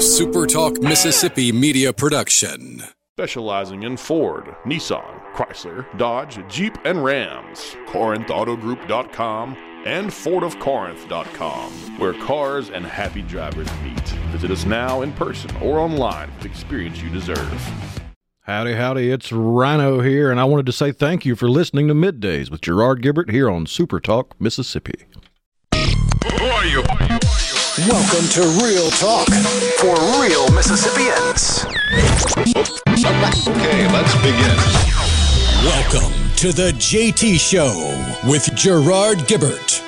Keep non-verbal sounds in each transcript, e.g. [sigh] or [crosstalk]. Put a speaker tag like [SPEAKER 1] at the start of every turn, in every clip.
[SPEAKER 1] SuperTalk Mississippi media production.
[SPEAKER 2] Specializing in Ford, Nissan, Chrysler, Dodge, Jeep, and Rams. CorinthAutoGroup.com and FordofCorinth.com, where cars and happy drivers meet. Visit us now in person or online for the experience you deserve.
[SPEAKER 3] Howdy, howdy, it's Rhino here, and I wanted to say thank you for listening to Middays with Gerard Gibert here on Super Talk, Mississippi.
[SPEAKER 1] Who are you?
[SPEAKER 4] Welcome to Real Talk for real Mississippians.
[SPEAKER 1] Okay, let's begin.
[SPEAKER 4] Welcome to the JT Show with Gerard Gibert.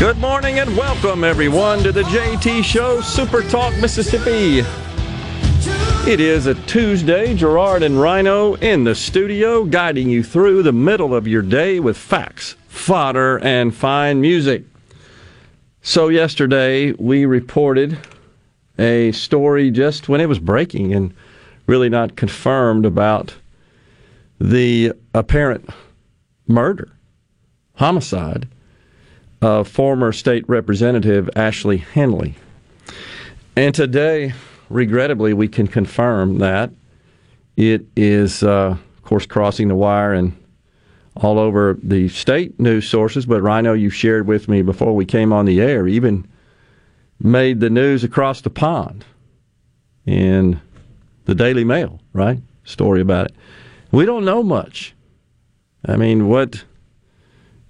[SPEAKER 5] Good morning and welcome everyone to the JT Show Super Talk Mississippi. It is a Tuesday. Gerard and Rhino in the studio, guiding you through the middle of your day with facts, fodder, and fine music. So, yesterday we reported a story just when it was breaking and really not confirmed about the apparent murder, homicide of former state representative Ashley Henley. And today, regrettably, we can confirm that it is, uh, of course, crossing the wire and all over the state news sources. But Rhino, you shared with me before we came on the air, even made the news across the pond in the Daily Mail, right? Story about it. We don't know much. I mean, what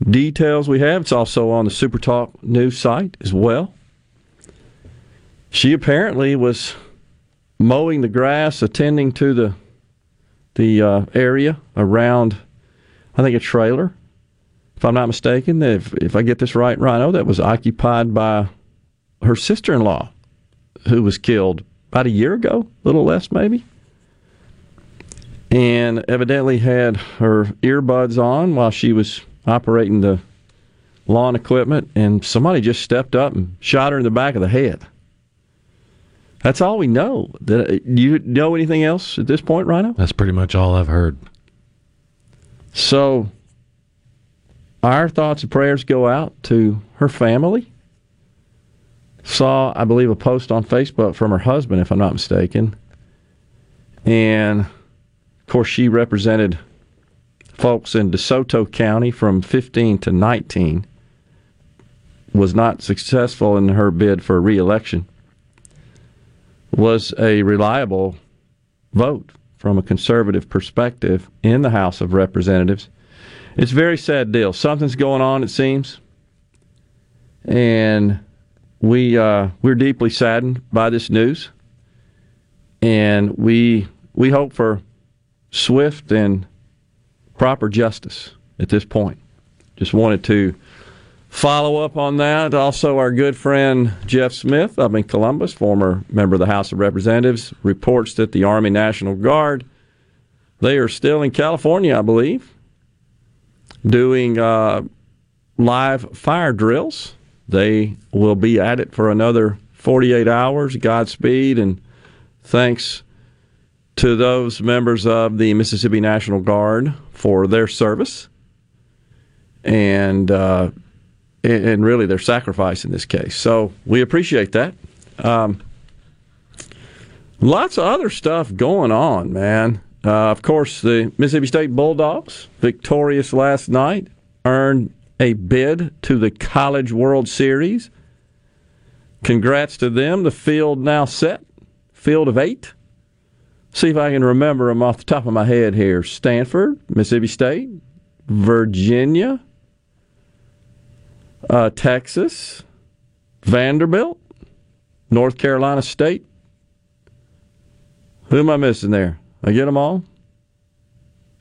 [SPEAKER 5] details we have. It's also on the Super Talk news site as well. She apparently was mowing the grass, attending to the the uh, area around, I think, a trailer. If I'm not mistaken, if if I get this right, Rhino, that was occupied by her sister-in-law, who was killed about a year ago, a little less maybe, and evidently had her earbuds on while she was operating the lawn equipment, and somebody just stepped up and shot her in the back of the head. That's all we know. Do uh, you know anything else at this point, Rhino?
[SPEAKER 3] That's pretty much all I've heard.
[SPEAKER 5] So, our thoughts and prayers go out to her family. Saw, I believe, a post on Facebook from her husband, if I'm not mistaken. And, of course, she represented folks in DeSoto County from 15 to 19 was not successful in her bid for reelection was a reliable vote from a conservative perspective in the House of Representatives. It's a very sad deal. Something's going on, it seems, and we uh, we're deeply saddened by this news, and we we hope for swift and proper justice at this point. Just wanted to follow up on that. Also, our good friend Jeff Smith up in Columbus, former member of the House of Representatives, reports that the Army National Guard, they are still in California, I believe, doing uh, live fire drills. They will be at it for another 48 hours. Godspeed and thanks to those members of the Mississippi National Guard for their service and uh, and really their sacrifice in this case. So we appreciate that. Um, lots of other stuff going on, man. Uh, of course, the Mississippi State Bulldogs, victorious last night, earned a bid to the College World Series. Congrats to them. The field now set, field of eight. See if I can remember them off the top of my head here. Stanford, Mississippi State, Virginia, uh, Texas, Vanderbilt, North Carolina State. Who am I missing there? I get them all?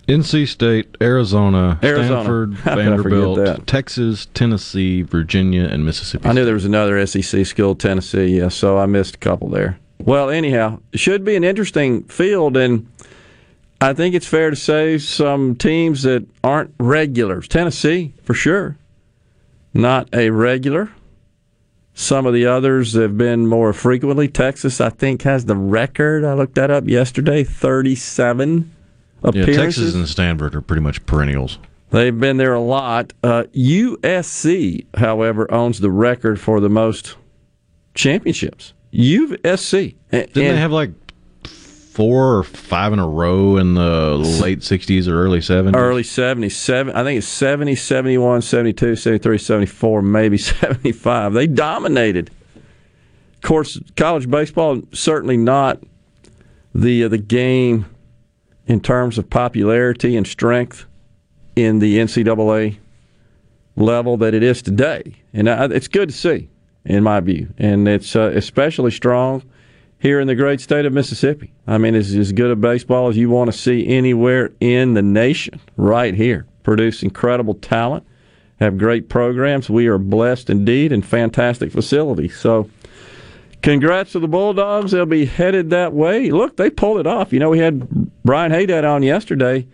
[SPEAKER 3] NC State, Arizona,
[SPEAKER 5] Arizona.
[SPEAKER 3] Stanford, [laughs]
[SPEAKER 5] How could I forget
[SPEAKER 3] Vanderbilt. Texas, Tennessee, Virginia, and Mississippi.
[SPEAKER 5] I knew there was another SEC school, Tennessee, yeah, so I missed a couple there. Well, anyhow, it should be an interesting field, and I think it's fair to say some teams that aren't regulars. Tennessee, for sure, not a regular. Some of the others have been more frequently. Texas, I think, has the record. I looked that up yesterday 37 appearances. Yeah.
[SPEAKER 3] Texas and Stanford are pretty much perennials.
[SPEAKER 5] They've been there a lot. Uh, USC, however, owns the record for the most championships. USC.
[SPEAKER 3] Didn't they have like four or five in a row in the late 60s or early 70s?
[SPEAKER 5] early 70s, seven, I think it's 70, 71, 72, 73, 74, maybe [laughs] 75. They dominated. Of course, college baseball certainly not the uh, the game in terms of popularity and strength in the NCAA level that it is today, and I, it's good to see, in my view, and it's uh, especially strong here in the great state of Mississippi. I mean, it's as good a baseball as you want to see anywhere in the nation, right here. Produce incredible talent, have great programs. We are blessed indeed and fantastic facilities. So, congrats to the Bulldogs. They'll be headed that way. Look, they pulled it off. You know, we had Brian Haydad on yesterday.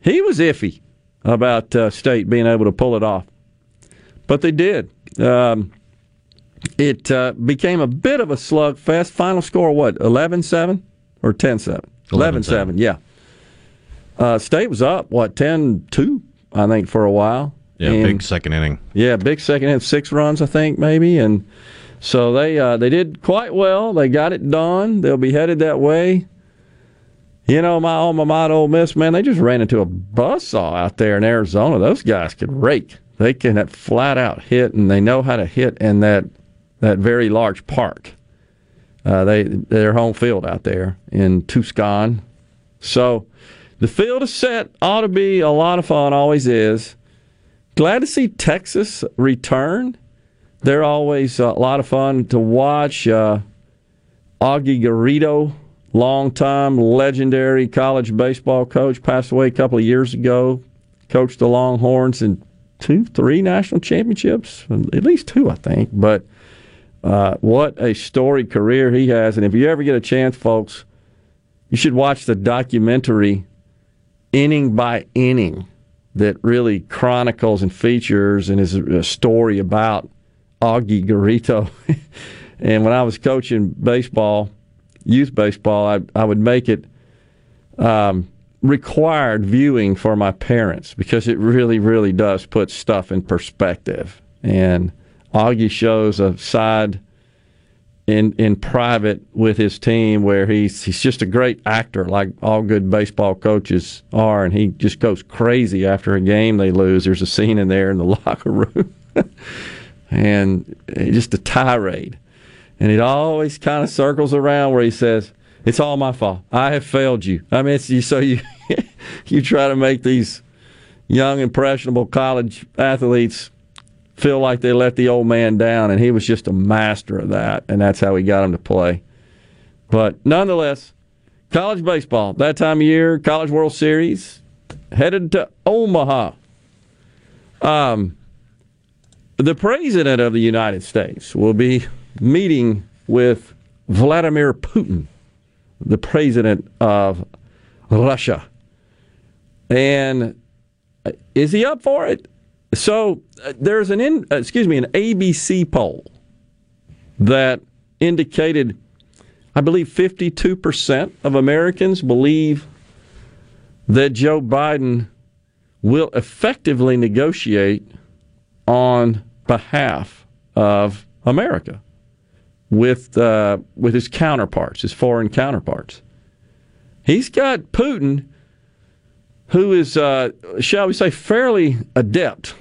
[SPEAKER 5] He was iffy about uh, State being able to pull it off, but they did. Um, it uh, became a bit of a slugfest. Final score, what, 11 7 or 10 7? 11 7, yeah. Uh, State was up, what, 10 2, I think, for a while.
[SPEAKER 3] Yeah,
[SPEAKER 5] And-
[SPEAKER 3] big second inning.
[SPEAKER 5] yeah, big second inning, six runs, I think, maybe, and so they uh, they did quite well. They got it done. They'll be headed that way. You know, my alma mater, Ole Miss, man, they just ran into a buzzsaw out there in Arizona. Those guys could rake. They can flat out hit, and they know how to hit in that that very large park. Uh, they their home field out there in Tucson. So the field is set. Ought to be a lot of fun. Always is. Glad to see Texas return. They're always a lot of fun to watch. Uh, Augie Garrido, longtime legendary college baseball coach, passed away a couple of years ago. Coached the Longhorns in two, three national championships, at least two, I think. But uh, what a storied career he has. And if you ever get a chance, folks, you should watch the documentary Inning by Inning that really chronicles and features and is a story about Augie Garrido. [laughs] and when I was coaching baseball, youth baseball, I, I would make it um, required viewing for my parents because it really, really does put stuff in perspective. And Augie shows a side in in private with his team where he's he's just a great actor like all good baseball coaches are and he just goes crazy after a game they lose. There's a scene in there in the [laughs] locker room. And just a tirade. And it always kind of circles around where he says it's all my fault. I have failed you. I mean you so you [laughs] you try to make these young impressionable college athletes feel like they let the old man down, and he was just a master of that, and that's how he got him to play. But nonetheless, college baseball, that time of year, College World Series, headed to Omaha. Um, the President of the United States will be meeting with Vladimir Putin, the President of Russia. And uh, is he up for it? So uh, there's an in, uh, excuse me an ABC poll that indicated, I believe, 52 percent of Americans believe that Joe Biden will effectively negotiate on behalf of America with uh, with his counterparts, his foreign counterparts. He's got Putin, who is, uh, shall we say, fairly adept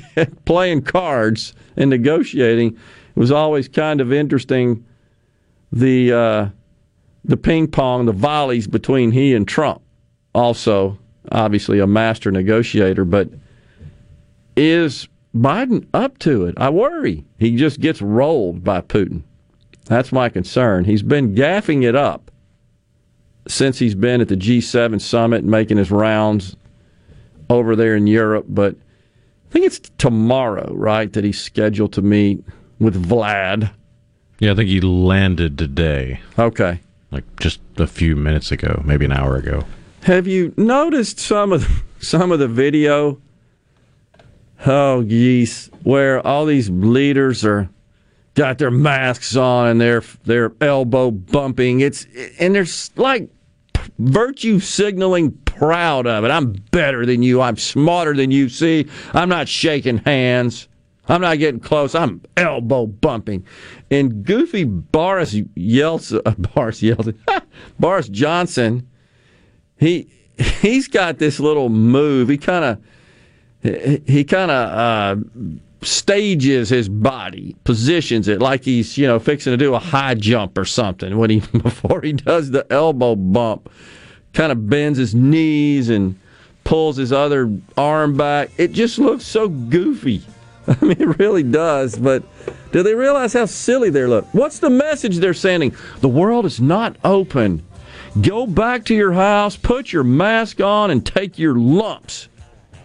[SPEAKER 5] [laughs] playing cards and negotiating. It was always kind of interesting the uh, the ping pong, the volleys between he and Trump. Also, obviously a master negotiator, but is Biden up to it? I worry he just gets rolled by Putin. That's my concern. He's been gaffing it up since he's been at the G7 summit making his rounds over there in Europe, but think it's tomorrow, right, that he's scheduled to meet with Vlad.
[SPEAKER 3] Yeah, I think he landed today,
[SPEAKER 5] Okay.
[SPEAKER 3] like just a few minutes ago, maybe an hour ago.
[SPEAKER 5] Have you noticed some of the, [laughs] some of the video? Oh, geez, where all these leaders are got their masks on and they're they're elbow bumping. It's and there's like virtue signaling proud of it. I'm better than you. I'm smarter than you. See, I'm not shaking hands. I'm not getting close. I'm elbow bumping. And goofy Boris yells, uh, [laughs] Boris yells, [laughs] Boris Johnson, he he's got this little move. He kind of he kind of uh, stages his body, positions it like he's you know fixing to do a high jump or something. When he [laughs] before he does the elbow bump, kind of bends his knees and pulls his other arm back. It just looks so goofy. [laughs] I mean, it really does. But do they realize how silly they look? What's the message they're sending? The world is not open. Go back to your house, put your mask on, and take your lumps.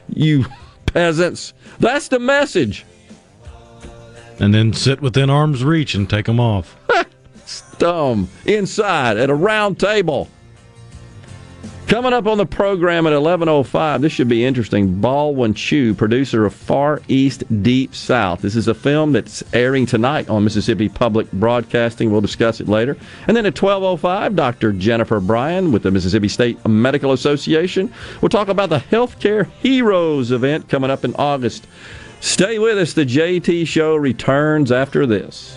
[SPEAKER 5] You [laughs] peasants. That's the message.
[SPEAKER 3] And then sit within arm's reach and take them off. [laughs]
[SPEAKER 5] Dumb. Inside at a round table. Coming up on the program at 11:05, this should be interesting. Baldwin Chiu, producer of Far East Deep South. This is a film that's airing tonight on Mississippi Public Broadcasting. We'll discuss it later. And then at 12:05, Dr. Jennifer Bryan with the Mississippi State Medical Association. We'll talk about the Healthcare Heroes event coming up in August. Stay with us. The JT Show returns after this.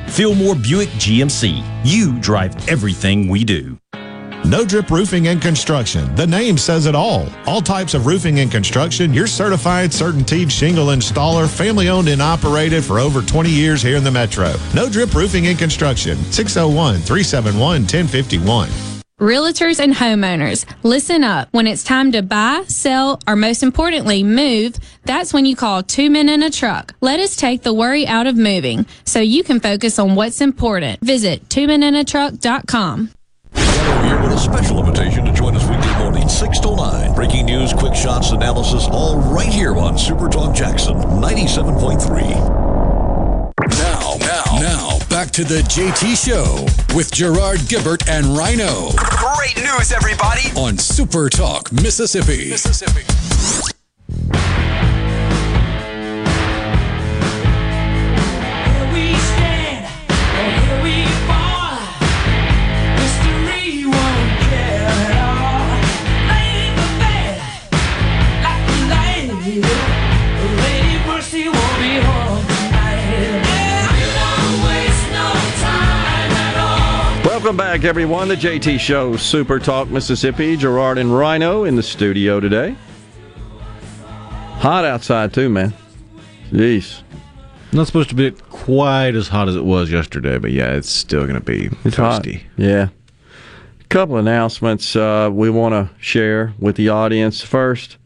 [SPEAKER 6] Fillmore Buick GMC. You drive everything we do.
[SPEAKER 7] No Drip Roofing and Construction. The name says it all. All types of roofing and construction. Your certified, certainteed shingle installer, family owned and operated for over 20 years here in the Metro. No Drip Roofing and Construction. 601 371 1051.
[SPEAKER 8] Realtors and homeowners, listen up. When it's time to buy, sell, or most importantly, move, that's when you call two men in a truck. Let us take the worry out of moving so you can focus on what's important. Visit twomeninatruck.com.
[SPEAKER 9] Here with a special invitation to join us weekday morning, 6 to 9. Breaking news, quick shots, analysis, all right here on Super Talk Jackson 97.3.
[SPEAKER 10] Now,
[SPEAKER 1] Now, back to the JT Show with Gerard Gibert and Rhino
[SPEAKER 11] Great news, everybody!
[SPEAKER 1] on Super Talk, Mississippi. Mississippi.
[SPEAKER 5] Welcome back, everyone. The JT Show, Super Talk Mississippi. Gerard and Rhino in the studio today. Hot outside, too, man. Jeez.
[SPEAKER 3] Not supposed to be quite as hot as it was yesterday, but yeah, it's still going to be
[SPEAKER 5] It's hot.
[SPEAKER 3] toasty.
[SPEAKER 5] Yeah. couple announcements uh, we want to share with the audience. First,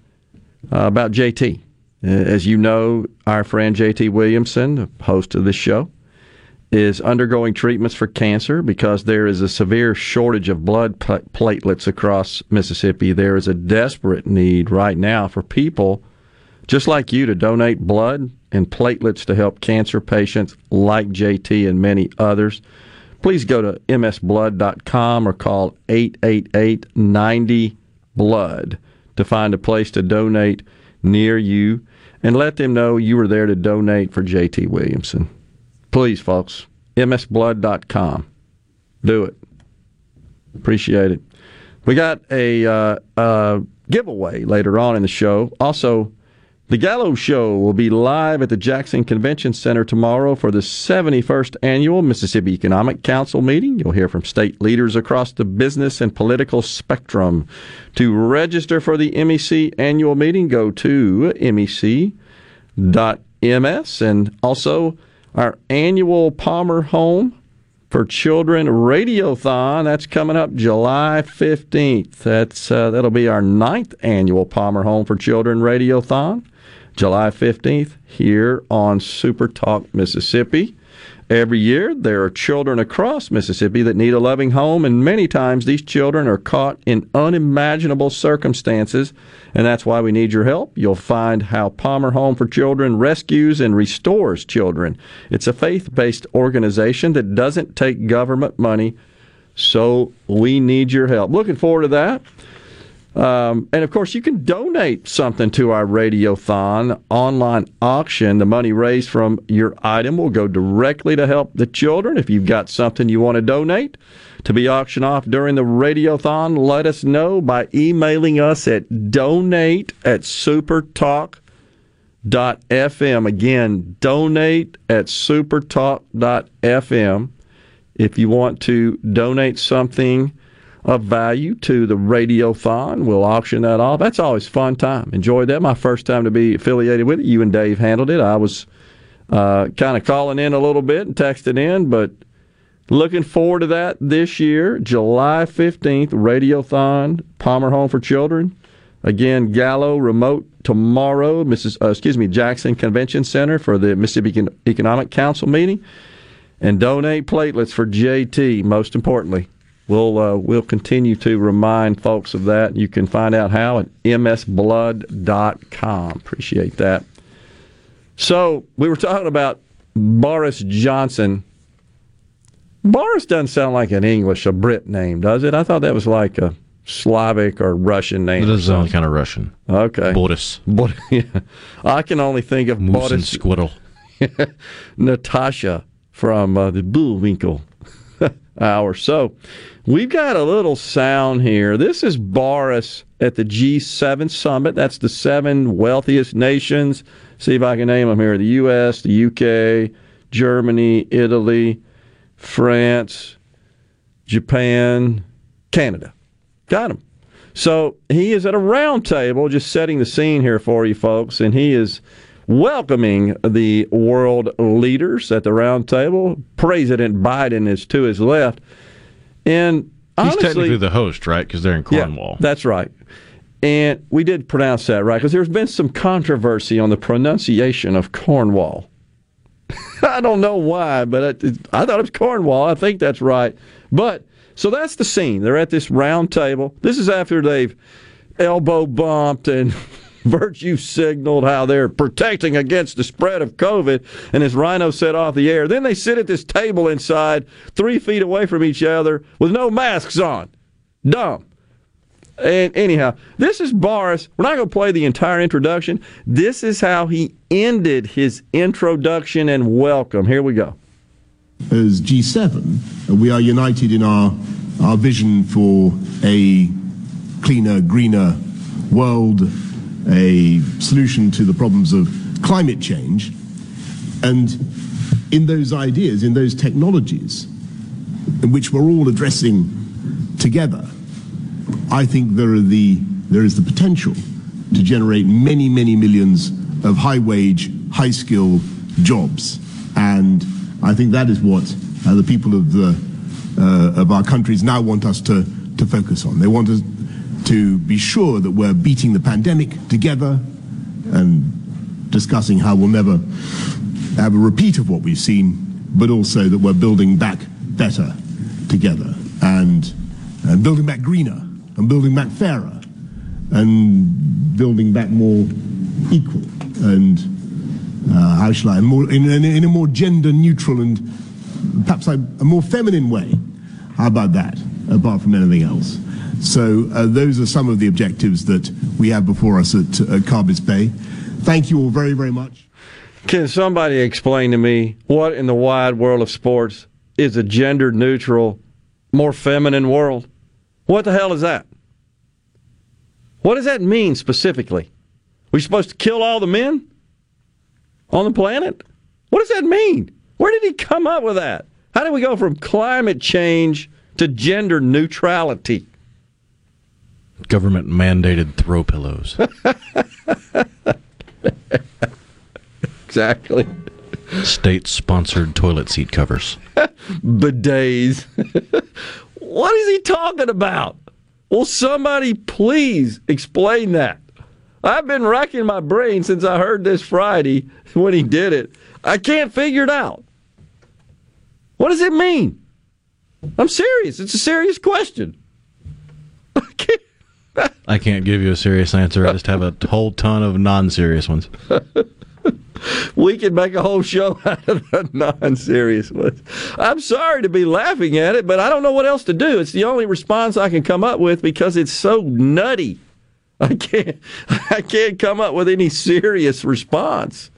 [SPEAKER 5] uh, about JT. As you know, our friend JT Williamson, the host of this show, is undergoing treatments for cancer because there is a severe shortage of blood platelets across Mississippi. There is a desperate need right now for people just like you to donate blood and platelets to help cancer patients like JT and many others. Please go to msblood.com or call 888 90 blood to find a place to donate near you and let them know you were there to donate for JT Williamson. Please, folks, msblood.com. Do it. Appreciate it. We got a uh, uh, giveaway later on in the show. Also, the Gallo Show will be live at the Jackson Convention Center tomorrow for the 71st annual Mississippi Economic Council meeting. You'll hear from state leaders across the business and political spectrum. To register for the MEC annual meeting, go to mec.ms and also our annual Palmer Home for Children Radiothon. That's coming up July 15th. That's uh, that'll be our ninth annual Palmer Home for Children Radiothon, July 15th here on Super Talk Mississippi. Every year, there are children across Mississippi that need a loving home, and many times these children are caught in unimaginable circumstances, and that's why we need your help. You'll find how Palmer Home for Children rescues and restores children. It's a faith based organization that doesn't take government money, so we need your help. Looking forward to that. Um, and of course, you can donate something to our Radiothon online auction. The money raised from your item will go directly to help the children. If you've got something you want to donate to be auctioned off during the Radiothon, let us know by emailing us at donate at supertalk.fm. Again, donate at supertalk.fm. If you want to donate something of value to the Radiothon. We'll auction that off. That's always fun time. Enjoyed that. My first time to be affiliated with it. You and Dave handled it. I was uh, kind of calling in a little bit and texting in, but looking forward to that this year, July 15th, Radiothon, Palmer Home for Children. Again, Gallo remote tomorrow, Mrs. Uh, excuse me, Jackson Convention Center for the Mississippi Econ- Economic Council meeting, and donate platelets for JT. Most importantly, we'll uh, we'll continue to remind folks of that. You can find out how at msblood.com. Appreciate that. So we were talking about Boris Johnson. Boris doesn't sound like an English, a Brit name, does it? I thought that was like a Slavic or Russian name.
[SPEAKER 3] It does sound kind of Russian.
[SPEAKER 5] Okay.
[SPEAKER 3] Boris.
[SPEAKER 5] But, [laughs] yeah. I can only think of
[SPEAKER 3] Moose and
[SPEAKER 5] Boris
[SPEAKER 3] Squirrel. [laughs]
[SPEAKER 5] Natasha from uh, the Bullwinkle [laughs] hour. So we've got a little sound here. This is Boris at the G7 summit. That's the seven wealthiest nations. See if I can name them here: the U.S., the UK, Germany, Italy, France, Japan, Canada. Got him. So he is at a round table, just setting the scene here for you folks, and he is welcoming the world leaders at the round table. President Biden is to his left, and
[SPEAKER 3] He's
[SPEAKER 5] honestly,
[SPEAKER 3] technically the host, right? Because they're in Cornwall.
[SPEAKER 5] yeah, that's right. And we did pronounce that right because there's been some controversy on the pronunciation of Cornwall. [laughs] I don't know why, but it, I thought it was Cornwall. I think that's right. But so that's the scene. They're at this round table. This is after they've elbow bumped and [laughs] virtue signaled how they're protecting against the spread of COVID. And as Rhino said off the air, then they sit at this table inside, three feet away from each other, with no masks on. Dumb. And anyhow, this is Boris. We're not going to play the entire introduction. This is how he ended his introduction and welcome. Here we go.
[SPEAKER 12] as G7, uh, we are united in our, our vision for a cleaner, greener world, a solution to the problems of climate change. And in those ideas, in those technologies, in which we're all addressing together, I think there, are the, there is the potential to generate many, many millions of high wage, high skill jobs. And I think that is what uh, the people of, the, uh, of our countries now want us to, to focus on. They want us to be sure that we're beating the pandemic together and discussing how we'll never have a repeat of what we've seen, but also that we're building back better together and, and building back greener and building back fairer and building back more equal and uh, how shall I, more, in, in, in a more gender neutral and perhaps a, a more feminine way. How about that, apart from anything else? So uh, those are some of the objectives that we have before us at, at Carbis Bay. Thank you all very, very much.
[SPEAKER 5] Can somebody explain to me what in the wide world of sports is a gender neutral, more feminine world? What the hell is that? What does that mean specifically? We're supposed to kill all the men on the planet? What does that mean? Where did he come up with that? How did we go from climate change to gender neutrality?
[SPEAKER 3] Government mandated throw pillows. [laughs]
[SPEAKER 5] exactly.
[SPEAKER 3] State sponsored toilet seat covers. [laughs]
[SPEAKER 5] Bidets. [laughs] what is he talking about? Will somebody please explain that? I've been racking my brain since I heard this Friday when he did it. I can't figure it out. What does it mean? I'm serious. It's a serious question.
[SPEAKER 3] I can't [laughs] give you a serious answer. I just have a whole ton of non serious ones. [laughs]
[SPEAKER 5] we can make a whole show [laughs] out of the non-serious ones. I'm sorry to be laughing at it, but I don't know what else to do. It's the only response I can come up with because it's so nutty. I can't I can't come up with any serious response.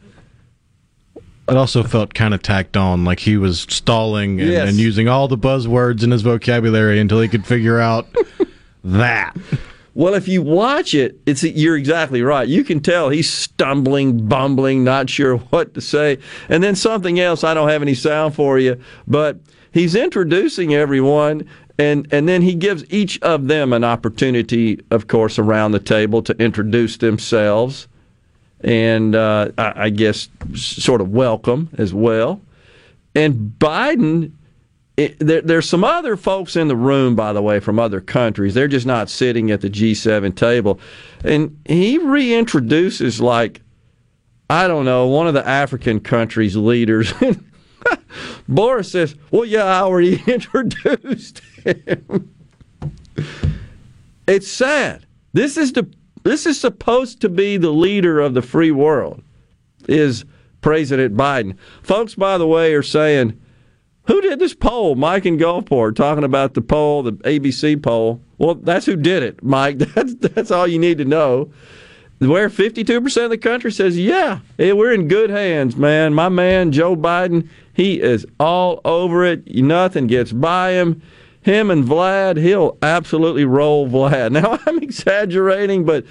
[SPEAKER 3] It also felt kind of tacked on, like he was stalling and,
[SPEAKER 5] Yes.
[SPEAKER 3] and using all the buzzwords in his vocabulary until he could figure out that.
[SPEAKER 5] Well, if you watch it, it's you're exactly right. You can tell he's stumbling, bumbling, not sure what to say. And then something else, I don't have any sound for you, but he's introducing everyone and and then he gives each of them an opportunity, of course, around the table to introduce themselves and uh, I, I guess sort of welcome as well. And Biden, it, there, there's some other folks in the room, by the way, from other countries. They're just not sitting at the G7 table. And he reintroduces, like, I don't know, one of the African countries' leaders. [laughs] Boris says, Well, yeah, I already [laughs] introduced him. It's sad. This is the this is supposed to be the leader of the free world, is President Biden. Folks, by the way, are saying, who did this poll? Mike and Gulfport talking about the poll, the ABC poll. Well, that's who did it, Mike. [laughs] That's that's all you need to know. Where 52% of the country says, yeah, we're in good hands, man. My man, Joe Biden, he is all over it. Nothing gets by him. Him and Vlad, he'll absolutely roll Vlad. [laughs] Now, I'm exaggerating, but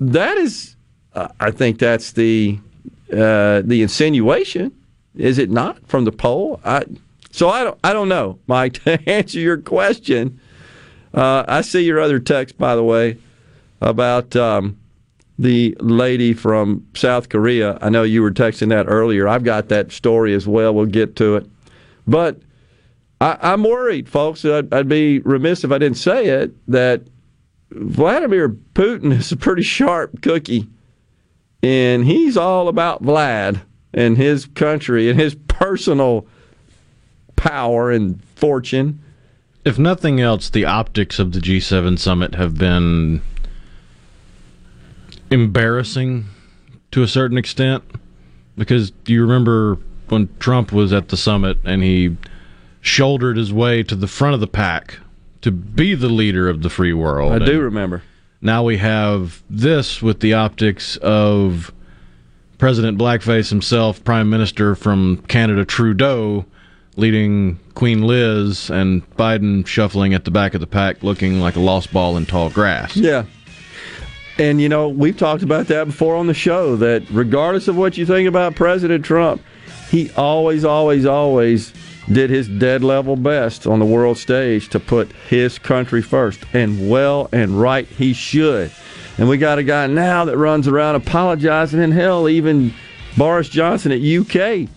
[SPEAKER 5] that is, uh, I think that's the uh, the insinuation, is it not, from the poll? I, so I don't, I don't know, Mike. [laughs] To answer your question, uh, I see your other text, by the way, about um, the lady from South Korea. I know you were texting that earlier. I've got that story as well. We'll get to it, but I, I'm worried, folks. I'd, I'd be remiss if I didn't say it that Vladimir Putin is a pretty sharp cookie, and he's all about Vlad and his country and his personal power and fortune.
[SPEAKER 3] If nothing else, the optics of the G7 summit have been embarrassing to a certain extent because do you remember when Trump was at the summit and he shouldered his way to the front of the pack to be the leader of the free world?
[SPEAKER 5] I do
[SPEAKER 3] And
[SPEAKER 5] remember.
[SPEAKER 3] Now we have this with the optics of President Blackface himself, Prime Minister from Canada Trudeau, leading Queen Liz, and Biden shuffling at the back of the pack looking like a lost ball in tall grass.
[SPEAKER 5] Yeah. And, you know, we've talked about that before on the show that regardless of what you think about President Trump, he always, always, always did his dead level best on the world stage to put his country first. And well and right, he should. And we got a guy now that runs around apologizing in hell, even Boris Johnson at UK,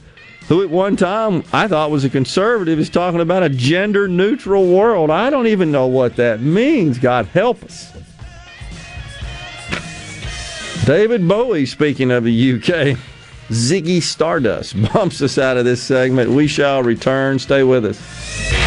[SPEAKER 5] who at one time I thought was a conservative, is talking about a gender neutral world. I don't even know what that means. God help us. David Bowie, speaking of the UK, Ziggy Stardust [laughs] bumps us out of this segment. We shall return. Stay with us.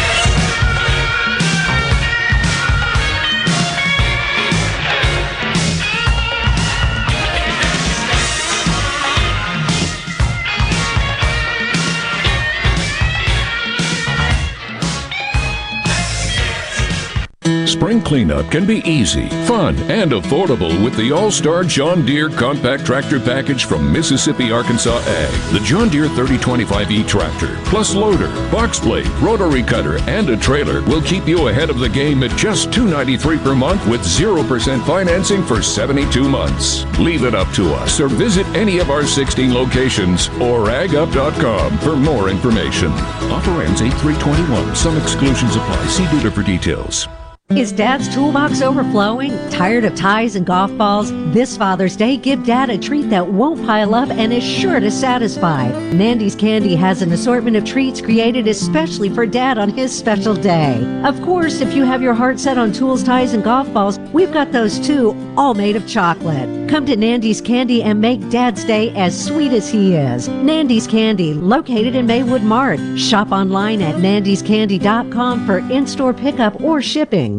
[SPEAKER 13] Spring cleanup can be easy, fun, and affordable with the All Star John Deere Compact Tractor Package from Mississippi Arkansas Ag. The John Deere 3025E tractor, plus loader, box blade, rotary cutter, and a trailer will keep you ahead of the game at just 293 per month with 0% financing for 72 months. Leave it up to us or visit any of our 16 locations or agup.com for more information. Offer ends 8321. Some exclusions apply. See dealer for details.
[SPEAKER 14] Is Dad's toolbox overflowing? Tired of ties and golf balls? This Father's Day, give Dad a treat that won't pile up and is sure to satisfy. Nandy's Candy has an assortment of treats created especially for Dad on his special day. Of course, if you have your heart set on tools, ties, and golf balls, we've got those too, all made of chocolate. Come to Nandy's Candy and make Dad's day as sweet as he is. Nandy's Candy, located in Maywood Mart. Shop online at nandyscandy.com for in-store pickup or shipping.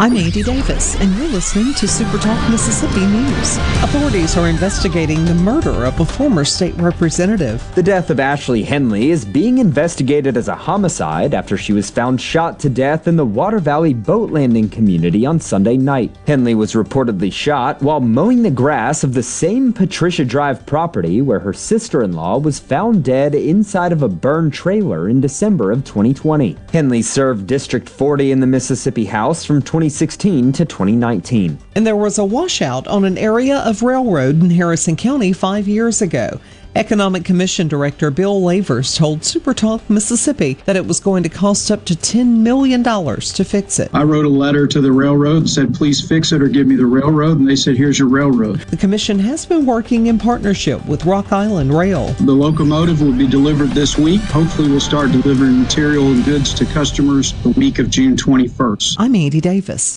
[SPEAKER 15] I'm Andy Davis, and you're listening to Super Talk Mississippi News. Authorities are investigating the murder of a former state representative.
[SPEAKER 16] The death of Ashley Henley is being investigated as a homicide after she was found shot to death in the Water Valley boat landing community on Sunday night. Henley was reportedly shot while mowing the grass of the same Patricia Drive property where her sister in law was found dead inside of a burned trailer in December of 2020. Henley served District 40 in the Mississippi House from 2016
[SPEAKER 17] 2016 to 2019.
[SPEAKER 15] And there was a washout on an area of railroad in Harrison County five years ago. Economic Commission Director Bill Lavers told Supertalk Mississippi that it was going to cost up to $10 million to fix it.
[SPEAKER 18] I wrote a letter to the railroad and said, please fix it or give me the railroad. And they said, here's your railroad.
[SPEAKER 15] The commission has been working in partnership with Rock Island Rail.
[SPEAKER 18] The locomotive will be delivered this week. Hopefully, we'll start delivering material and goods to customers the week of June 21st.
[SPEAKER 15] I'm Andy Davis.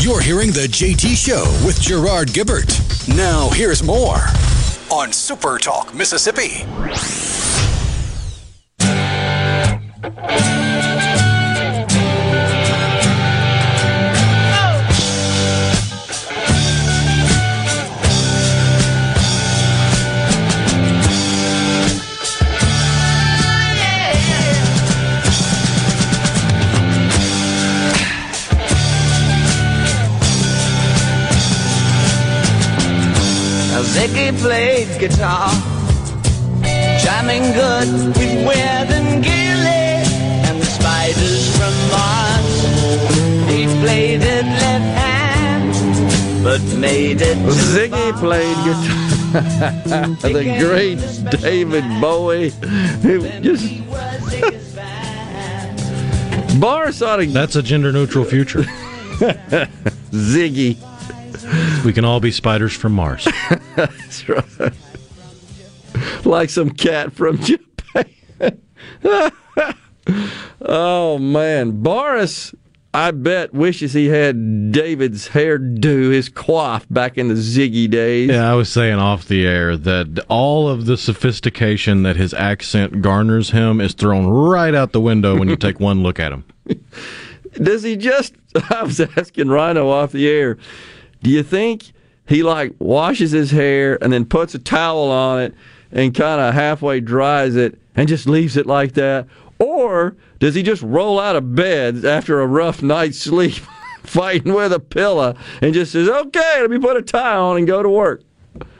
[SPEAKER 1] You're hearing the JT Show with Gerard Gibert. Now, here's more on Super Talk Mississippi.
[SPEAKER 19] Played guitar, jamming good with Weird and Gilly and the spiders from Mars. He played it left hand, but made it. to
[SPEAKER 5] Ziggy played guitar. [laughs] the great David Bowie, who just Boris ought to.
[SPEAKER 3] That's a gender neutral future. [laughs]
[SPEAKER 5] Ziggy. [laughs]
[SPEAKER 3] We can all be spiders from Mars. [laughs]
[SPEAKER 5] That's right. Like some cat from Japan. [laughs] oh man, Boris, I bet wishes he had David's hairdo, his coif back in the Ziggy days.
[SPEAKER 3] Yeah, I was saying off the air that all of the sophistication that his accent garners him is thrown right out the window when you take one look at him.
[SPEAKER 5] Does he just? I was asking Rhino off the air. Do you think he like washes his hair and then puts a towel on it and kind of halfway dries it and just leaves it like that, or does he just roll out of bed after a rough night's sleep, [laughs] fighting with a pillow, and just says, "Okay, let me put a tie on and go to work"?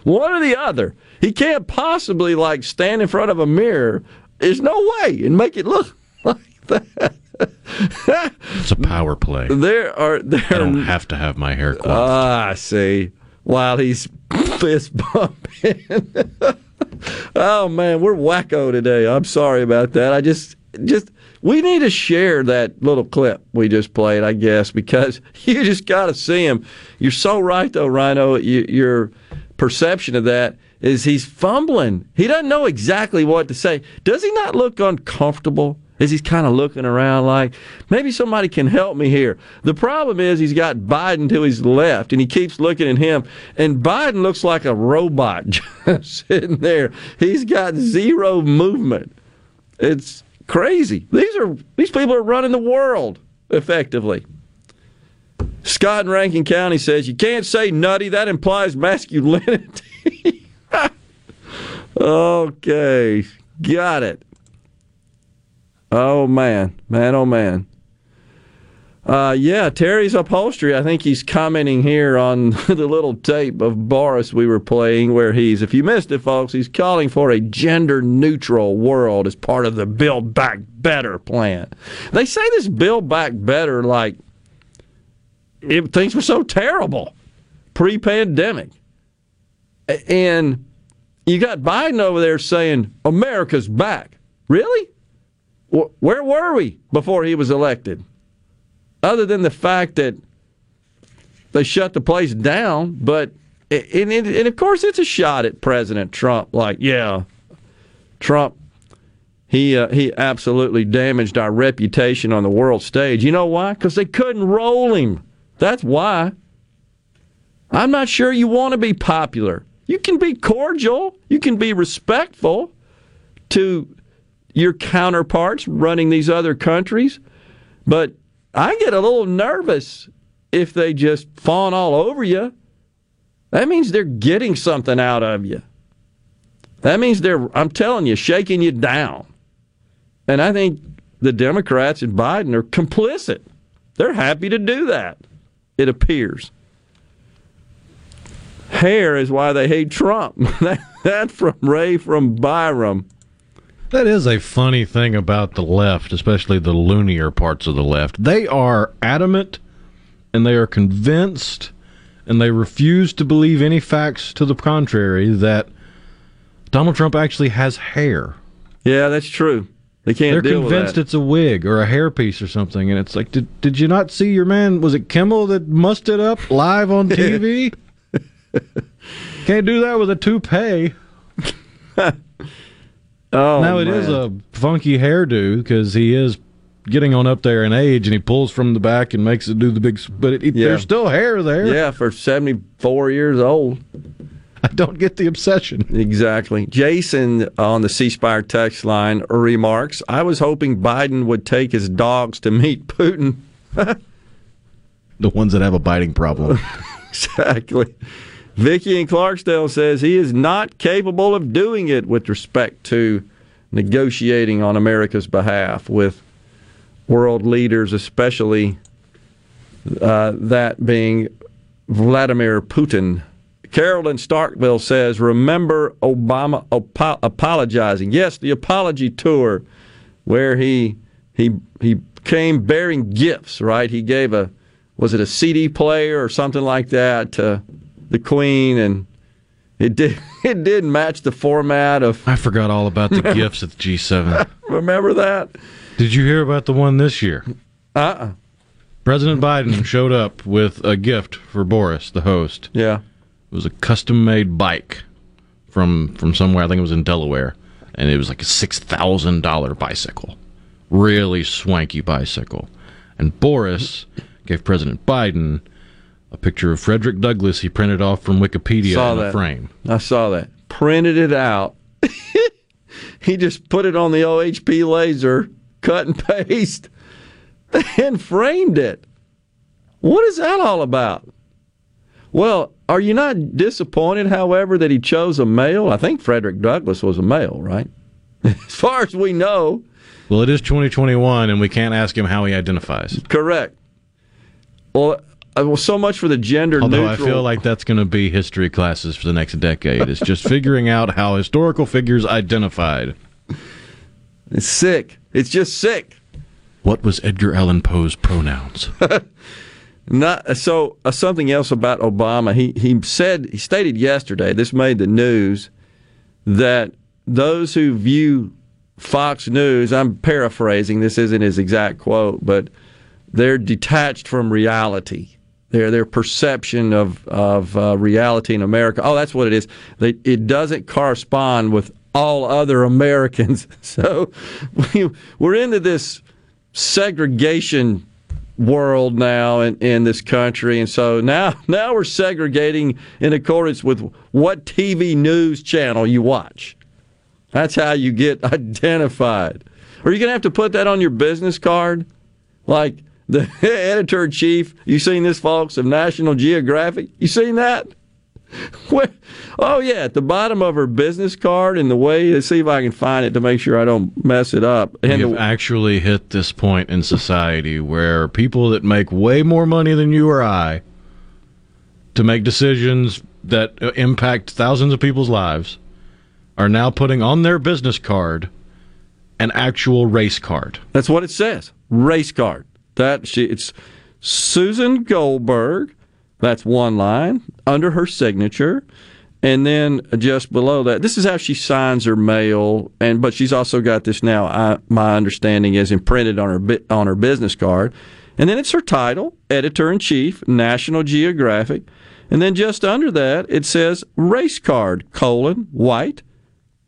[SPEAKER 5] One or the other. He can't possibly like stand in front of a mirror. There's no way and make it look [laughs] like that. [laughs]
[SPEAKER 3] It's a power play.
[SPEAKER 5] There are there.
[SPEAKER 3] I don't have to have my hair coiffed.
[SPEAKER 5] Ah, I see. While he's [laughs] fist bumping. [laughs] oh man, we're wacko today. I'm sorry about that. I just just we need to share that little clip we just played, I guess, because you just got to see him. You're so right, though, Rhino. You, your perception of that is he's fumbling. He doesn't know exactly what to say. Does he not look uncomfortable? As he's kind of looking around like, maybe somebody can help me here. The problem is he's got Biden to his left and he keeps looking at him. And Biden looks like a robot [laughs] just sitting there. He's got zero movement. It's crazy. These are these people are running the world effectively. Scott in Rankin County says you can't say nutty. That implies masculinity. [laughs] okay, got it. Oh man, man, oh man. Uh, yeah, Terry's upholstery. I think he's commenting here on [laughs] the little tape of Boris we were playing, where he's, if you missed it, folks, he's calling for a gender neutral world as part of the Build Back Better plan. They say this Build Back Better like it, things were so terrible pre pandemic. And you got Biden over there saying, America's back. Really? Wh- Where were we before he was elected? Other than the fact that they shut the place down, but and, and, and of course it's a shot at President Trump. Like, yeah, Trump, he uh, he absolutely damaged our reputation on the world stage. You know why? Because they couldn't roll him. That's why. I'm not sure you want to be popular. You can be cordial. You can be respectful to your counterparts running these other countries, but I get a little nervous if they just fawn all over you. That means they're getting something out of you. That means they're, I'm telling you, shaking you down. And I think the Democrats and Biden are complicit. They're happy to do that, it appears. Hair is why they hate Trump. [laughs] that from Ray from Byram.
[SPEAKER 3] That is a funny thing about the left, especially the loonier parts of the left. They are adamant and they are convinced and they refuse to believe any facts to the contrary that Donald Trump actually has hair.
[SPEAKER 5] Yeah, that's true. They can't
[SPEAKER 3] They're convinced it's a wig or a hairpiece or something, and it's like, did did you not see your man? Was it Kimmel that mussed it up live on [laughs] TV? [laughs] Can't do that with a toupee. [laughs]
[SPEAKER 5] Oh,
[SPEAKER 3] now it is
[SPEAKER 5] man.
[SPEAKER 3] a funky hairdo because he is getting on up there in age, and he pulls from the back and makes it do the big. But it, it-
[SPEAKER 5] Yeah.
[SPEAKER 3] there's still hair there.
[SPEAKER 5] Yeah, for 74 years old. [laughs]
[SPEAKER 3] I don't get the obsession.
[SPEAKER 5] Exactly. Jason on the C Spire text line remarks I was hoping Biden would take his dogs to meet Putin. [laughs]
[SPEAKER 3] the ones that have a biting problem. [laughs]
[SPEAKER 5] exactly. Vicky in Clarksdale says he is not capable of doing it with respect to negotiating on America's behalf with world leaders, especially uh, that being Vladimir Putin. Carolyn Starkville says, Remember Obama apo- apologizing. Yes, the apology tour where he he he came bearing gifts, right? He gave a was it a CD player or something like that to the Queen and it did [laughs] it did match the format of
[SPEAKER 3] I forgot all about the [laughs] gifts at the G7.
[SPEAKER 5] Remember that?
[SPEAKER 3] Did you hear about the one this year?
[SPEAKER 5] Uh-uh.
[SPEAKER 3] President Biden showed up with a gift for Boris, the host.
[SPEAKER 5] Yeah.
[SPEAKER 3] It was a custom-made bike from from somewhere. I think it was in Delaware, and it was like a six thousand dollar bicycle, really swanky bicycle. And Boris gave President Biden a picture of Frederick Douglass he printed off from Wikipedia
[SPEAKER 5] Saw
[SPEAKER 3] in a frame.
[SPEAKER 5] I saw that. Printed it out. [laughs] he just put it on the OHP laser, cut and paste, [laughs] and framed it. What is that all about? Well, are you not disappointed, however, that he chose a male? I think Frederick Douglass was a male, right? [laughs] As far as we know.
[SPEAKER 3] Well, it is 2021, and we can't ask him how he identifies.
[SPEAKER 5] Correct. Well, well so much for the gender
[SPEAKER 3] Although
[SPEAKER 5] neutral.
[SPEAKER 3] I feel like that's going to be history classes for the next decade. It's just figuring out how historical figures identified.
[SPEAKER 5] It's sick. It's just sick.
[SPEAKER 3] What was Edgar Allan Poe's pronouns? [laughs]
[SPEAKER 5] Not so. Uh, something else about Obama. He he said he stated yesterday. This made the news that those who view Fox News. I'm paraphrasing. This isn't his exact quote, but they're detached from reality. Their their perception of of uh, reality in America. Oh, that's what it is. They, it doesn't correspond with all other Americans. [laughs] So we, we're into this segregation world now in, in this country and so now [laughs] now we're segregating in accordance with what TV news channel you watch. That's how you get [laughs] identified. Are you going to have to put that on your business card? Like the [laughs] editor in chief, you seen this folks of National Geographic? You seen that? [laughs] Where- oh yeah, at the bottom of her business card, and the way let's see if I can find it to make sure I don't mess it up.
[SPEAKER 3] We
[SPEAKER 5] And
[SPEAKER 3] have
[SPEAKER 5] the,
[SPEAKER 3] actually hit this point in society where people that make way more money than you or I to make decisions that uh, impact thousands of people's lives are now putting on their business card an actual race card.
[SPEAKER 5] that's what it says. Race card. That she it's Susan Goldberg. That's one line under her signature. And then just below that, this is how she signs her mail. And but she's also got this now. I, my understanding is imprinted on her on her business card. And then it's her title, editor in chief, National Geographic. And then just under that, it says race card colon white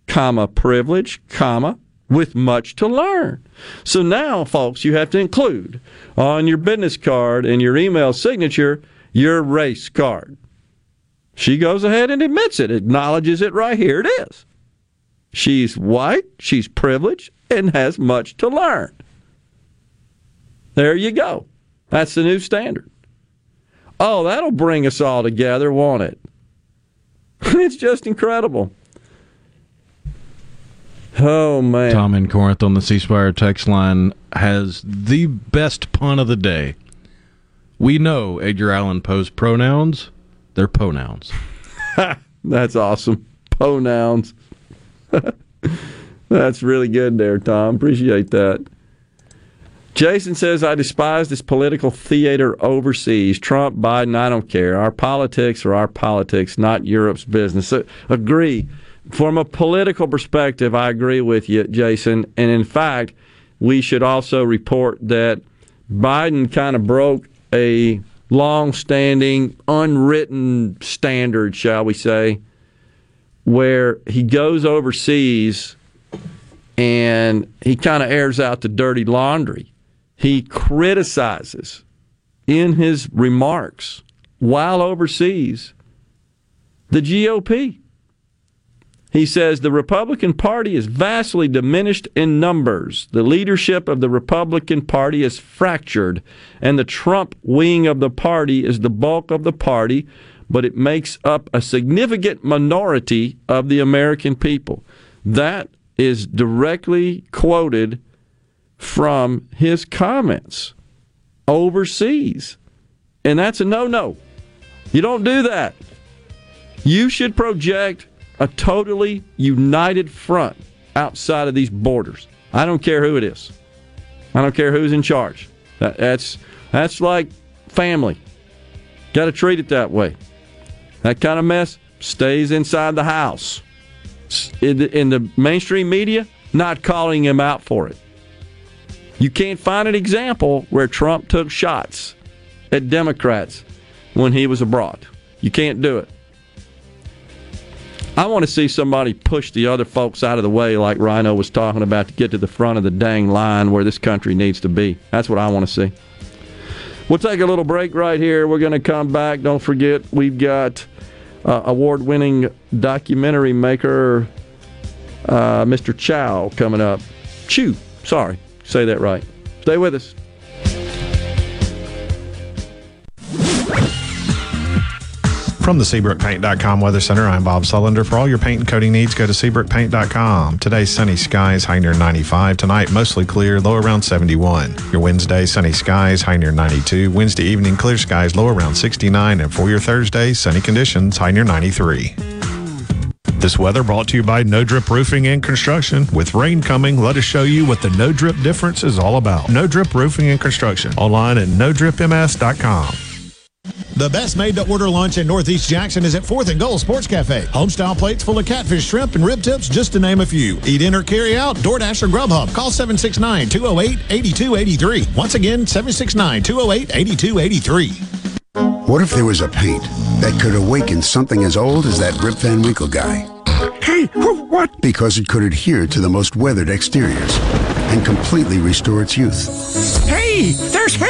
[SPEAKER 5] comma privilege comma with much to learn. So now, folks, you have to include on your business card and your email signature your race card. She goes ahead and admits it, acknowledges it right here. It is. She's white, she's privileged, and has much to learn. There you go. That's the new standard. Oh, that'll bring us all together, won't it? [laughs] it's just incredible. Oh man.
[SPEAKER 3] Tom in Corinth on the C Spire text line has the best pun of the day. We know Edgar Allan Poe's pronouns, they're pronouns. [laughs]
[SPEAKER 5] That's awesome. Pronouns. [laughs] That's really good there, Tom. Appreciate that. Jason says, I despise this political theater overseas. Trump, Biden, I don't care. Our politics are our politics, not Europe's business. Uh, agree. From a political perspective, I agree with you, Jason. And in fact, we should also report that Biden kind of broke a long standing, unwritten standard, shall we say, where he goes overseas and he kind of airs out the dirty laundry. He criticizes in his remarks while overseas the GOP. He says the Republican Party is vastly diminished in numbers. The leadership of the Republican Party is fractured, and the Trump wing of the party is the bulk of the party, but it makes up a significant minority of the American people. That is directly quoted from his comments overseas. And that's a no no. You don't do that. You should project a totally united front outside of these borders. I don't care who it is. I don't care who's in charge. That, that's that's like family. Got to treat it that way. That kind of mess stays inside the house. In the, in the mainstream media, not calling him out for it. You can't find an example where Trump took shots at Democrats when he was abroad. You can't do it. I want to see somebody push the other folks out of the way, like Rhino was talking about, to get to the front of the dang line where this country needs to be. That's what I want to see. We'll take a little break right here. We're going to come back. Don't forget, we've got uh, award winning documentary maker uh, Mr. Chow coming up. Chiu, sorry, say that right. Stay with us.
[SPEAKER 20] From the SeabrookPaint.com Weather Center, I'm Bob Sullender. For all your paint and coating needs, go to SeabrookPaint.com. Today, sunny skies, high near 95. Tonight, mostly clear, low around 71. Your Wednesday, sunny skies, high near 92. Wednesday evening, clear skies, low around 69. And for your Thursday, sunny conditions, high near 93. This weather brought to you by No Drip Roofing and Construction. With rain coming, let us show you what the No Drip difference is all about. No Drip Roofing and Construction. Online at NoDripMS.com.
[SPEAKER 21] The best made to order lunch in Northeast Jackson is at 4th and Goal Sports Cafe. Homestyle plates full of catfish, shrimp, and rib tips, just to name a few. Eat in or carry out, DoorDash or Grubhub. Call 769 208 8283. Once again, 769 208 8283.
[SPEAKER 22] What if there was a paint that could awaken something as old as that Rip Van Winkle guy? Hey, what? Because it could adhere to the most weathered exteriors and completely restore its youth.
[SPEAKER 23] Hey, there's hair on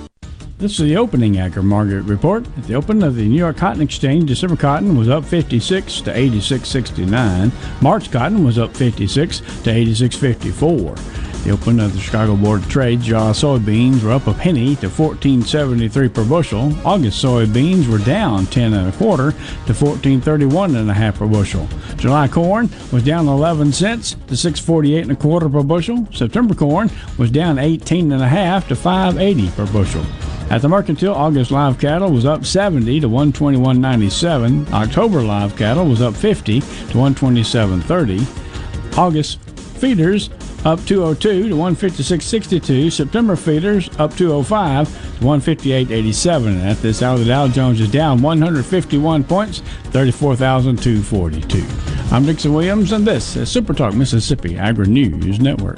[SPEAKER 24] This is the opening Agri Market report. At the open of the New York Cotton Exchange, December cotton was up 56 to 86.69. March cotton was up 56 to 86.54. The open of the Chicago Board of Trade, Jaw soybeans were up a penny to 14.73 per bushel. August soybeans were down 10 and a quarter to 14.31 and a half per bushel. July corn was down 11 cents to 6.48 and a quarter per bushel. September corn was down 18 and a half to 5.80 per bushel. At the Mercantile, August live cattle was up 70 to 121.97. October live cattle was up 50 to 127.30. August feeders up 202 to 156.62. September feeders up 205 to 158.87. At this hour, the Dow Jones is down 151 points, 34,242. I'm Dixon Williams, and this is Super Talk Mississippi Agri News Network.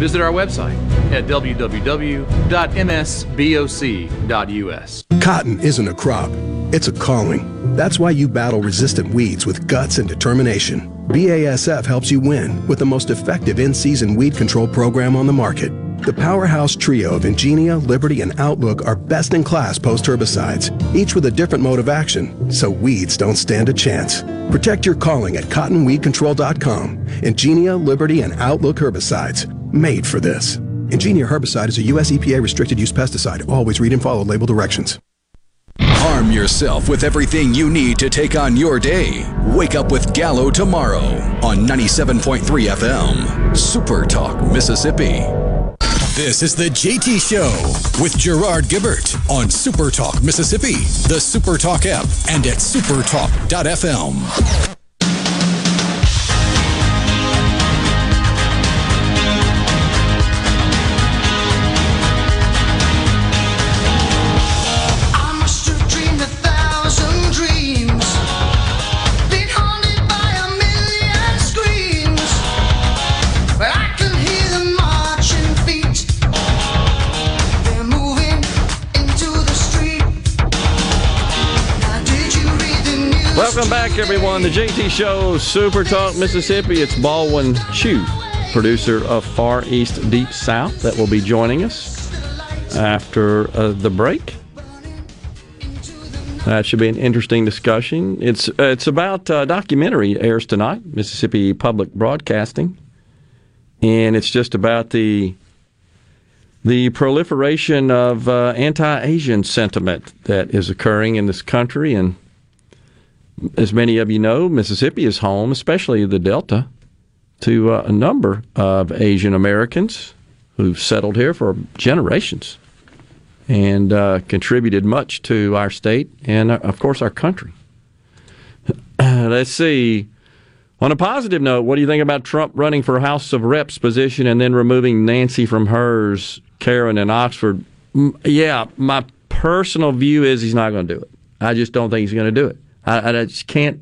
[SPEAKER 25] visit our website at www.msboc.us.
[SPEAKER 22] Cotton isn't a crop, it's a calling. That's why you battle resistant weeds with guts and determination. BASF helps you win with the most effective in season weed control program on the market. The powerhouse trio of Engenia, Liberty, and Outlook are best in class post herbicides, each with a different mode of action, so weeds don't stand a chance. Protect your calling at cottonweedcontrol.com. Engenia, Liberty, and Outlook herbicides, made for this. Engenia herbicide is a U.S. EPA restricted use pesticide. Always read and follow label directions.
[SPEAKER 1] Arm yourself with everything you need to take on your day. Wake up with Gallo tomorrow on 97.3 FM. Super Talk, Mississippi. This is the JT Show with Gerard Gibert on Super Talk, Mississippi, the Super Talk app, and at supertalk.fm.
[SPEAKER 5] back, everyone. The JT Show, Super Talk, Mississippi. It's Baldwin Chiu, producer of Far East Deep South, that will be joining us after uh, the break. That should be an interesting discussion. It's uh, it's about uh, documentary airs tonight, Mississippi Public Broadcasting, and it's just about the the proliferation of uh, anti-Asian sentiment that is occurring in this country, and as many of you know, Mississippi is home, especially the Delta, to uh, a number of Asian Americans who've settled here for generations and uh, contributed much to our state and, uh, of course, our country. [clears throat] Let's see. On a positive note, what do you think about Trump running for House of Reps position and then removing Nancy from hers, Karen in Oxford? Yeah, my personal view is he's not going to do it. I just don't think he's going to do it. I, I just can't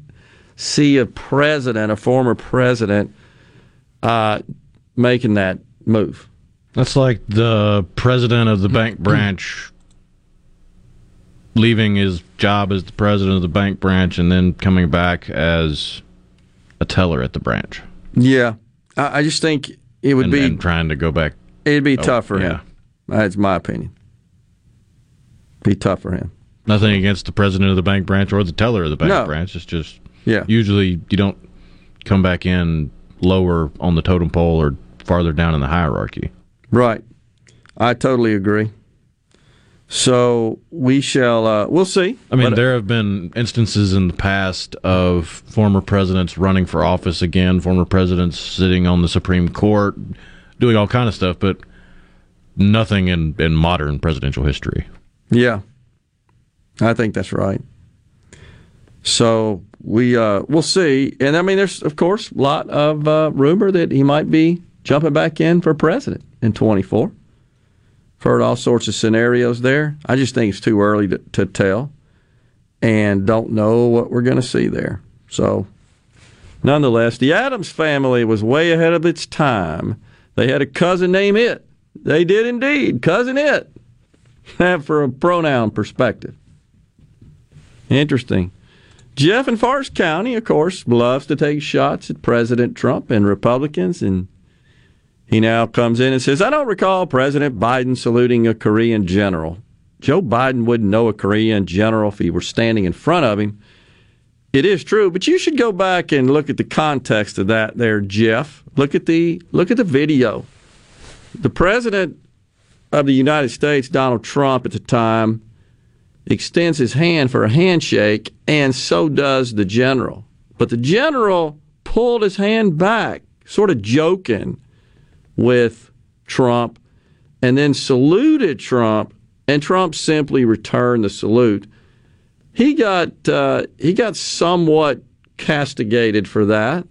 [SPEAKER 5] see a president, a former president, uh, making that move.
[SPEAKER 3] That's like the president of the bank [clears throat] branch leaving his job as the president of the bank branch and then coming back as a teller at the branch.
[SPEAKER 5] Yeah, I, I just think it would
[SPEAKER 3] and,
[SPEAKER 5] be
[SPEAKER 3] and trying to go back.
[SPEAKER 5] It'd be
[SPEAKER 3] Oh,
[SPEAKER 5] tough for
[SPEAKER 3] yeah.
[SPEAKER 5] him. That's my opinion. Be tough for him.
[SPEAKER 3] Nothing against the president of the bank branch or the teller of the bank
[SPEAKER 5] No.
[SPEAKER 3] branch. It's just
[SPEAKER 5] Yeah.
[SPEAKER 3] Usually you don't come back in lower on the totem pole or farther down in the hierarchy.
[SPEAKER 5] Right. I totally agree. So we shall. Uh, we'll see.
[SPEAKER 3] I mean,
[SPEAKER 5] But-
[SPEAKER 3] there have been instances in the past of former presidents running for office again, former presidents sitting on the Supreme Court, doing all kind of stuff, but nothing in, in modern presidential history.
[SPEAKER 5] Yeah, I think that's right. So we uh, we'll see, and I mean, there's of course a lot of uh, rumor that he might be jumping back in for president in 24. Heard all sorts of scenarios there. I just think it's too early to, to tell, and don't know what we're going to see there. So, nonetheless, the Addams family was way ahead of its time. They had a cousin named It. They did indeed, cousin It. [laughs] for a pronoun perspective. Interesting. Jeff in Forest County, of course, loves to take shots at President Trump and Republicans, and he now comes in and says, I don't recall President Biden saluting a Korean general. Joe Biden wouldn't know a Korean general if he were standing in front of him. It is true, but you should go back and look at the context of that there, Jeff. Look at the look at the video. The president of the United States, Donald Trump at the time, extends his hand for a handshake, and so does the general. But the general pulled his hand back, sort of joking with Trump, and then saluted Trump, and Trump simply returned the salute. He got uh, he got somewhat castigated for that,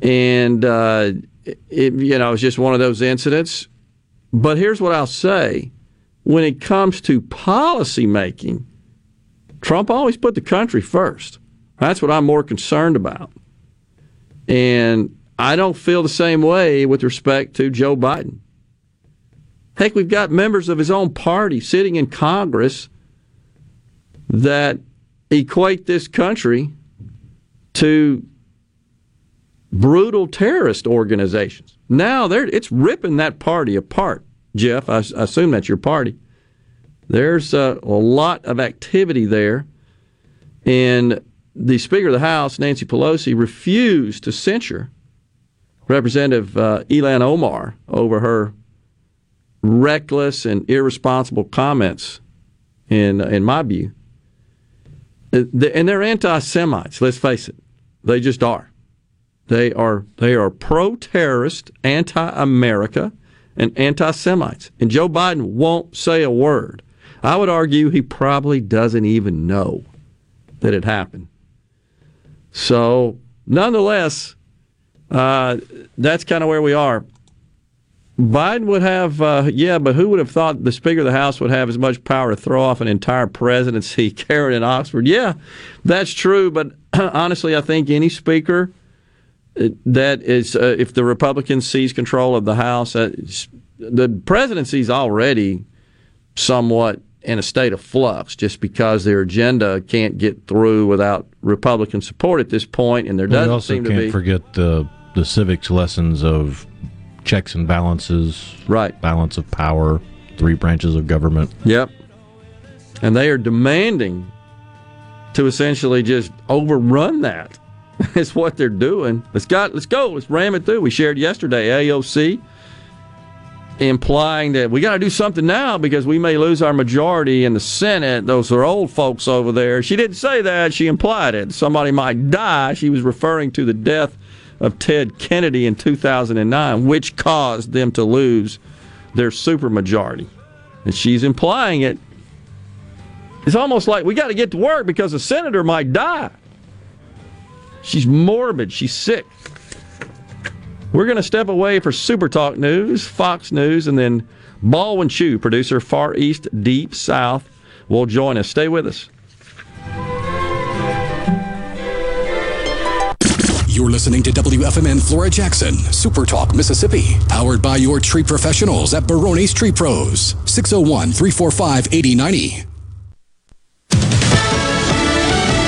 [SPEAKER 5] and uh, it, you know it was just one of those incidents. But here's what I'll say: when it comes to policy making, Trump always put the country first. That's what I'm more concerned about, and I don't feel the same way with respect to Joe Biden. Heck, we've got members of his own party sitting in Congress that equate this country to brutal terrorist organizations. Now it's ripping that party apart. Jeff, I, I assume that's your party. There's a, a lot of activity there, and the Speaker of the House, Nancy Pelosi, refused to censure Representative uh, Ilhan Omar over her reckless and irresponsible comments. In in my view, Uh, and they're anti-Semites. Let's face it, they just are. They are they are pro-terrorist, anti-America, and anti-Semites. And Joe Biden won't say a word. I would argue he probably doesn't even know that it happened. So, nonetheless, uh, that's kind of where we are. Biden would have, uh, yeah, but who would have thought the Speaker of the House would have as much power to throw off an entire presidency [laughs] carried in Oxford? Yeah, that's true, but [clears throat] honestly, I think any Speaker that is, uh, if the Republicans seize control of the House, uh, the presidency is already somewhat in a state of flux just because their agenda can't get through without Republican support at this point, and there doesn't
[SPEAKER 3] also
[SPEAKER 5] seem to
[SPEAKER 3] can't
[SPEAKER 5] be.
[SPEAKER 3] forget the the civics lessons of checks and balances,
[SPEAKER 5] right?
[SPEAKER 3] Balance of power, three branches of government.
[SPEAKER 5] Yep. And they are demanding to essentially just overrun that. [laughs] It's what they're doing. Let's got let's go. Let's ram it through. We shared yesterday AOC implying that we got to do something now because we may lose our majority in the Senate. Those are old folks over there. She didn't say that. She implied it. Somebody might die. She was referring to the death of Ted Kennedy in 2009, which caused them to lose their supermajority. And she's implying it. It's almost like we got to get to work because a senator might die. She's morbid. She's sick. We're going to step away for Super Talk News, Fox News, and then Baldwin Chiu, producer Far East Deep South, will join us. Stay with us.
[SPEAKER 1] You're listening to WFMN Flora Jackson, Super Talk, Mississippi, powered by your tree professionals at Barone's Tree Pros, 601 345 8090.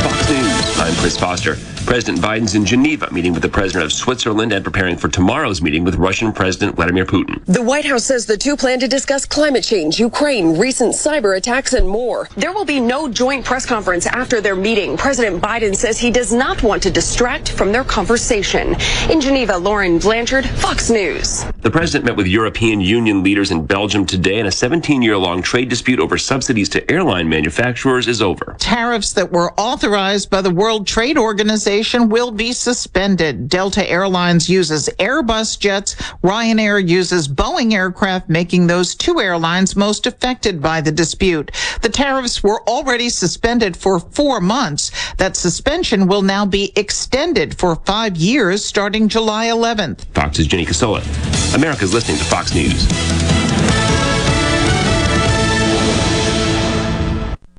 [SPEAKER 26] Fox News. I'm Chris Foster.
[SPEAKER 27] President Biden's in Geneva meeting with the president of Switzerland and preparing for tomorrow's meeting with Russian President Vladimir Putin.
[SPEAKER 28] The White House says the two plan to discuss climate change, Ukraine, recent cyber attacks, and more. There will be no joint press conference after their meeting. President Biden says he does not want to distract from their conversation. In Geneva, Lauren Blanchard, Fox News.
[SPEAKER 27] The president met with European Union leaders in Belgium today, and a 17 year long trade dispute over subsidies to airline manufacturers is over.
[SPEAKER 29] Tariffs that were authorized by the World Trade Organization will be suspended. Delta Airlines uses Airbus jets. Ryanair uses Boeing aircraft, making those two airlines most affected by the dispute. The tariffs were already suspended for four months. That suspension will now be extended for five years starting July 11th.
[SPEAKER 27] Fox's Jenny Casola. America's listening to Fox News.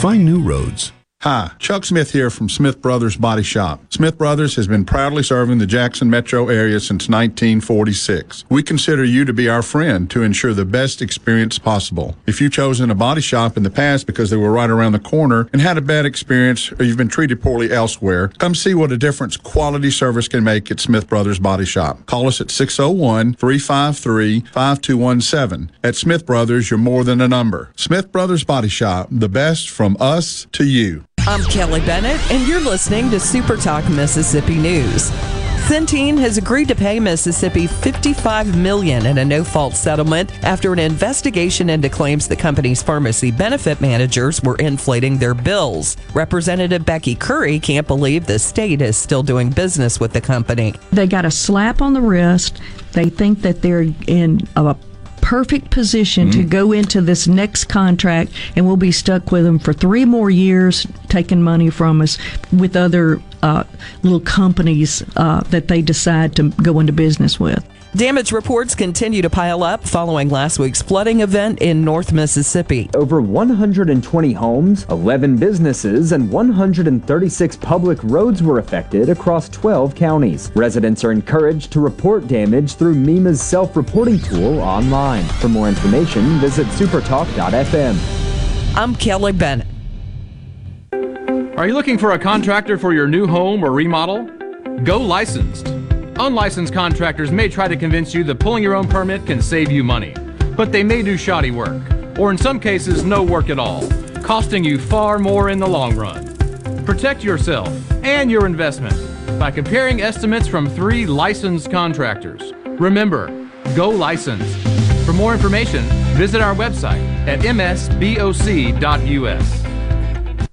[SPEAKER 30] Find new roads.
[SPEAKER 31] Hi, Chuck Smith here from Smith Brothers Body Shop. Smith Brothers has been proudly serving the Jackson metro area since 1946. We consider you to be our friend to ensure the best experience possible. If you've chosen a body shop in the past because they were right around the corner and had a bad experience or you've been treated poorly elsewhere, come see what a difference quality service can make at Smith Brothers Body Shop. Call us at 601-353-5217. At Smith Brothers, you're more than a number. Smith Brothers Body Shop, the best from us to you.
[SPEAKER 32] I'm Kelly Bennett, and you're listening to Super Talk Mississippi News. Centene has agreed to pay Mississippi 55 million in a no-fault settlement after an investigation into claims the company's pharmacy benefit managers were inflating their bills. Representative Becky Currie can't believe the state is still doing business with the company.
[SPEAKER 33] They got a slap on the wrist. They think that they're in a perfect position to go into this next contract and we'll be stuck with them for three more years taking money from us with other uh, little companies uh, that they decide to go into business with.
[SPEAKER 32] Damage reports continue to pile up following last week's flooding event in North Mississippi.
[SPEAKER 16] Over 120 homes, 11 businesses, and 136 public roads were affected across 12 counties. Residents are encouraged to report damage through MEMA's self-reporting tool online. For more information, visit supertalk.fm.
[SPEAKER 32] I'm Kelly Bennett.
[SPEAKER 25] Are you looking for a contractor for your new home or remodel? Go licensed. Unlicensed contractors may try to convince you that pulling your own permit can save you money, but they may do shoddy work, or in some cases, no work at all, costing you far more in the long run. Protect yourself and your investment by comparing estimates from three licensed contractors. Remember, go licensed. For more information, visit our website at msboc.us.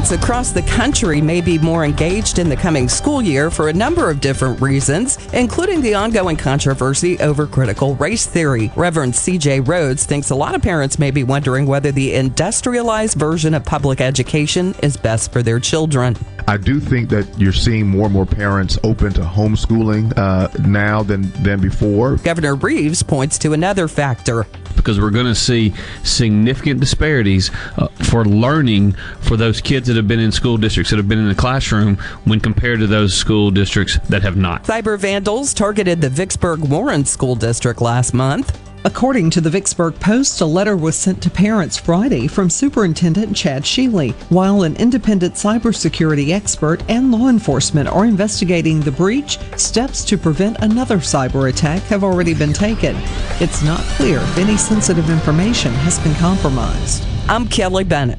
[SPEAKER 32] Parents across the country may be more engaged in the coming school year for a number of different reasons, including the ongoing controversy over critical race theory. Reverend C.J. Rhodes thinks a lot of parents may be wondering whether the industrialized version of public education is best for their children.
[SPEAKER 34] I do think that you're seeing more and more parents open to homeschooling uh, now than, than before.
[SPEAKER 32] Governor Reeves points to another factor.
[SPEAKER 35] because we're going to see significant disparities uh, for learning for those kids that have been in school districts that have been in the classroom when compared to those school districts that have not.
[SPEAKER 32] Cyber vandals targeted the Vicksburg Warren School District last month. According to the Vicksburg Post, a letter was sent to parents Friday from Superintendent Chad Shealy. While an independent cybersecurity expert and law enforcement are investigating the breach, steps to prevent another cyber attack have already been taken. It's not clear if any sensitive information has been compromised. I'm Kelly Bennett.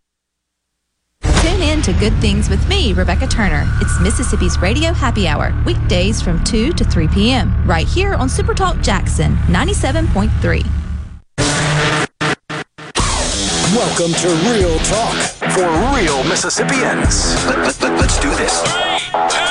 [SPEAKER 36] Tune to Good Things with me, Rebecca Turner. It's Mississippi's Radio Happy Hour, weekdays from 2 to 3 p.m., right here on Supertalk Jackson 97.3.
[SPEAKER 1] Welcome to Real Talk for real Mississippians. Let, us do this.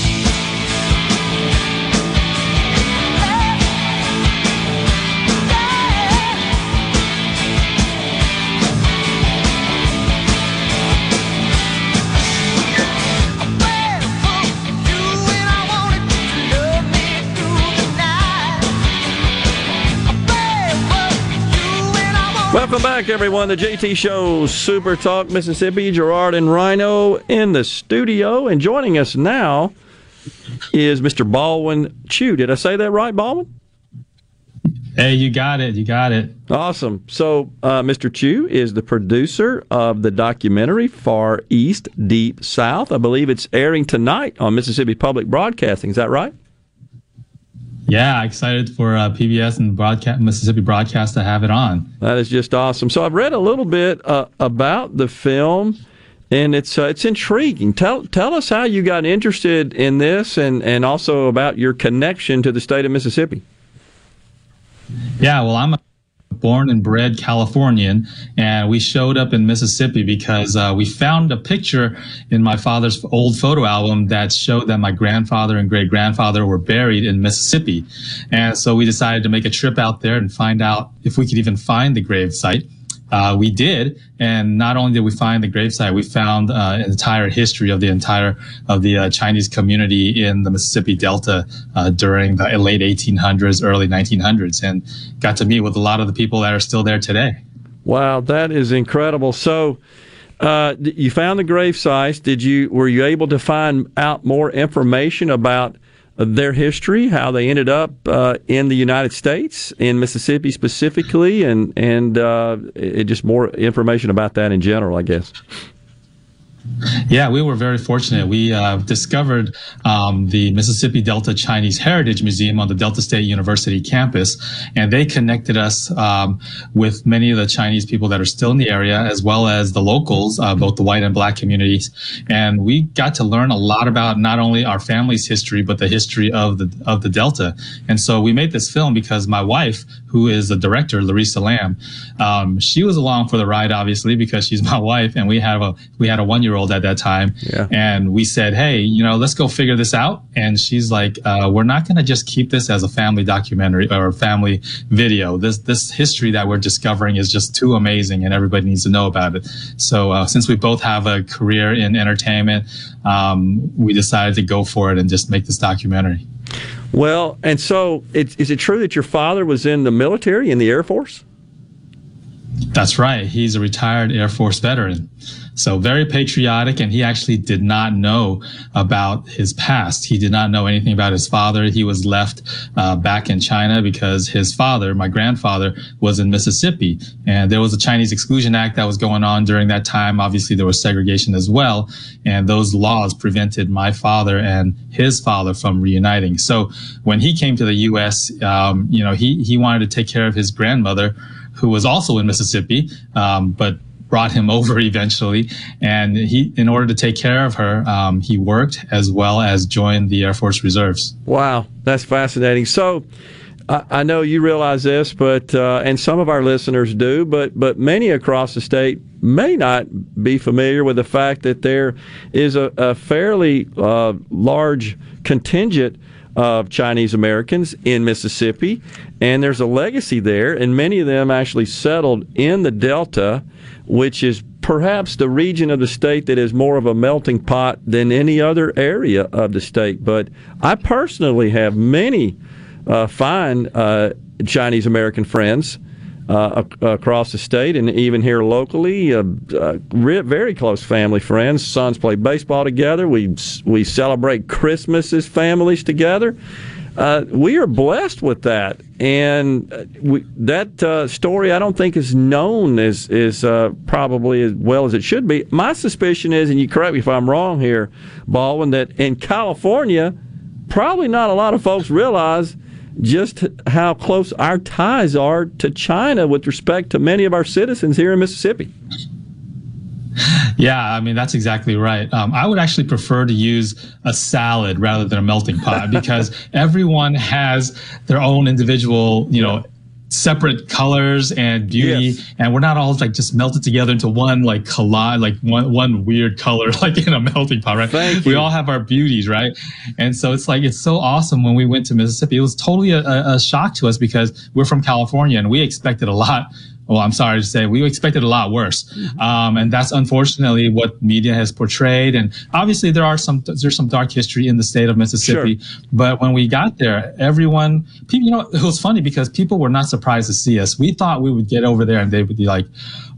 [SPEAKER 5] Welcome back, everyone. The JT Show, Super Talk Mississippi. Gerard and Rhino in the studio. And joining us now is Mr. Baldwin Chiu. Did I say that right, Baldwin?
[SPEAKER 37] Hey, you got it. You got it.
[SPEAKER 5] Awesome. So, uh, Mr. Chiu is the producer of the documentary Far East, Deep South. I believe it's airing tonight on Mississippi Public Broadcasting. Is that right?
[SPEAKER 37] Yeah, excited for uh, PBS and broadcast Mississippi Broadcast to have it on.
[SPEAKER 5] That is just awesome. So I've read a little bit uh, about the film, and it's uh, it's intriguing. Tell tell us how you got interested in this, and and also about your connection to the state of Mississippi.
[SPEAKER 37] Yeah, well, I'm a born and bred Californian, and we showed up in Mississippi because uh, we found a picture in my father's old photo album that showed that my grandfather and great grandfather were buried in Mississippi. And so we decided to make a trip out there and find out if we could even find the grave site. Uh, we did, and not only did we find the gravesite, we found uh, an entire history of the entire of the uh, Chinese community in the Mississippi Delta uh, during the late 1800s, early 1900s, and got to meet with a lot of the people that are still there today.
[SPEAKER 5] Wow, that is incredible. So. Uh, you found the grave sites. Did you were you able to find out more information about their history, how they ended up uh, in the United States, in Mississippi specifically, and and uh, it, just more information about that in general, I guess.
[SPEAKER 37] Yeah, we were very fortunate. We uh, discovered um, the Mississippi Delta Chinese Heritage Museum on the Delta State University campus, and they connected us um, with many of the Chinese people that are still in the area, as well as the locals, uh, both the white and black communities. And we got to learn a lot about not only our family's history, but the history of the of the Delta. And so we made this film because my wife, who is the director, Larissa Lam, um, she was along for the ride, obviously, because she's [laughs] my wife, and we have a we had a one year old at that time.
[SPEAKER 5] Yeah.
[SPEAKER 37] And we said, hey, you know, let's go figure this out. And she's like, uh, we're not going to just keep this as a family documentary or a family video. This this history that we're discovering is just too amazing, and everybody needs to know about it. So uh, since we both have a career in entertainment, um, we decided to go for it and just make this documentary.
[SPEAKER 5] Well, and so it, is it true that your father was in the military, in the Air Force?
[SPEAKER 37] That's right. He's a retired Air Force veteran. So very patriotic, and he actually did not know about his past. He did not know anything about his father. He was left uh, back in China because his father, my grandfather, was in Mississippi, and there was a Chinese Exclusion Act that was going on during that time. Obviously, there was segregation as well, and those laws prevented my father and his father from reuniting. So when he came to the U.S., um, you know, he he wanted to take care of his grandmother who was also in Mississippi, um, but brought him [laughs] over eventually. And he, in order to take care of her, um, he worked as well as joined the Air Force Reserves.
[SPEAKER 5] Wow, that's fascinating. So, I, know you realize this, but uh, and some of our listeners do, but but many across the state may not be familiar with the fact that there is a, a fairly uh, large contingent of Chinese Americans in Mississippi, and there's a legacy there, and many of them actually settled in the Delta, which is perhaps the region of the state that is more of a melting pot than any other area of the state. But I personally have many uh, fine uh, Chinese American friends. Uh, across the state and even here locally, uh, uh, very close family friends. Sons play baseball together. We we celebrate Christmas as families together. Uh, we are blessed with that, and uh, we, that uh, story I don't think is known as is uh, probably as well as it should be. My suspicion is, and you correct me if I'm wrong here, Baldwin, that in California, probably not a lot of folks realize just how close our ties are to China with respect to many of our citizens here in Mississippi.
[SPEAKER 37] Yeah, I mean that's exactly right. Um, I would actually prefer to use a salad rather than a melting pot [laughs] because everyone has their own individual, you know, separate colors and beauty, and we're not all like just melted together into one like collage, like one one weird color, [laughs] like in a melting pot, right?
[SPEAKER 5] Thank
[SPEAKER 37] we
[SPEAKER 5] you.
[SPEAKER 37] all have our beauties, right? And so it's like it's so awesome when we went to Mississippi. It was totally a, a shock to us because we're from California and we expected a lot well, I'm sorry to say, we expected a lot worse, um, and that's unfortunately what media has portrayed. And obviously, there are some there's some dark history in the state of Mississippi. But when we got there, everyone, people, you know, it was funny because people were not surprised to see us. We thought we would get over there and they would be like,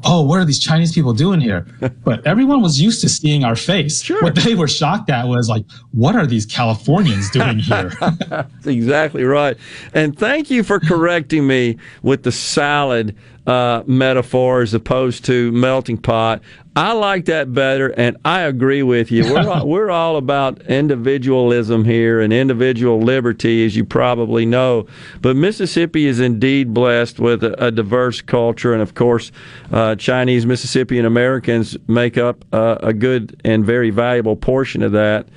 [SPEAKER 37] "Oh, what are these Chinese people doing here?" [laughs] but everyone was used to seeing our face. What they were shocked at was like, "What are these Californians doing [laughs] here?"
[SPEAKER 5] That's exactly right. And thank you for correcting me with the salad uh, metaphor as opposed to melting pot. I like that better, and I agree with you. We're all, [laughs] we're all about individualism here and individual liberty, as you probably know. But Mississippi is indeed blessed with a, a diverse culture, and of course, uh, Chinese Mississippian Americans make up uh, a good and very valuable portion of that.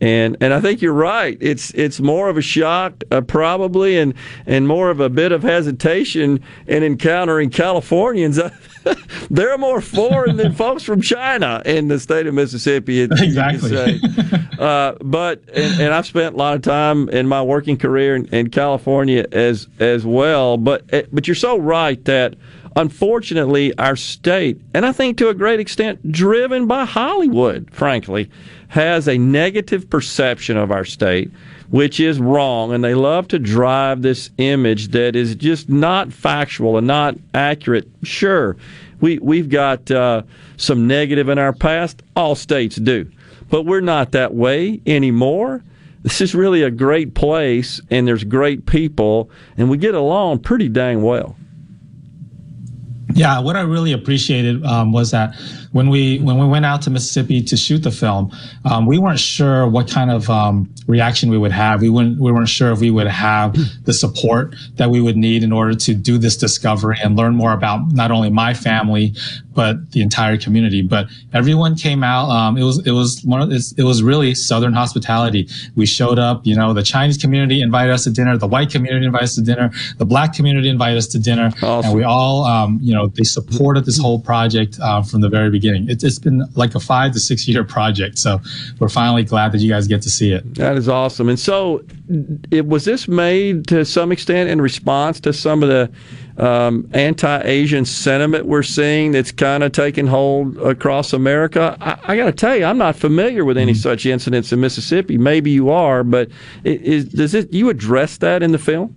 [SPEAKER 5] And and I think you're right. It's it's more of a shock, uh, probably, and and more of a bit of hesitation in encountering Californians. [laughs] They're more foreign than [laughs] folks from China in the state of Mississippi. it-
[SPEAKER 37] Exactly. [laughs]
[SPEAKER 5] uh, but and, and I've spent a lot of time in my working career in, in California as as well. But eh, but you're so right that unfortunately our state, and I think to a great extent driven by Hollywood, frankly, has a negative perception of our state, which is wrong, and they love to drive this image that is just not factual and not accurate. Sure, we we've got uh, some negative in our past. All states do, but we're not that way anymore. This is really a great place, and there's great people, and we get along pretty dang well.
[SPEAKER 37] Yeah, what I really appreciated um, was that when we when we went out to Mississippi to shoot the film, um, we weren't sure what kind of um, reaction we would have. We wouldn't we weren't sure if we would have the support that we would need in order to do this discovery and learn more about not only my family but the entire community. But everyone came out. Um, it was it was one of it's, it was really Southern hospitality. We showed up. You know, the Chinese community invited us to dinner. The white community invited us to dinner. The black community invited us to dinner. And we all, um, you know, they supported this whole project uh, from the very beginning. It's, it's been like a five to six year project. So we're finally glad that you guys get to see it.
[SPEAKER 5] That is awesome. And so, it was this made to some extent in response to some of the um, anti-Asian sentiment we're seeing that's kind of taking hold across America. I, I got to tell you, I'm not familiar with any such incidents in Mississippi. Maybe you are, but is does it you address that in the film?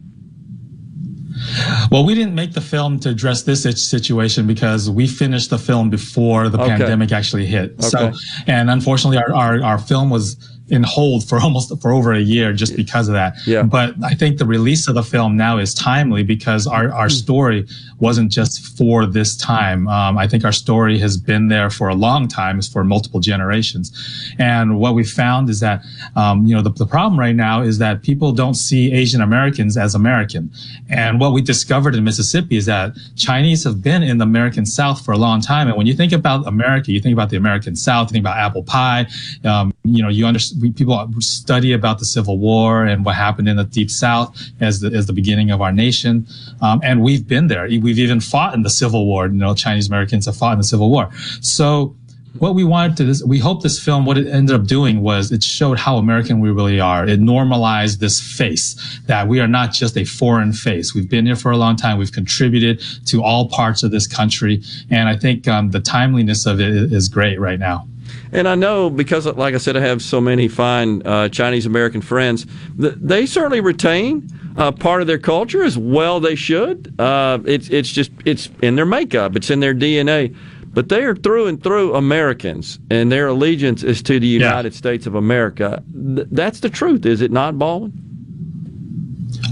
[SPEAKER 37] Well, we didn't make the film to address this situation because we finished the film before the
[SPEAKER 5] Okay.
[SPEAKER 37] pandemic actually hit. So,
[SPEAKER 5] Okay.
[SPEAKER 37] and unfortunately, our, our, our film was in hold for [laughs] almost for over a year just because of that.
[SPEAKER 5] Yeah.
[SPEAKER 37] But I think the release of the film now is timely because our, our story wasn't just for this time. Um, I think our story has been there for a long time, it's for multiple generations. And what we found is that, um, you know, the, the problem right now is that people don't see Asian Americans as American. And what we discovered in Mississippi is that Chinese have been in the American South for a long time. And when you think about America, you think about the American South, you think about apple pie. Um, you know, you understand, people study about the Civil War and what happened in the Deep South as the, as the beginning of our nation. Um, and we've been there. We've even fought in the Civil War. You know, Chinese Americans have fought in the Civil War. So, what we wanted to this, we hope this film, what it ended up doing was it showed how American we really are. It normalized this face that we are not just a foreign face. We've been here for a long time. We've contributed to all parts of this country. And I think um, the timeliness of it is great right now.
[SPEAKER 5] And I know because, like I said, I have so many fine uh, Chinese American friends. Th- they certainly retain uh, part of their culture as well. They should. Uh, it's it's just it's in their makeup. It's in their DNA. But they are through and through Americans, and their allegiance is to the United States of America. Th- that's the truth, is it not, Baldwin?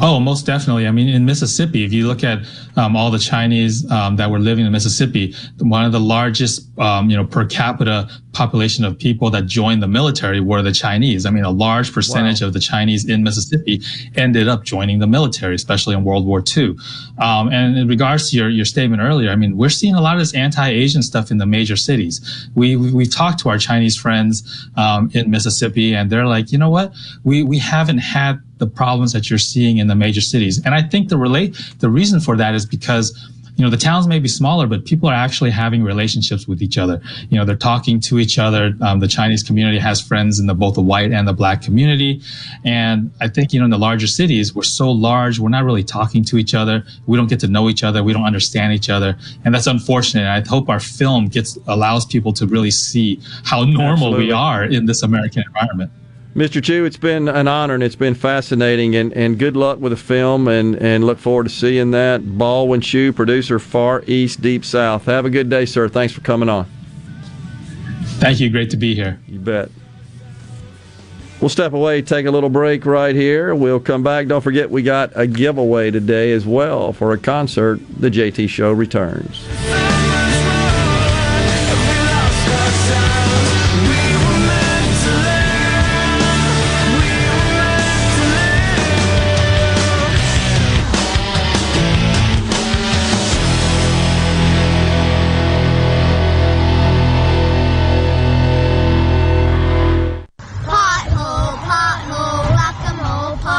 [SPEAKER 37] Oh, most definitely. I mean, in Mississippi, if you look at um, all the Chinese um, that were living in Mississippi, one of the largest, um, you know, per capita population of people that joined the military were the Chinese. I mean, a large percentage of the Chinese in Mississippi ended up joining the military, especially in World War II. Um, and in regards to your, your statement earlier, I mean, we're seeing a lot of this anti-Asian stuff in the major cities. We, we, we talked to our Chinese friends um, in Mississippi, and they're like, you know what? We, we haven't had the problems that you're seeing in the major cities. And I think the relate the reason for that is because you know the towns may be smaller, but people are actually having relationships with each other. You know they're talking to each other. Um, the Chinese community has friends in the both the white and the black community, and I think you know in the larger cities we're so large we're not really talking to each other. We don't get to know each other. We don't understand each other, and that's unfortunate. I hope our film gets allows people to really see how normal
[SPEAKER 5] Absolutely.
[SPEAKER 37] we are in this American environment.
[SPEAKER 5] Mr. Chiu, it's been an honor and it's been fascinating, and, and good luck with the film, and, and look forward to seeing that. Baldwin Chiu, producer, Far East, Deep South. Have a good day, sir. Thanks for coming on.
[SPEAKER 37] Thank you. Great to be here.
[SPEAKER 5] You bet. We'll step away, take a little break right here. We'll come back. Don't forget, we got a giveaway today as well for a concert. The JT Show returns.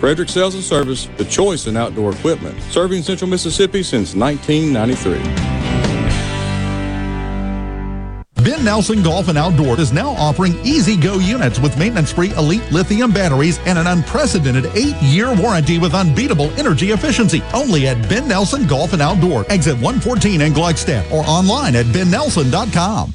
[SPEAKER 38] Frederick Sales and Service, the choice in outdoor equipment, serving Central Mississippi since 1993.
[SPEAKER 39] Ben Nelson Golf and Outdoor is now offering easy go units with maintenance free elite lithium batteries and an unprecedented eight year warranty with unbeatable energy efficiency. Only at Ben Nelson Golf and Outdoor, exit 114 in Gluckstadt or online at bennelson.com.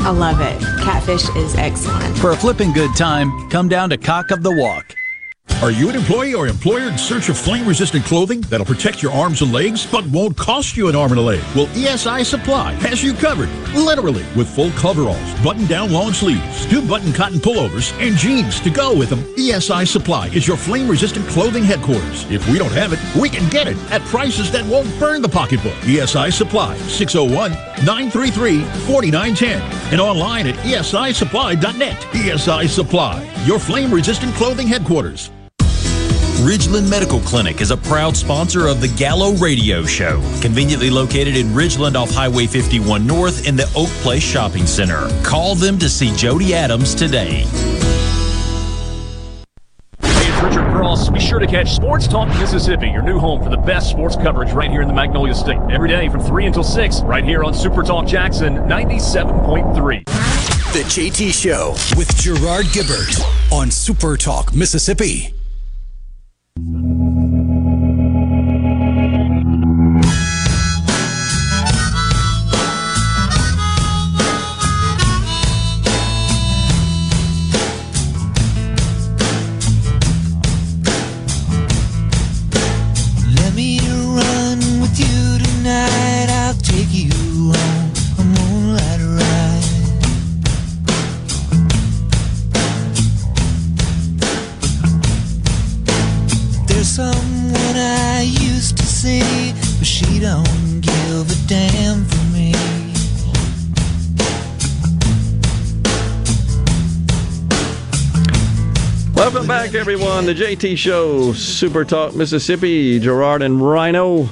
[SPEAKER 40] I love it. Catfish is excellent.
[SPEAKER 41] For a flipping good time, come down to Cock of the Walk.
[SPEAKER 9] Are you an employee or employer in search of flame resistant clothing that'll protect your arms and legs but won't cost you an arm and a leg? Well, ESI Supply has you covered, literally, with full coveralls, button down long sleeves, two button cotton pullovers, and jeans to go with them. ESI Supply is your flame resistant clothing headquarters. If we don't have it, we can get it at prices that won't burn the pocketbook. ESI Supply, 601 933 4910, and online at esisupply.net. ESI Supply, your flame resistant clothing headquarters.
[SPEAKER 6] Ridgeland Medical Clinic is a proud sponsor of the Gallo Radio Show, conveniently located in Ridgeland off Highway 51 North in the Oak Place Shopping Center. Call them to see Jody Adams today.
[SPEAKER 38] Cross. Be sure to catch Sports Talk Mississippi, your new home for the best sports coverage right here in the Magnolia State. Every day from 3 until 6, right here on Super Talk Jackson 97.3.
[SPEAKER 1] The JT Show with Gerard Gibert on Super Talk, Mississippi.
[SPEAKER 5] Everyone. The JT Show, Super Talk Mississippi, Gerard and Rhino.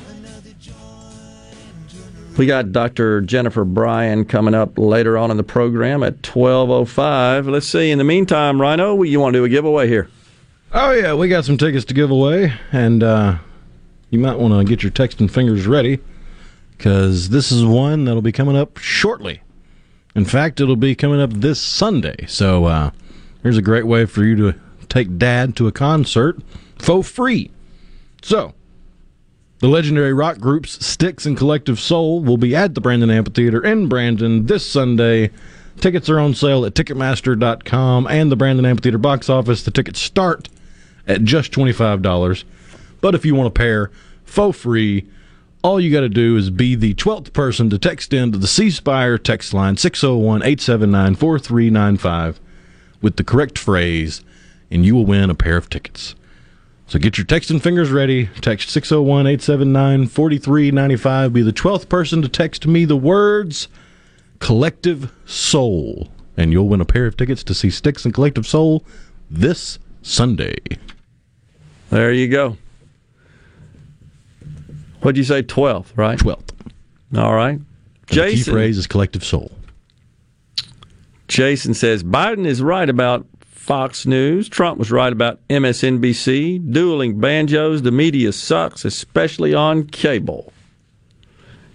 [SPEAKER 5] We got Dr. Jennifer Bryan coming up later on in the program at 12.05. Let's see. In the meantime, Rhino, you want to do a giveaway here?
[SPEAKER 3] Oh yeah, we got some tickets to give away, and uh, you might want to get your texting fingers ready because this is one that'll be coming up shortly. In fact, it'll be coming up this Sunday. So uh, here's a great way for you to take Dad to a concert for free. So. The legendary rock groups Styx and Collective Soul will be at the Brandon Amphitheater in Brandon this Sunday. Tickets are on sale at Ticketmaster.com and the Brandon Amphitheater box office. The tickets start at just $25. But if you want a pair for free, all you got to do is be the 12th person to text in to the C Spire text line 601 879 4395 with the correct phrase, and you will win a pair of tickets. So get your texting fingers ready. Text 601 879 4395. Be the 12th person to text me the words Collective Soul. And you'll win a pair of tickets to see Styx and Collective Soul this Sunday.
[SPEAKER 5] There you go. What'd you say? 12th, right?
[SPEAKER 3] 12th.
[SPEAKER 5] All right.
[SPEAKER 3] And the key
[SPEAKER 5] Jason.
[SPEAKER 3] phrase is Collective Soul.
[SPEAKER 5] Jason says Biden is right about Fox News. Trump was right about MSNBC. Dueling banjos. The media sucks, especially on cable.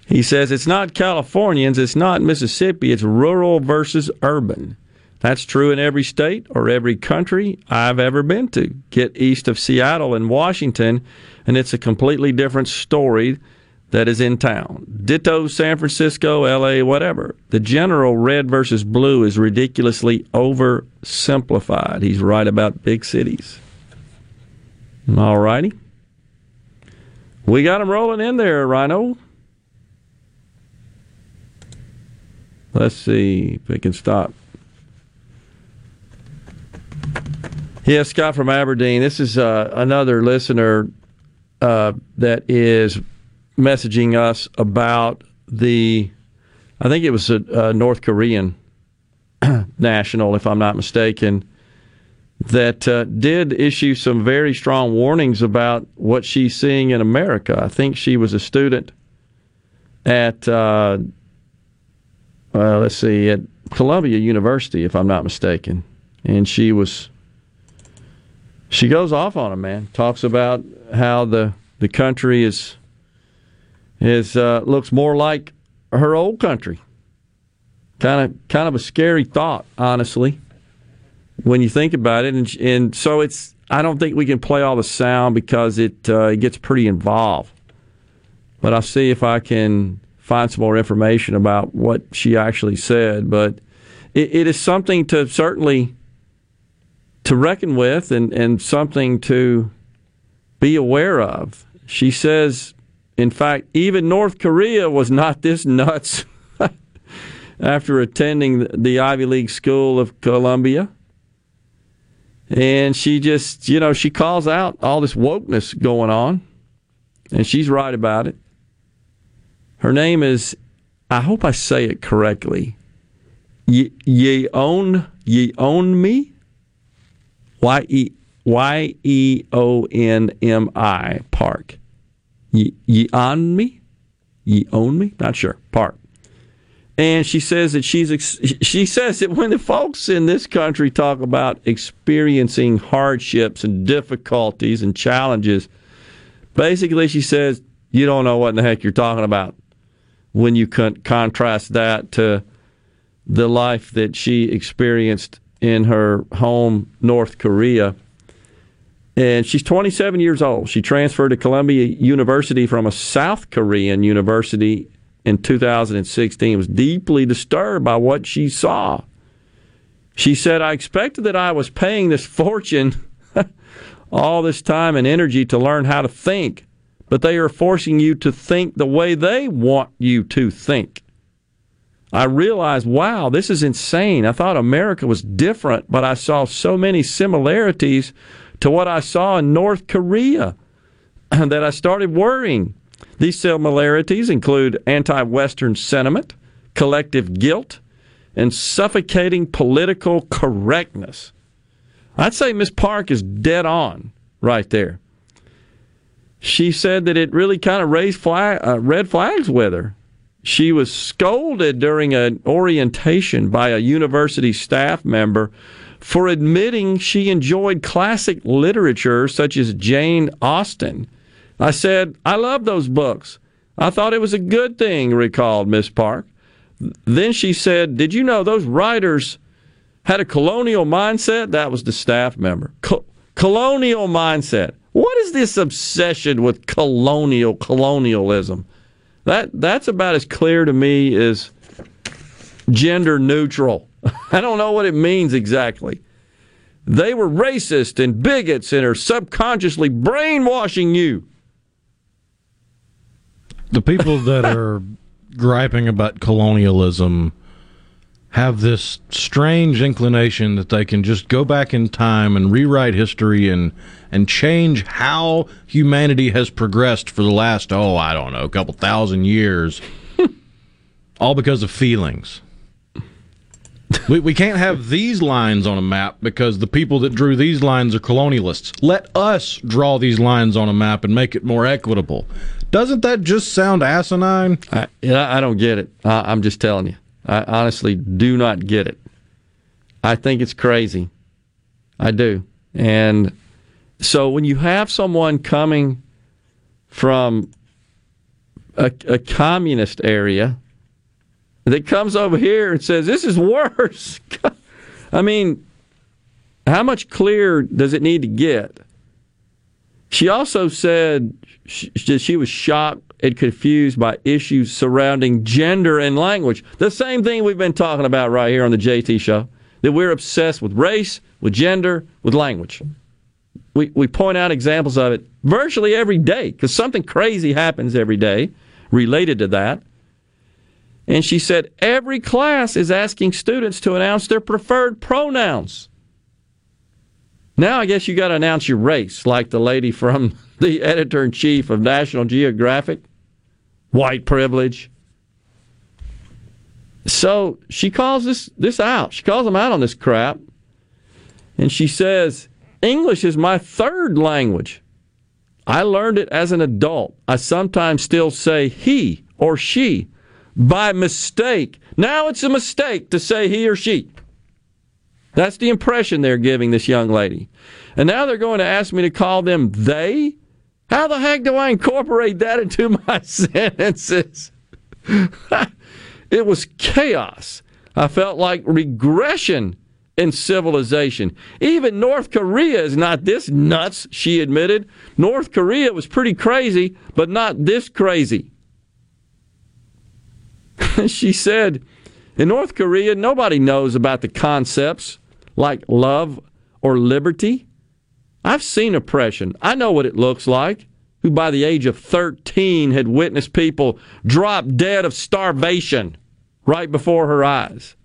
[SPEAKER 5] He says it's not Californians, it's not Mississippi, it's rural versus urban. That's true in every state or every country I've ever been to. Get east of Seattle and Washington, and it's a completely different story that is in town. Ditto San Francisco, LA, whatever. The general red versus blue is ridiculously oversimplified. He's right about big cities. All righty. We got him rolling in there, Rhino. Let's see if we can stop. Yeah, Scott from Aberdeen. This is uh, another listener uh, that is messaging us about the, I think it was a, a North Korean [clears throat] national, if I'm not mistaken, that uh, did issue some very strong warnings about what she's seeing in America. I think she was a student at, uh, uh, let's see, at Columbia University, if I'm not mistaken, and she was she goes off on him, man. Talks about how the the country is is uh, looks more like her old country. Kind of kind of a scary thought, honestly, when you think about it. And and so it's I don't think we can play all the sound because it uh, it gets pretty involved. But I'll see if I can find some more information about what she actually said. But it, it is something to certainly to reckon with and, and something to be aware of. She says, in fact, even North Korea was not this nuts [laughs] after attending the Ivy League School of Columbia. And she just, you know, she calls out all this wokeness going on, and she's right about it. Her name is, I hope I say it correctly, Ye, ye own ye own me, Y E Y E O N M I Park. Ye, ye on me, ye own me. Not sure. Part. And she says that she's she says that when the folks in this country talk about experiencing hardships and difficulties and challenges, basically she says you don't know what in the heck you're talking about when you con- contrast that to the life that she experienced in her home, North Korea. And she's 27 years old. She transferred to Columbia University from a South Korean university in 2016 was deeply disturbed by what she saw. She said, I expected that I was paying this fortune [laughs] all this time and energy to learn how to think, but they are forcing you to think the way they want you to think. I realized, wow, this is insane. I thought America was different, but I saw so many similarities to what I saw in North Korea [clears throat] that I started worrying. These similarities include anti Western sentiment, collective guilt, and suffocating political correctness. I'd say Miss Park is dead on right there. She said that it really kind of raised flag, uh, red flags with her. She was scolded during an orientation by a university staff member for admitting she enjoyed classic literature such as Jane Austen I said, I love those books. I thought it was a good thing, recalled Miss Park. Then she said, Did you know those writers had a colonial mindset? That was the staff member. Co- colonial mindset. What is this obsession with colonial colonialism? That that's about as clear to me as gender neutral. [laughs] I don't know what it means exactly. They were racist and bigots and are subconsciously brainwashing you
[SPEAKER 42] the people that [laughs] are griping about colonialism have this strange inclination that they can just go back in time and rewrite history and and change how humanity has progressed for the last oh I don't know a couple thousand years [laughs] all because of feelings we, we can't have these lines on a map because the people that drew these lines are colonialists. Let us draw these lines on a map and make it more equitable. Doesn't that just sound asinine?
[SPEAKER 5] I, I don't get it. I, I'm just telling you. I honestly do not get it. I think it's crazy. I do. And so when you have someone coming from a, a communist area that comes over here and says, This is worse. [laughs] I mean, how much clearer does it need to get? She also said she, she was shocked and confused by issues surrounding gender and language. The same thing we've been talking about right here on the JT show that we're obsessed with race, with gender, with language. We, we point out examples of it virtually every day because something crazy happens every day related to that. And she said every class is asking students to announce their preferred pronouns. Now I guess you got to announce your race, like the lady from [laughs] the editor in chief of National Geographic. White privilege. So she calls this this out. She calls them out on this crap. And she says, English is my third language. I learned it as an adult. I sometimes still say he or she by mistake. Now it's a mistake to say he or she. That's the impression they're giving this young lady. And now they're going to ask me to call them they? How the heck do I incorporate that into [laughs] my sentences? [laughs] it was chaos. I felt like regression in civilization. Even North Korea is not this nuts, she admitted. North Korea was pretty crazy, but not this crazy. [laughs] she said, in North Korea, nobody knows about the concepts like love or liberty. I've seen oppression. I know what it looks like. Who, by the age of 13, had witnessed people drop dead of starvation right before her eyes.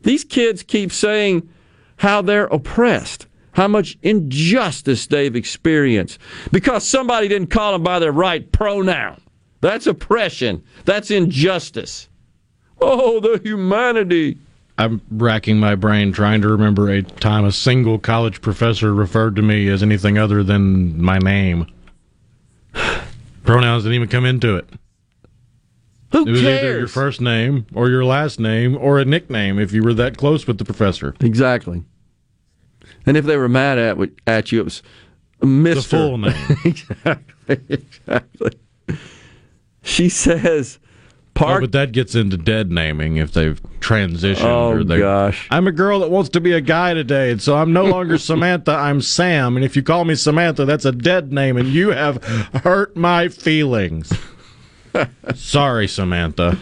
[SPEAKER 5] These kids keep saying how they're oppressed, how much injustice they've experienced because somebody didn't call them by their right pronoun. That's oppression. That's injustice. Oh, the humanity.
[SPEAKER 3] I'm racking my brain trying to remember a time a single college professor referred to me as anything other than my name. [sighs] Pronouns didn't even come into it.
[SPEAKER 5] Who
[SPEAKER 3] it was
[SPEAKER 5] cares?
[SPEAKER 3] either your first name or your last name or a nickname if you were that close with the professor.
[SPEAKER 5] Exactly. And if they were mad at at you, it was Mister.
[SPEAKER 3] The full name. [laughs]
[SPEAKER 5] exactly. Exactly. She says,
[SPEAKER 3] "Park." Oh, but that gets into dead naming if they've transitioned.
[SPEAKER 5] Oh
[SPEAKER 3] or they,
[SPEAKER 5] gosh!
[SPEAKER 3] I'm a girl that wants to be a guy today, and so I'm no longer [laughs] Samantha. I'm Sam, and if you call me Samantha, that's a dead name, and you have hurt my feelings. [laughs] Sorry, Samantha.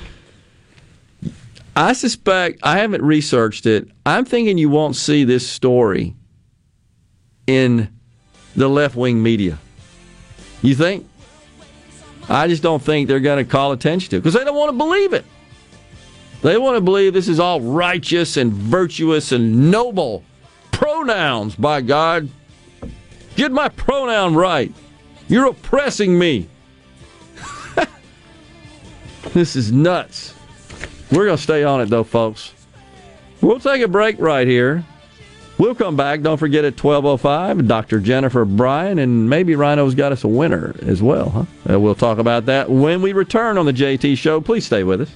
[SPEAKER 5] I suspect I haven't researched it. I'm thinking you won't see this story in the left wing media. You think? I just don't think they're going to call attention to because they don't want to believe it. They want to believe this is all righteous and virtuous and noble. Pronouns, by God. Get my pronoun right. You're oppressing me. [laughs] this is nuts. We're going to stay on it, though, folks. We'll take a break right here. We'll come back. Don't forget at 12.05, Dr. Jennifer Bryan, and maybe Rhino's got us a winner as well. Huh? Uh, we'll talk about that when we return on the JT Show. Please stay with us.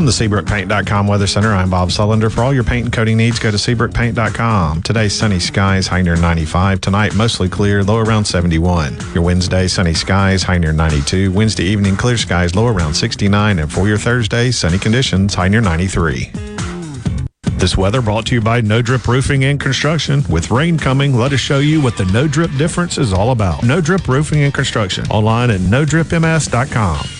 [SPEAKER 7] From the SeabrookPaint.com Weather Center, I'm Bob Sullender. For all your paint and coating needs, go to SeabrookPaint.com. Today, sunny skies, high near 95. Tonight, mostly clear, low around 71. Your Wednesday, sunny skies, high near 92. Wednesday evening, clear skies, low around 69. And for your Thursday, sunny conditions, high near 93. This weather brought to you by No Drip Roofing and Construction. With rain coming, let us show you what the No Drip difference is all about. No Drip Roofing and Construction. Online at NoDripMS.com.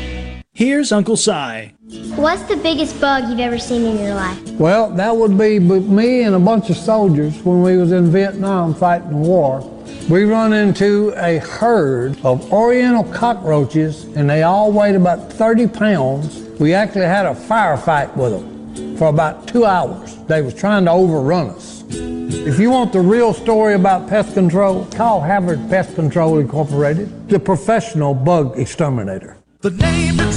[SPEAKER 25] Here's Uncle Si.
[SPEAKER 43] What's the biggest bug you've ever seen in your life?
[SPEAKER 44] Well, that would be me and a bunch of soldiers when we was in Vietnam fighting the war. We run into a herd of oriental cockroaches and they all weighed about 30 pounds. We actually had a firefight with them for about two hours. They was trying to overrun us. If you want the real story about pest control, call Havard Pest Control Incorporated, the professional bug exterminator.
[SPEAKER 45] The name to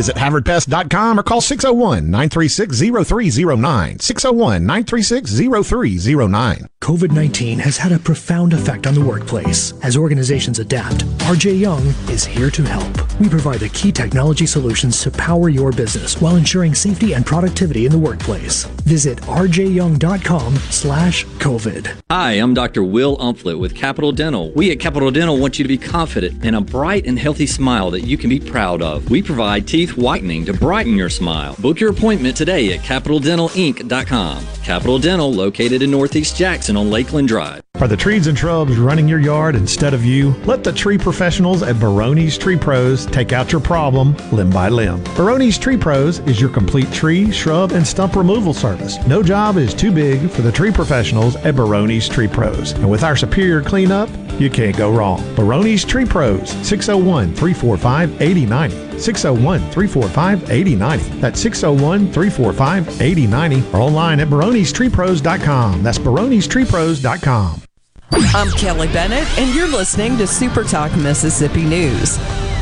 [SPEAKER 7] Visit HavardPest.com or call 601 936 0309. 601 936 0309.
[SPEAKER 46] COVID 19 has had a profound effect on the workplace. As organizations adapt, RJ Young is here to help. We provide the key technology solutions to power your business while ensuring safety and productivity in the workplace. Visit rjyoung.com slash COVID.
[SPEAKER 47] Hi, I'm Dr. Will Umflett with Capital Dental. We at Capital Dental want you to be confident in a bright and healthy smile that you can be proud of. We provide teeth whitening to brighten your smile. Book your appointment today at capitaldentalinc.com. Capital Dental, located in Northeast Jackson on Lakeland Drive.
[SPEAKER 7] Are the trees and shrubs running your yard instead of you? Let the tree professionals at Baroni's Tree Pros take out your problem limb by limb. Baroni's Tree Pros is your complete tree, shrub, and stump removal service. No job is too big for the tree professionals at Baroni's Tree Pros. And with our superior cleanup, you can't go wrong. Baroni's Tree Pros, 601 345 8090. 601 345 8090. That's 601 345 8090 or online at baronestreepros.com. That's baronestreepros.com.
[SPEAKER 32] I'm Kelly Bennett, and you're listening to Super Talk Mississippi News.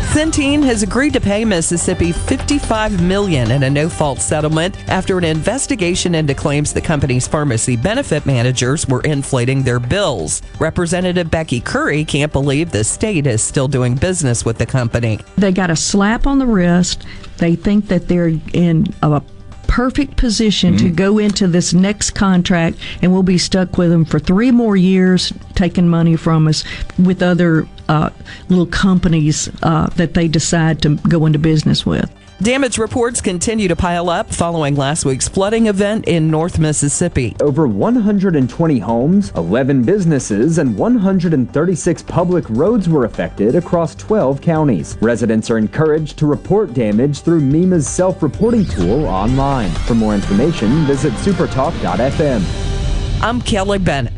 [SPEAKER 32] Centene has agreed to pay Mississippi 55 million in a no-fault settlement after an investigation into claims the company's pharmacy benefit managers were inflating their bills. Representative Becky Currie can't believe the state is still doing business with the company.
[SPEAKER 48] They got a slap on the wrist. They think that they're in a perfect position
[SPEAKER 32] Mm-hmm.
[SPEAKER 48] to go into this next contract and we'll be stuck with them for three more years taking money from us with other uh, little companies uh, that they decide to go into business with.
[SPEAKER 32] Damage reports continue to pile up following last week's flooding event in North Mississippi.
[SPEAKER 16] Over 120 homes, 11 businesses, and 136 public roads were affected across 12 counties. Residents are encouraged to report damage through MEMA's self reporting tool online. For more information, visit supertalk.fm.
[SPEAKER 32] I'm Kelly Bennett.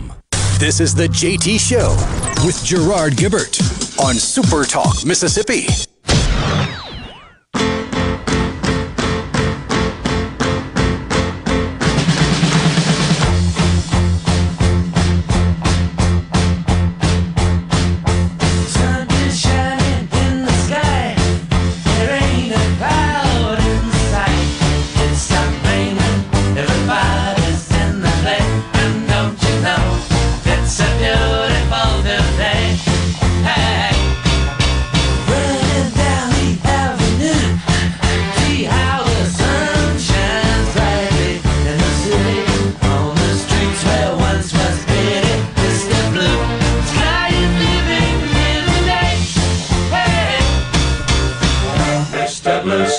[SPEAKER 1] This is the JT Show with Gerard Gibert on Super Talk, Mississippi.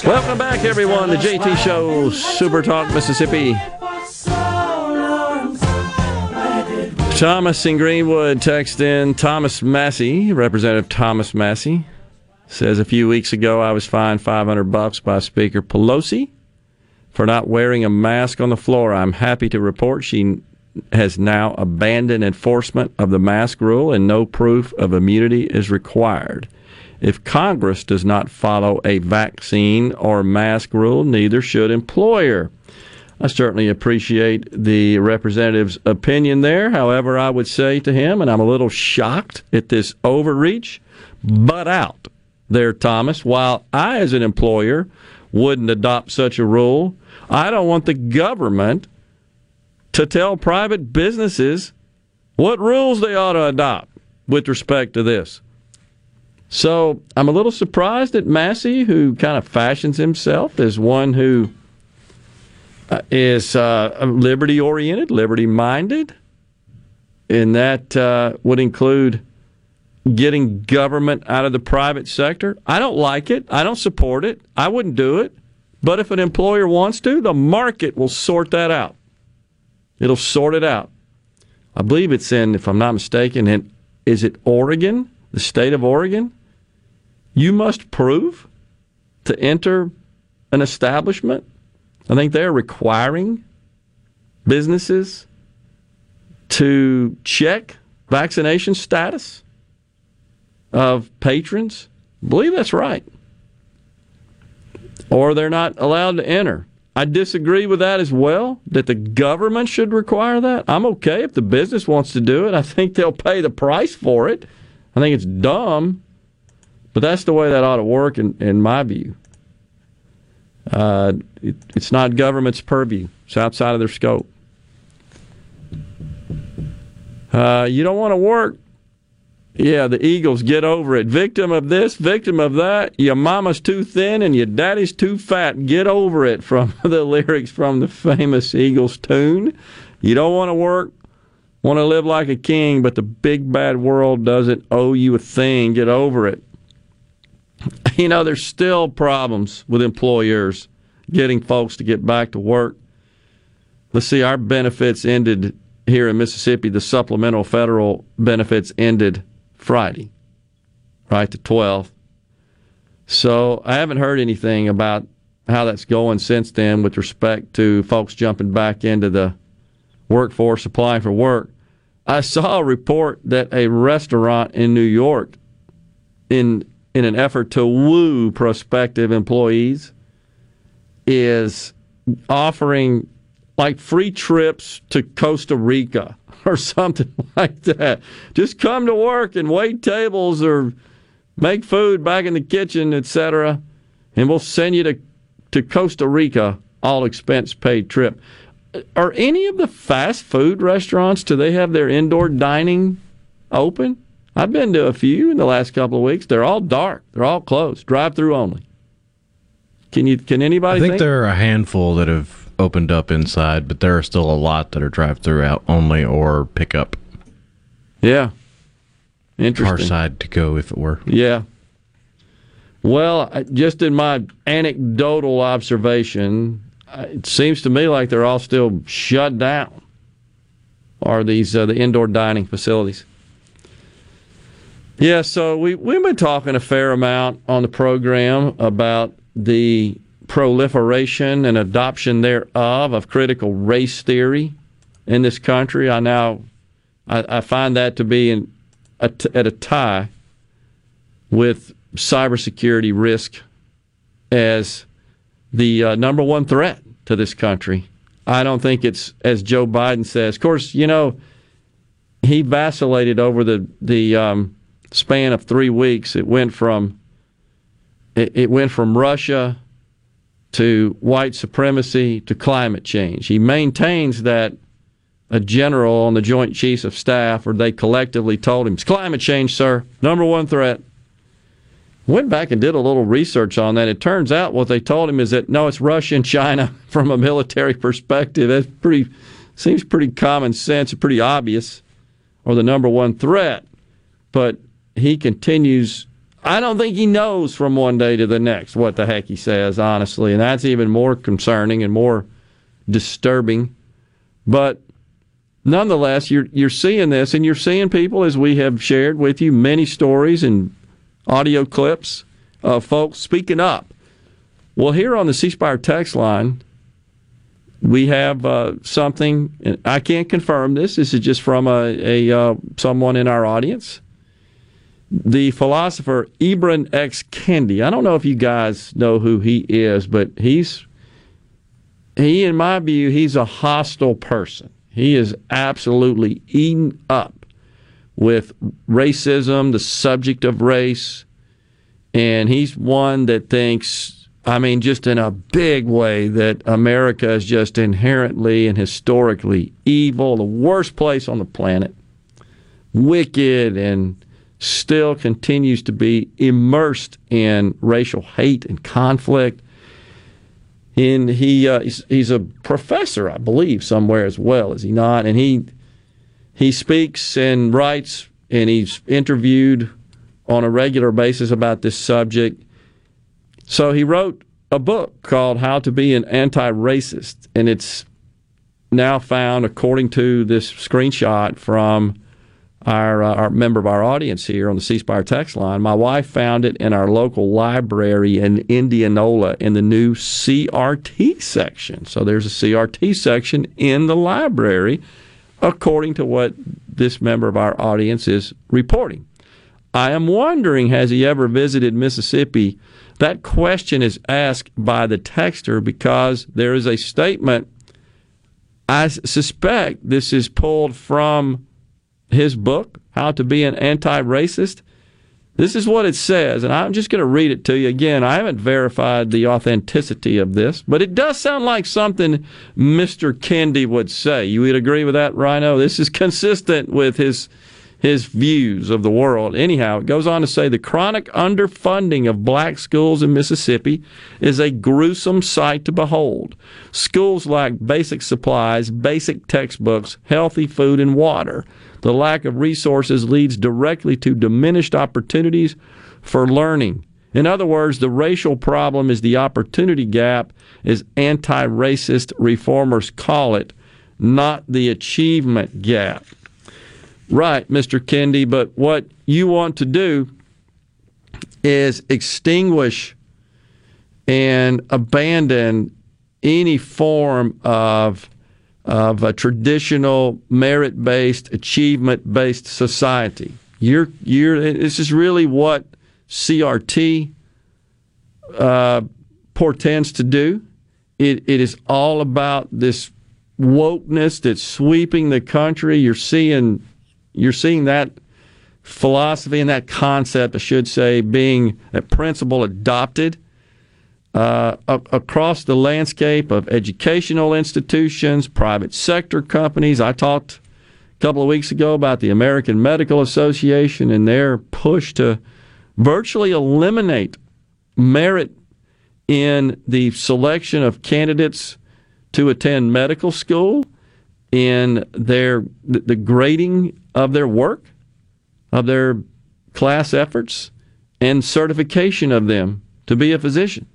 [SPEAKER 5] Welcome back, everyone. The JT Show, Super Talk, Mississippi. Thomas in Greenwood text in. Thomas Massie, Representative Thomas Massie, says a few weeks ago I was fined 500 bucks by Speaker Pelosi for not wearing a mask on the floor. I'm happy to report she has now abandoned enforcement of the mask rule and no proof of immunity is required. If Congress does not follow a vaccine or mask rule, neither should employer. I certainly appreciate the representative's opinion there. However, I would say to him, and I'm a little shocked at this overreach, but out there, Thomas. While I, as an employer, wouldn't adopt such a rule, I don't want the government to tell private businesses what rules they ought to adopt with respect to this. So I'm a little surprised at Massie, who kind of fashions himself as one who uh, is uh, liberty oriented, liberty minded, and that uh, would include getting government out of the private sector. I don't like it. I don't support it. I wouldn't do it. But if an employer wants to, the market will sort that out. It'll sort it out. I believe it's in, if I'm not mistaken, in, is it Oregon, the state of Oregon? You must prove to enter an establishment. I think they're requiring businesses to check vaccination status of patrons. I believe that's right. Or they're not allowed to enter. I disagree with that as well, that the government should require that. I'm okay if the business wants to do it. I think they'll pay the price for it. I think it's dumb, but that's the way that ought to work in, in my view. Uh, it, it's not government's purview, it's outside of their scope. Uh, you don't want to work. Yeah, the Eagles get over it. Victim of this, victim of that. Your mama's too thin and your daddy's too fat. Get over it from [laughs] the lyrics from the famous Eagles tune. You don't want to work, want to live like a king, but the big bad world doesn't owe you a thing. Get over it. [laughs] You know, there's still problems with employers getting folks to get back to work. Let's see, our benefits ended here in Mississippi. The supplemental federal benefits ended Friday, right, the 12th. So I haven't heard anything about how that's going since then with respect to folks jumping back into the workforce, applying for work. I saw a report that a restaurant in New York, in in an effort to woo prospective employees, is offering like free trips to Costa Rica [laughs] or something [laughs] like that. Just come to work and wait tables or make food back in the kitchen, etc. And we'll send you to, to Costa Rica, all expense paid trip. Are any of the fast food restaurants, do they have their indoor dining open? I've been to a few in the last couple of weeks. They're all dark. They're all closed. Drive through only. Can you can anybody
[SPEAKER 42] I think,
[SPEAKER 5] think?
[SPEAKER 42] there are a handful that have opened up inside, but there are still a lot that are drive through out only or pickup.
[SPEAKER 5] Yeah. Interesting.
[SPEAKER 42] Car side to go if it were.
[SPEAKER 5] Yeah. Well, just in my anecdotal observation, it seems to me like they're all still shut down. Are these uh, the indoor dining facilities? Yeah, so we we've been talking a fair amount on the program about the proliferation and adoption thereof of critical race theory in this country. I now I, I find that to be in, a t- at a tie with cybersecurity risk as the uh, number one threat to this country. I don't think it's as Joe Biden says. Of course, you know he vacillated over the the um, span of three weeks. It went from it, it went from Russia to white supremacy to climate change. He maintains that a general on the Joint Chiefs of Staff, or they collectively told him, it's climate change, sir, number one threat. Went back and did a little research on that. It turns out what they told him is that no, it's Russia and China [laughs] from a military perspective. That's pretty seems pretty common sense pretty obvious, or the number one threat. But he continues I don't think he knows from one day to the next what the heck he says, honestly. And that's even more concerning and more disturbing. But nonetheless, you're, you're seeing this, and you're seeing people, as we have shared with you, many stories and audio clips of folks speaking up. Well, here on the C Spire text line, we have uh, something. I can't confirm this. This is just from a, a uh, someone in our audience the philosopher Ibram X. Kendi. I don't know if you guys know who he is, but he's he, in my view, he's a hostile person. He is absolutely eaten up with racism, the subject of race, and he's one that thinks, I mean, just in a big way, that America is just inherently and historically evil, the worst place on the planet, wicked, and still continues to be immersed in racial hate and conflict. And he uh, he's, he's a professor, I believe, somewhere as well, is he not? And he he speaks and writes, and he's interviewed on a regular basis about this subject. So he wrote a book called How to Be an Anti-Racist, and it's now found, according to this screenshot from our, uh, our member of our audience here on the C Spire text line. My wife found it in our local library in Indianola in the new CRT section. So there's a CRT section in the library, according to what this member of our audience is reporting. I am wondering, has he ever visited Mississippi? That question is asked by the texter because there is a statement. I suspect this is pulled from his book, How to Be an Anti Racist. This is what it says, and I'm just going to read it to you again. I haven't verified the authenticity of this, but it does sound like something Mr. Kendi would say. You would agree with that, Rhino? This is consistent with his his views of the world. Anyhow, it goes on to say the chronic underfunding of black schools in Mississippi is a gruesome sight to behold. Schools lack basic supplies, basic textbooks, healthy food, and water. The lack of resources leads directly to diminished opportunities for learning. In other words, the racial problem is the opportunity gap, as anti racist reformers call it, not the achievement gap. Right, Mr. Kendi, but what you want to do is extinguish and abandon any form of of a traditional merit-based, achievement-based society. You're you're this is really what CRT uh, portends to do. It it is all about this wokeness that's sweeping the country. You're seeing you're seeing that philosophy and that concept, I should say, being that principle adopted uh, across the landscape of educational institutions, private sector companies. I talked a couple of weeks ago about the American Medical Association and their push to virtually eliminate merit in the selection of candidates to attend medical school, in their the grading of their work, of their class efforts, and certification of them to be a physician.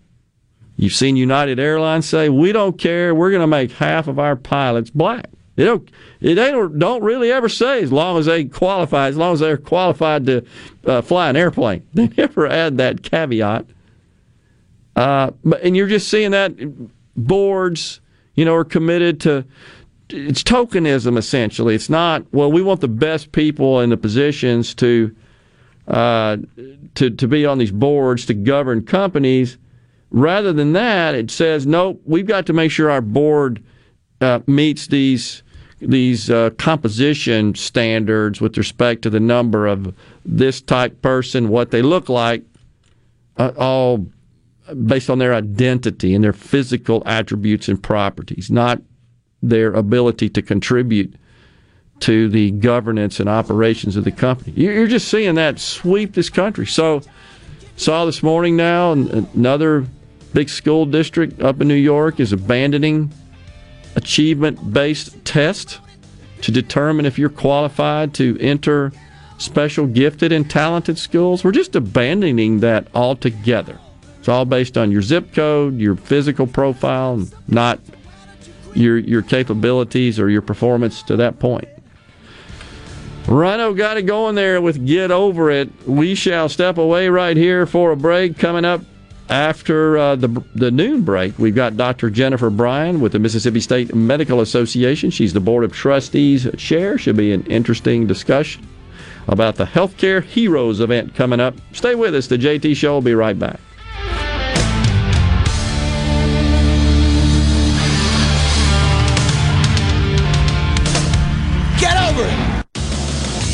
[SPEAKER 5] You've seen United Airlines say, "We don't care. We're going to make half of our pilots black." They don't. They don't, really ever say as long as they qualify, as long as they're qualified to uh, fly an airplane. [laughs] They never add that caveat. Uh, but and you're just seeing that boards, you know, are committed to. It's tokenism essentially. It's not well. We want the best people in the positions to uh, to to be on these boards to govern companies. Rather than that, it says no. We've got to make sure our board uh, meets these these uh, composition standards with respect to the number of this type person, what they look like, uh, all based on their identity and their physical attributes and properties, not their ability to contribute to the governance and operations of the company. You're just seeing that sweep this country. So, saw this morning now another big school district up in New York is abandoning achievement based tests to determine if you're qualified to enter special gifted and talented schools. We're just abandoning that altogether. It's all based on your zip code, your physical profile, not your your capabilities or your performance to that point. Rhino got it going there with Get Over It. We shall step away right here for a break. Coming up after uh, the, the noon break, we've got Dr. Jennifer Bryan with the Mississippi State Medical Association. She's the Board of Trustees chair. Should be an interesting discussion about the Healthcare Heroes event coming up. Stay with us. The JT Show will be right back.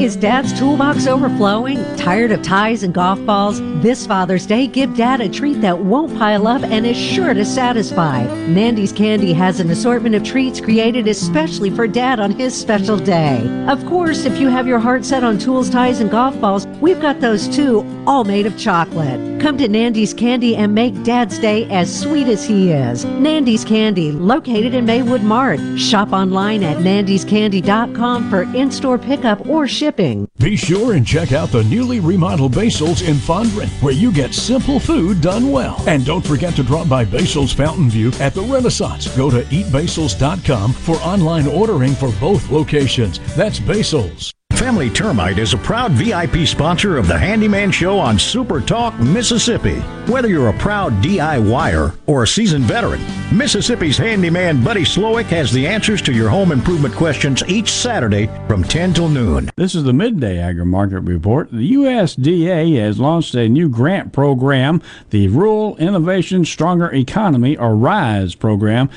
[SPEAKER 14] Is Dad's toolbox overflowing? Tired of ties and golf balls? This Father's Day, give Dad a treat that won't pile up and is sure to satisfy. Nandy's Candy has an assortment of treats created especially for Dad on his special day. Of course, if you have your heart set on tools, ties, and golf balls, we've got those too, all made of chocolate. Come to Nandy's Candy and make Dad's Day as sweet as he is. Nandy's Candy, located in Maywood Mart. Shop online at nandyscandy.com for in-store pickup or shipping.
[SPEAKER 49] Be sure and check out the newly remodeled Basil's in Fondren, where you get simple food done well. And don't forget to drop by Basil's Fountain View at the Renaissance. Go to eatbasils.com for online ordering for both locations. That's Basil's.
[SPEAKER 50] Family Termite is a proud VIP sponsor of the Handyman Show on Super Talk, Mississippi. Whether you're a proud DIYer or a seasoned veteran, Mississippi's handyman Buddy Slowick has the answers to your home improvement questions each Saturday from 10 till noon.
[SPEAKER 24] This is the Midday Agri Market Report. The USDA has launched a new grant program, the Rural Innovation Stronger Economy, or RISE program,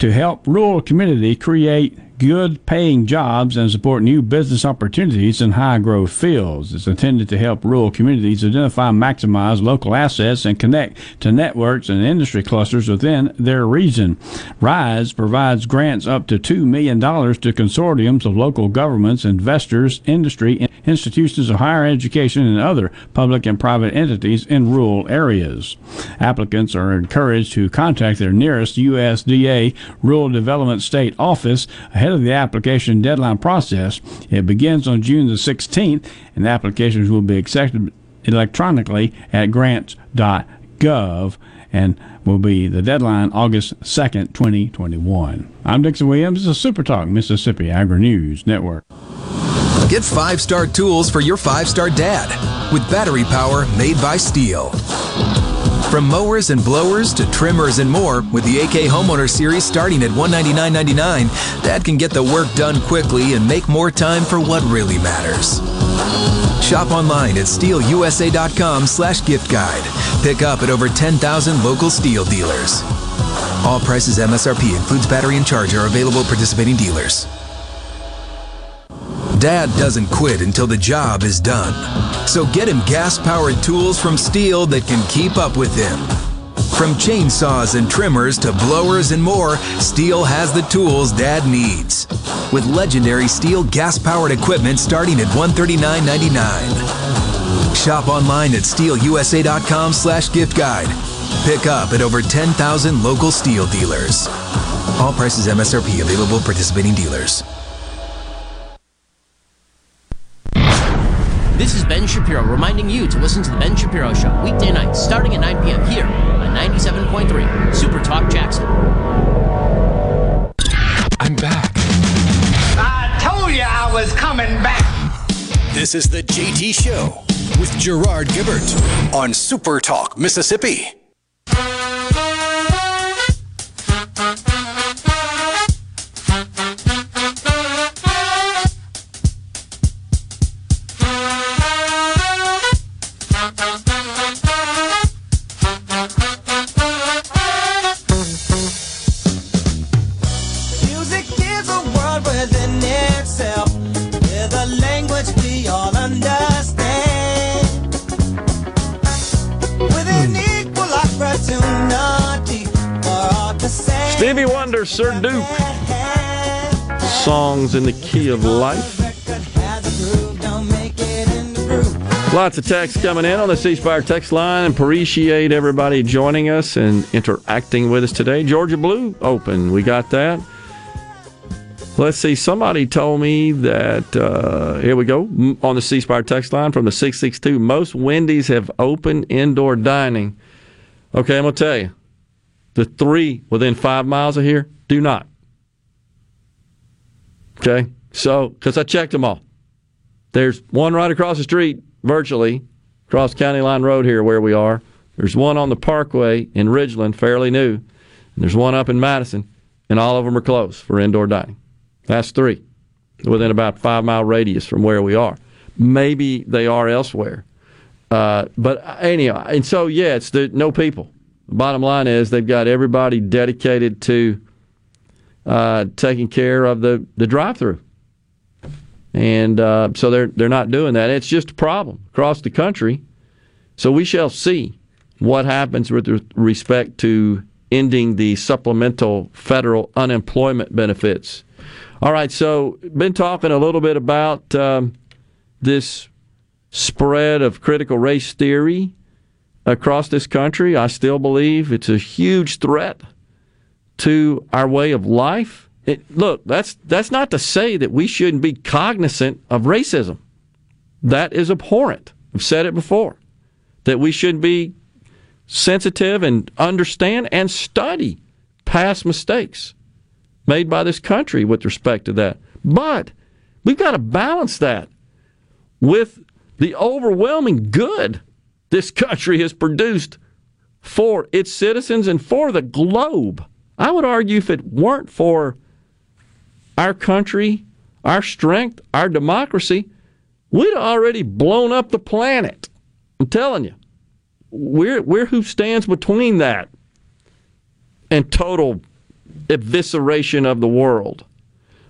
[SPEAKER 24] to help rural community create good paying jobs and support new business opportunities in high growth fields. It's intended to help rural communities identify and maximize local assets and connect to networks and industry clusters within their region. RISE provides grants up to $2 million to consortiums of local governments, investors, industry, institutions of higher education, and other public and private entities in rural areas. Applicants are encouraged to contact their nearest USDA Rural Development State Office ahead of the application deadline process. It begins on June the 16th, and applications will be accepted electronically at grants.gov and will be the deadline August 2nd, 2021. I'm Dixon Williams. This is Super Talk Mississippi Agri News Network.
[SPEAKER 51] Get five star tools for your five star dad with battery power made by STIHL. From mowers and blowers to trimmers and more, with the AK Homeowner Series starting at $199.99, Dad can get the work done quickly and make more time for what really matters. Shop online at stihlusa.com slash gift guide. Pick up at over 10,000 local STIHL dealers. All prices MSRP includes battery and charger are available participating dealers. Dad doesn't quit until the job is done. So get him gas powered tools from STIHL that can keep up with him. From chainsaws and trimmers to blowers and more, STIHL has the tools Dad needs. With legendary STIHL gas powered equipment starting at $139.99. Shop online at stihlusa.com slash gift guide. Pick up at over 10,000 local STIHL dealers. All prices MSRP available participating dealers.
[SPEAKER 52] This is Ben Shapiro reminding you to listen to The Ben Shapiro Show weekday nights starting at 9 p.m. here on 97.3 Super Talk Jackson.
[SPEAKER 51] I'm back.
[SPEAKER 1] I told you I was coming back.
[SPEAKER 51] This is the JT Show with Gerard Gibert on Super Talk, Mississippi.
[SPEAKER 5] Duke. Songs in the key of life. Lots of texts coming in on the C Spire text line. Appreciate everybody joining us and interacting with us today. Georgia Blue Open, we got that. Let's see. Somebody told me that uh, here we go on the C Spire text line from the six six two. Most Wendy's have open indoor dining. Okay, I'm gonna tell you, the three within five miles of here do not. Okay, so because I checked them all, there's one right across the street, virtually across County Line Road here where we are. There's one on the Parkway in Ridgeland, fairly new, and there's one up in Madison, and all of them are closed for indoor dining. That's three within about five mile radius from where we are. Maybe they are elsewhere. Uh, but anyhow, and so yeah, it's the no people. The bottom line is they've got everybody dedicated to uh, taking care of the, the drive through. And uh, so they're they're not doing that. It's just a problem across the country. So we shall see what happens with respect to ending the supplemental federal unemployment benefits. All right, so been talking a little bit about um, this spread of critical race theory across this country. I still believe it's a huge threat to our way of life. It, look, that's that's not to say that we shouldn't be cognizant of racism. That is abhorrent. I've said it before. That we should be sensitive and understand and study past mistakes made by this country with respect to that. But we've got to balance that with the overwhelming good this country has produced for its citizens and for the globe. I would argue if it weren't for our country, our strength, our democracy, we'd already blown up the planet. I'm telling you. We're, we're who stands between that and total evisceration of the world.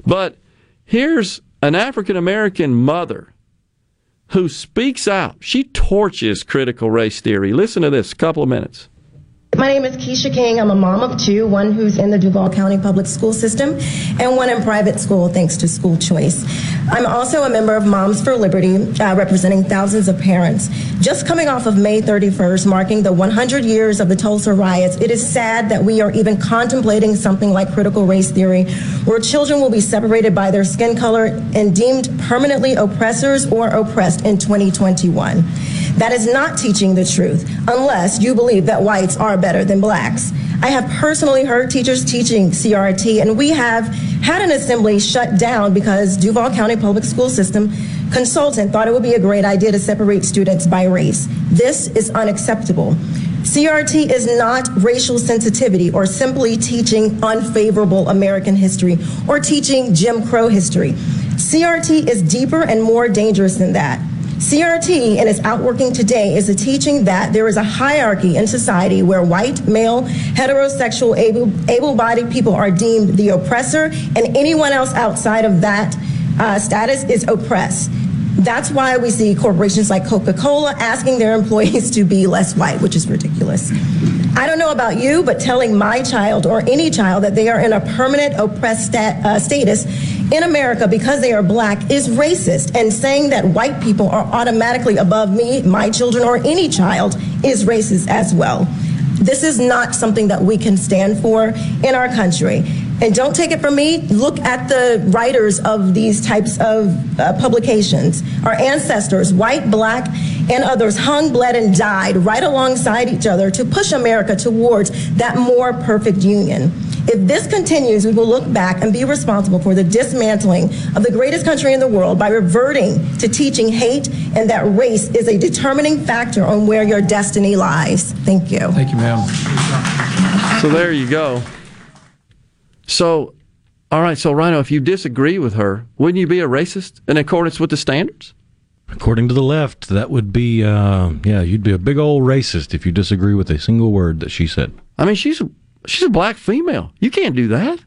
[SPEAKER 5] But here's an African American mother who speaks out. She torches critical race theory. Listen to this, a couple of minutes.
[SPEAKER 53] My name is Keisha King. I'm a mom of two, one who's in the Duval County Public School System and one in private school thanks to school choice. I'm also a member of Moms for Liberty, uh, representing thousands of parents. Just coming off of May 31st, marking the 100 years of the Tulsa riots, it is sad that we are even contemplating something like critical race theory, where children will be separated by their skin color and deemed permanently oppressors or oppressed in 2021. That is not teaching the truth unless you believe that whites are better than blacks. I have personally heard teachers teaching CRT, and we have had an assembly shut down because Duval County Public School System consultant thought it would be a great idea to separate students by race. This is unacceptable. CRT is not racial sensitivity or simply teaching unfavorable American history or teaching Jim Crow history. CRT is deeper and more dangerous than that. CRT and its outworking today is a teaching that there is a hierarchy in society where white, male, heterosexual, able, able-bodied people are deemed the oppressor, and anyone else outside of that uh, status is oppressed. That's why we see corporations like Coca Cola asking their employees to be less white, which is ridiculous. I don't know about you, but telling my child or any child that they are in a permanent oppressed stat, uh, status in America because they are black is racist. And saying that white people are automatically above me, my children, or any child is racist as well. This is not something that we can stand for in our country. And don't take it from me, look at the writers of these types of uh, publications. Our ancestors, white, black, and others, hung, bled, and died right alongside each other to push America towards that more perfect union. If this continues, we will look back and be responsible for the dismantling of the greatest country in the world by reverting to teaching hate and that race is a determining factor on where your destiny lies. Thank you.
[SPEAKER 5] Thank you, ma'am. So there you go. So, all right, so Rhino, if you disagree with her, wouldn't you be a racist in accordance with the standards?
[SPEAKER 42] According to the left, that would be, uh, yeah, you'd be a big old racist if you disagree with a single word that she said.
[SPEAKER 5] I mean, she's a, she's a black female. You can't do that.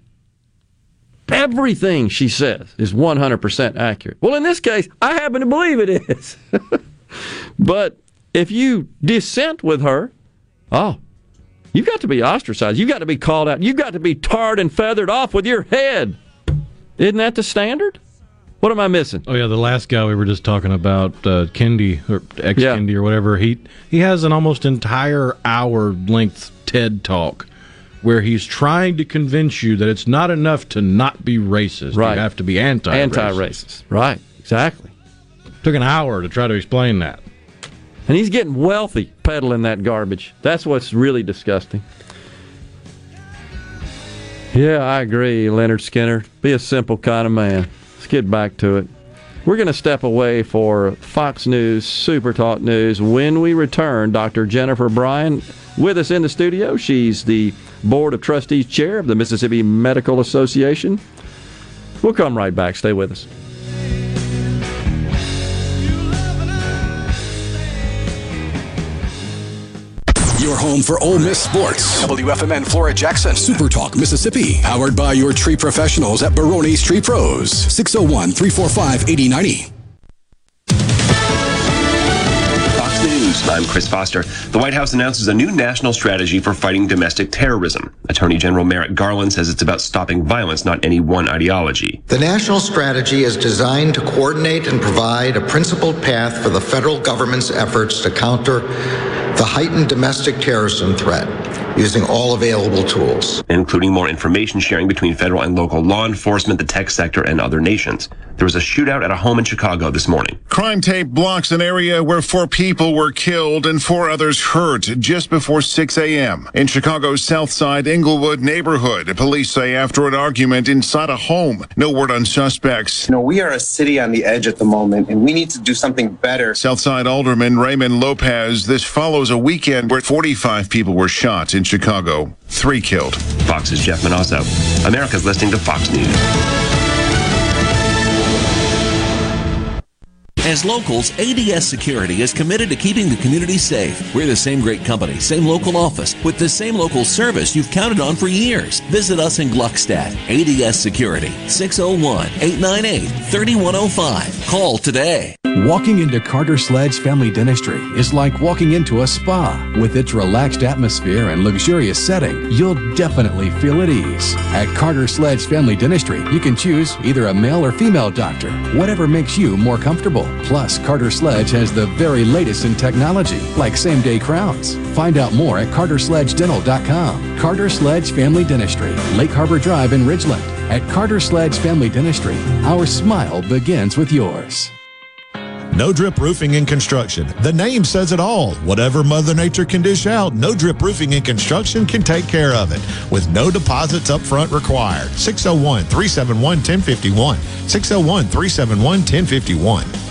[SPEAKER 5] Everything she says is 100% accurate. Well, in this case, I happen to believe it is. [laughs] but if you dissent with her, oh, you've got to be ostracized. You've got to be called out. You've got to be tarred and feathered off with your head. Isn't that the standard? What am I missing?
[SPEAKER 3] Oh yeah, the last guy we were just talking about, uh, Kendi or ex Kendi or whatever. He he has an almost entire hour length TED talk where he's trying to convince you that it's not enough to not be racist.
[SPEAKER 5] Right.
[SPEAKER 3] You have to be anti
[SPEAKER 5] Anti-racist. Right. Exactly.
[SPEAKER 3] Took an hour to try to explain that.
[SPEAKER 5] And he's getting wealthy peddling that garbage. That's what's really disgusting. Yeah, I agree, Lynyrd Skynyrd. Be a simple kind of man. Let's get back to it. We're going to step away for Fox News Super Talk News. When we return, Dr. Jennifer Bryan with us in the studio. She's the Board of Trustees Chair of the Mississippi Medical Association. We'll come right back. Stay with us.
[SPEAKER 1] Your home for Ole Miss sports. WFMN Flora Jackson. Super Talk Mississippi. Powered by your tree professionals at Baroni's Tree Pros. 601 345 8090.
[SPEAKER 27] I'm Chris Foster. The White House announces a new national strategy for fighting domestic terrorism. Attorney General Merrick Garland says it's about stopping violence, not any one ideology.
[SPEAKER 54] The national strategy is designed to coordinate and provide a principled path for the federal government's efforts to counter the heightened domestic terrorism threat using all available tools.
[SPEAKER 27] including more information sharing between federal and local law enforcement, the tech sector, and other nations. There was a shootout at a home in Chicago this morning.
[SPEAKER 55] Crime tape blocks an area where four people were killed and four others hurt just before 6 a.m. in Chicago's South Side Englewood neighborhood. Police say after an argument inside a home. No word on suspects.
[SPEAKER 56] You know, we are a city on the edge at the moment, and we need to do something better.
[SPEAKER 55] Southside Alderman Raymond Lopez. This follows a weekend where 45 people were shot in Chicago, three killed.
[SPEAKER 27] Fox's Jeff Monosso. America's listening to Fox News.
[SPEAKER 51] As locals, ADS Security is committed to keeping the community safe. We're the same great company, same local office, with the same local service you've counted on for years. Visit us in Gluckstadt. ADS Security, 601 898 3105. Call today.
[SPEAKER 57] Walking into Carter Sledge Family Dentistry is like walking into a spa. With its relaxed atmosphere and luxurious setting, you'll definitely feel at ease. At Carter Sledge Family Dentistry, you can choose either a male or female doctor, whatever makes you more comfortable. Plus, Carter Sledge has the very latest in technology, like same day crowns. Find out more at cartersledgedental.com. Carter Sledge Family Dentistry, Lake Harbor Drive in Ridgeland. At Carter Sledge Family Dentistry, our smile begins with yours.
[SPEAKER 7] No Drip Roofing and Construction. The name says it all. Whatever Mother Nature can dish out, No Drip Roofing and Construction can take care of it with no deposits up front required. 601 371 1051. 601 371 1051.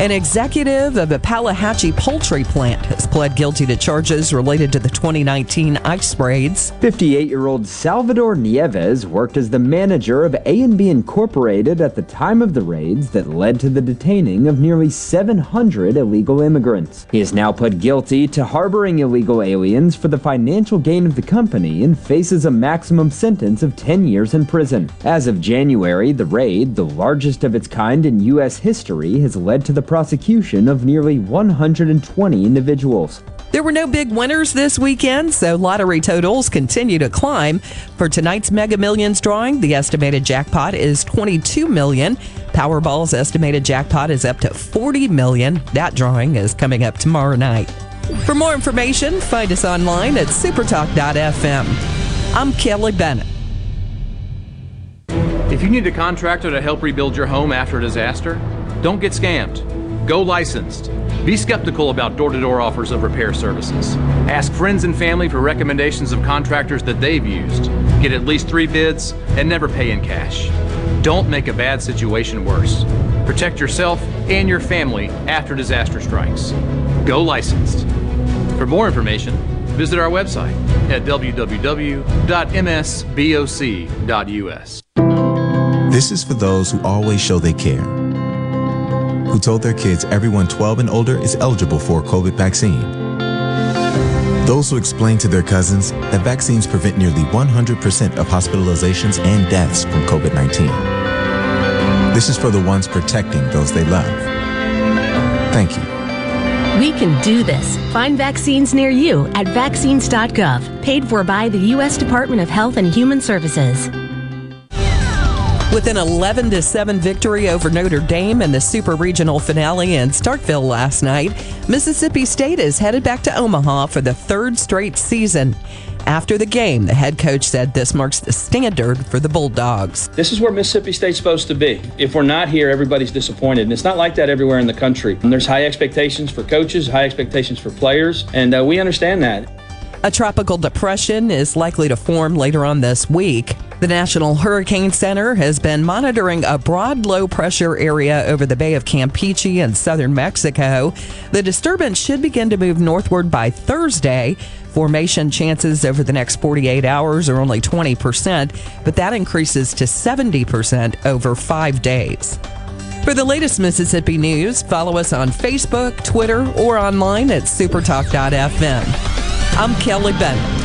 [SPEAKER 32] An executive of a Pelahatchie poultry plant has pled guilty to charges related to the 2019 ice raids.
[SPEAKER 16] 58-year-old Salvador Nieves worked as the manager of A&B Incorporated at the time of the raids that led to the detaining of nearly 700 illegal immigrants. He is now pled guilty to harboring illegal aliens for the financial gain of the company and faces a maximum sentence of 10 years in prison. As of January, the raid, the largest of its kind in U.S. history, has led to the prosecution of nearly 120 individuals.
[SPEAKER 32] There were no big winners this weekend, so lottery totals continue to climb. For tonight's Mega Millions drawing, the estimated jackpot is 22 million. Powerball's estimated jackpot is up to 40 million. That drawing is coming up tomorrow night. For more information, find us online at supertalk.fm. I'm Kelly Bennett.
[SPEAKER 25] If you need a contractor to help rebuild your home after a disaster, don't get scammed. Go licensed. Be skeptical about door to door offers of repair services. Ask friends and family for recommendations of contractors that they've used. Get at least three bids and never pay in cash. Don't make a bad situation worse. Protect yourself and your family after disaster strikes. Go licensed. For more information, visit our website at www.msboc.us.
[SPEAKER 58] This is for those who always show they care. Who told their kids everyone 12 and older is eligible for a COVID vaccine. Those who explain to their cousins that vaccines prevent nearly 100% of hospitalizations and deaths from COVID 19. This is for the ones protecting those they love. Thank you.
[SPEAKER 59] We can do this. Find vaccines near you at vaccines.gov, paid for by the U.S. Department of Health and Human Services.
[SPEAKER 32] With an 11 to 7 victory over Notre Dame in the Super Regional finale in Starkville last night, Mississippi State is headed back to Omaha for the third straight season. After the game, the head coach said this marks the standard for the Bulldogs.
[SPEAKER 60] This is where Mississippi State's supposed to be. If we're not here, everybody's disappointed. And it's not like that everywhere in the country. And there's high expectations for coaches, high expectations for players, and uh, we understand that.
[SPEAKER 32] A tropical depression is likely to form later on this week. The National Hurricane Center has been monitoring a broad low pressure area over the Bay of Campeche in southern Mexico. The disturbance should begin to move northward by Thursday. Formation chances over the next 48 hours are only 20%, but that increases to 70% over five days. For the latest Mississippi news, follow us on Facebook, Twitter, or online at supertalk.fm. I'm Kelly Bennett.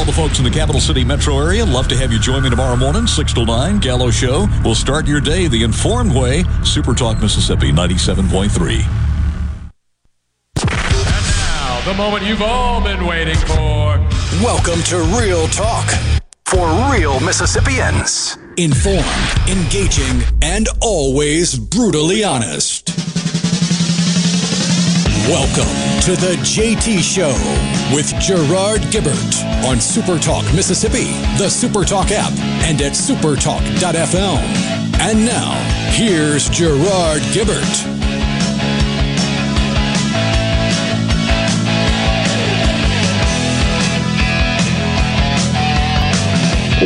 [SPEAKER 9] To all the folks in the capital city metro area, love to have you join me tomorrow morning, 6 to 9, Gallo Show. We'll start your day the informed way. Super Talk Mississippi 97.3.
[SPEAKER 61] Now, the moment you've all been waiting for.
[SPEAKER 1] Welcome to Real Talk for real Mississippians. Informed, engaging, and always brutally honest. Welcome to the JT Show with Gerard Gibert on Super Talk Mississippi, the Super Talk app, and at supertalk.fm. And now, here's Gerard Gibert.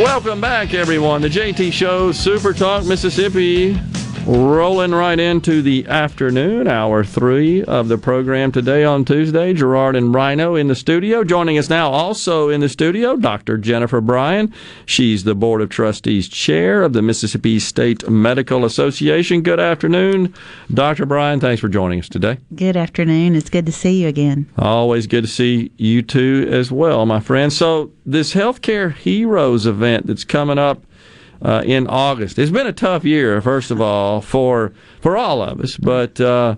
[SPEAKER 5] Welcome back, everyone. The JT Show, Super Talk Mississippi, rolling right into the afternoon, hour three of the program today on Tuesday. Gerard and Rhino in the studio. Joining us now, also in the studio, Dr. Jennifer Bryan. She's the Board of Trustees Chair of the Mississippi State Medical Association. Good afternoon, Dr. Bryan. Thanks for joining us today.
[SPEAKER 40] Good afternoon. It's good to see you again.
[SPEAKER 5] Always good to see you too as well, my friend. So this Healthcare Heroes event that's coming up uh, in August. It's been a tough year, first of all, for for all of us, but uh,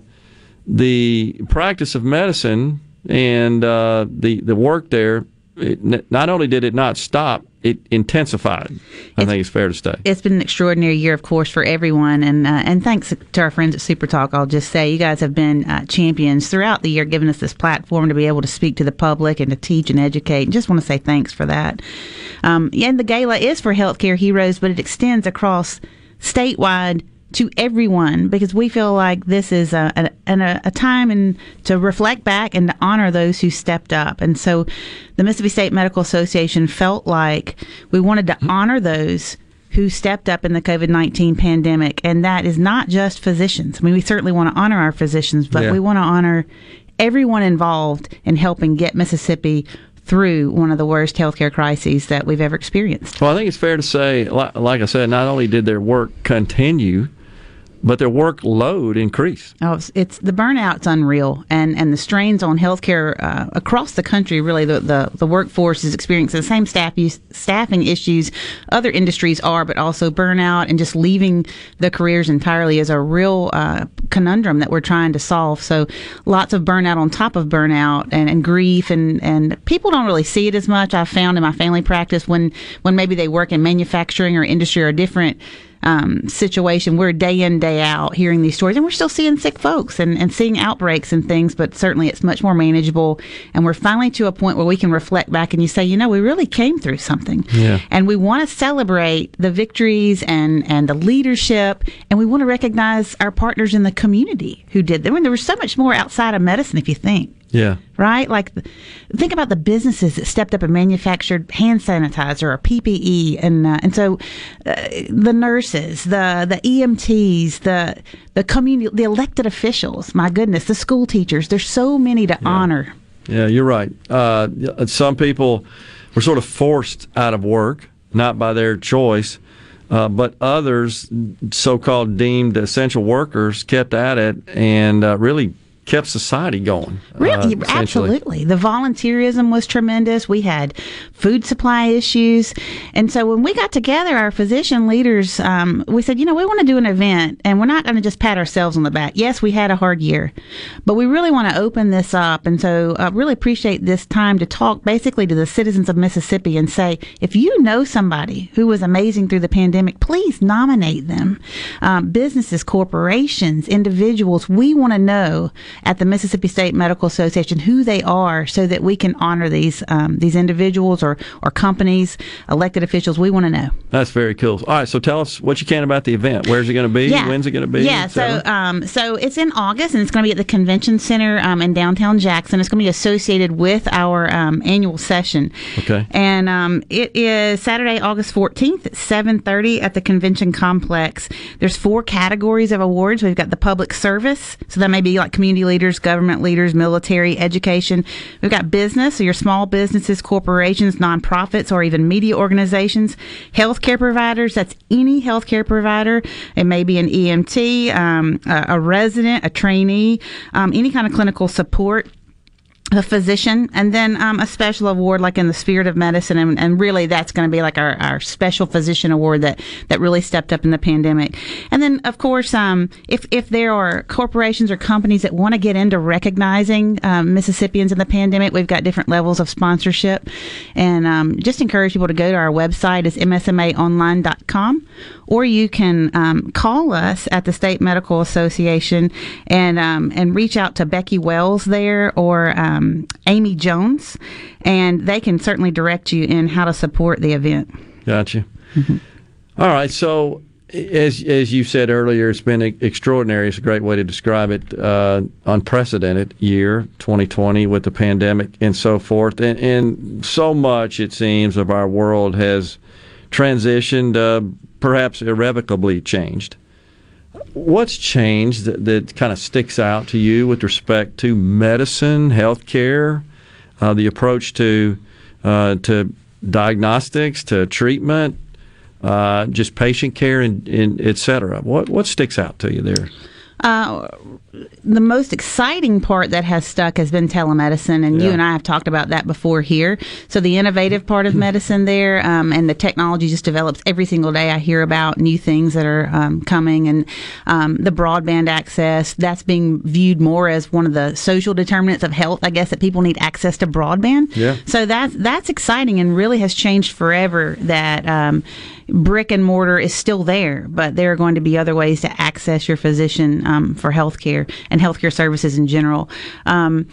[SPEAKER 5] the practice of medicine and uh, the the work there. It, not only did it not stop, it intensified. I think it's fair to say.
[SPEAKER 40] It's been an extraordinary year, of course, for everyone, and uh, and thanks to our friends at Super Talk. I'll just say you guys have been uh, champions throughout the year, giving us this platform to be able to speak to the public and to teach and educate. And just want to say thanks for that. Um, yeah, and the gala is for healthcare heroes, but it extends across statewide to everyone because we feel like this is a, a, a time and to reflect back and to honor those who stepped up. And so the Mississippi State Medical Association felt like we wanted to mm-hmm. honor those who stepped up in the COVID 19 pandemic. And that is not just physicians. I mean, we certainly want to honor our physicians, but
[SPEAKER 5] Yeah.
[SPEAKER 40] we want to honor everyone involved in helping get Mississippi through one of the worst healthcare crises that we've ever experienced.
[SPEAKER 5] Well, I think it's fair to say, like, like I said, not only did their work continue, but their workload increased.
[SPEAKER 40] Oh, it's, the burnout's unreal, and and the strains on healthcare uh, across the country. Really, the, the the workforce is experiencing the same staff use, staffing issues other industries are, but also burnout and just leaving the careers entirely is a real uh, conundrum that we're trying to solve. So, lots of burnout on top of burnout, and, and grief, and and people don't really see it as much. I've found in my family practice when when maybe they work in manufacturing or industry or different um, situation. We're day in, day out hearing these stories, and we're still seeing sick folks and, and seeing outbreaks and things, but certainly it's much more manageable. And we're finally to a point where we can reflect back and you say, you know, we really came through something.
[SPEAKER 5] Yeah.
[SPEAKER 40] And we want to celebrate the victories and, and the leadership, and we want to recognize our partners in the community who did them. I mean, there was so much more outside of medicine, if you think
[SPEAKER 5] Yeah.
[SPEAKER 40] right? Like, think about the businesses that stepped up and manufactured hand sanitizer or PPE, and uh, and so uh, the nurses, the the EMTs, the the community, the elected officials. My goodness, the school teachers. There's so many to honor.
[SPEAKER 5] Yeah, you're right. Uh, some people were sort of forced out of work, not by their choice, uh, but others, so called deemed essential workers, kept at it and uh, really kept society going. uh,
[SPEAKER 40] Really,
[SPEAKER 5] essentially.
[SPEAKER 40] absolutely. The volunteerism was tremendous. We had food supply issues. And so when we got together, our physician leaders, um, we said, you know, we want to do an event and we're not going to just pat ourselves on the back. Yes, we had a hard year, but we really want to open this up. And so I really appreciate this time to talk basically to the citizens of Mississippi and say, if you know somebody who was amazing through the pandemic, please nominate them. Um, businesses, corporations, individuals, we want to know at the Mississippi State Medical Association who they are so that we can honor these um, these individuals or, or companies, elected officials. We want to know.
[SPEAKER 5] That's very cool. All right, so tell us what you can about the event. Where's it going to be? Yeah. When's it going to be?
[SPEAKER 40] Yeah, so um, so it's in August and it's going to be at the Convention Center um, in downtown Jackson. It's going to be associated with our um, annual session.
[SPEAKER 5] Okay.
[SPEAKER 40] And um, it is Saturday, August 14th 7:30 at the Convention Complex. There's four categories of awards. We've got the public service, so that may be like community leaders, government leaders, military, education. We've got business, so your small businesses, corporations, nonprofits, or even media organizations. Healthcare providers, that's any healthcare provider. It may be an EMT, um, a, a resident, a trainee, um, any kind of clinical support a physician, and then um, a special award like in the spirit of medicine, and, and really that's going to be like our, our special physician award that that really stepped up in the pandemic. And then of course, um, if if there are corporations or companies that want to get into recognizing um, Mississippians in the pandemic, we've got different levels of sponsorship, and um, just encourage people to go to our website is msmaonline.com, or you can um, call us at the State Medical Association and um, and reach out to Becky Wells there or um, Amy Jones, and they can certainly direct you in how to support the event.
[SPEAKER 5] Gotcha. All right. So, as as you said earlier, it's been extraordinary. It's a great way to describe it. Uh, unprecedented year, 2020, with the pandemic and so forth, and, and so much it seems of our world has transitioned, uh, perhaps irrevocably changed. What's changed that, that kind of sticks out to you with respect to medicine, healthcare, uh, the approach to uh, to diagnostics, to treatment, uh, just patient care, and, and et cetera? What what sticks out to you there?
[SPEAKER 40] Uh, the most exciting part that has stuck has been telemedicine, and you and I have talked about that before here. So the innovative part of medicine there, um, and the technology just develops every single day. I hear about new things that are um, coming, and um, the broadband access that's being viewed more as one of the social determinants of health. I guess that people need access to broadband.
[SPEAKER 5] Yeah.
[SPEAKER 40] So that's that's exciting and really has changed forever. That um, brick and mortar is still there, but there are going to be other ways to access your physician um, for healthcare and healthcare services in general. Um,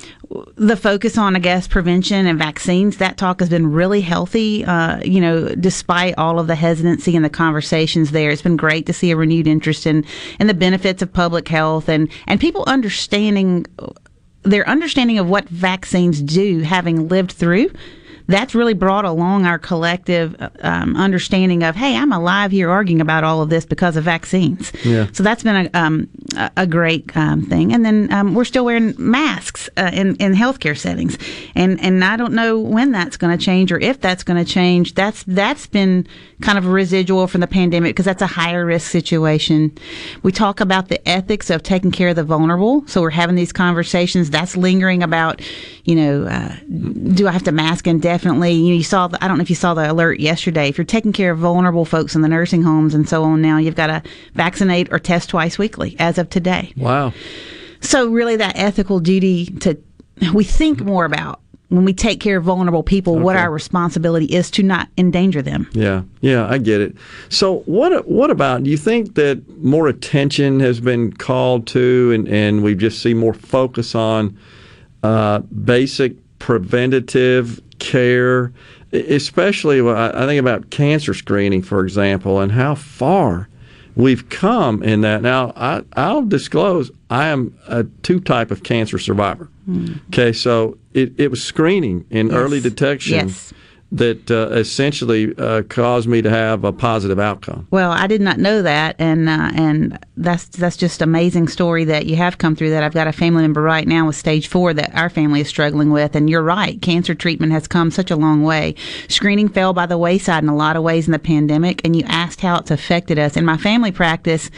[SPEAKER 40] the focus on, I guess, prevention and vaccines. That talk has been really healthy. Uh, you know, despite all of the hesitancy and the conversations there, it's been great to see a renewed interest in in the benefits of public health and and people understanding their understanding of what vaccines do, having lived through, that's really brought along our collective um, understanding of, hey, I'm alive here arguing about all of this because of vaccines.
[SPEAKER 5] Yeah.
[SPEAKER 40] So that's been a, um, a a great um, thing. And then um, we're still wearing masks uh, in, in healthcare settings. And, and I don't know when that's going to change or if that's going to change. That's, that's been kind of a residual from the pandemic because that's a higher risk situation. We talk about the ethics of taking care of the vulnerable. So we're having these conversations. That's lingering about, you know, uh, do I have to mask indefinitely? You, know, you saw, the, I don't know if you saw the alert yesterday. If you're taking care of vulnerable folks in the nursing homes and so on now, you've got to vaccinate or test twice weekly as of today.
[SPEAKER 5] Wow.
[SPEAKER 40] So really, that ethical duty to we think more about when we take care of vulnerable people, what our responsibility is to not endanger them.
[SPEAKER 5] Yeah, yeah, I get it. So what what about do you think that more attention has been called to and, and we just see more focus on uh, basic preventative care, especially I think about cancer screening, for example, and how far we've come in that. Now, I, I'll disclose I am a two type of cancer survivor. Hmm. Okay, so it, it was screening and
[SPEAKER 40] Yes.
[SPEAKER 5] early detection
[SPEAKER 40] Yes.
[SPEAKER 5] That uh, essentially uh, caused me to have a positive outcome.
[SPEAKER 40] Well, I did not know that, and uh, and that's that's just amazing story that you have come through that. I've got a family member right now with stage four that our family is struggling with, and you're right, cancer treatment has come such a long way. Screening fell by the wayside in a lot of ways in the pandemic, and you asked how it's affected us. In my family practice,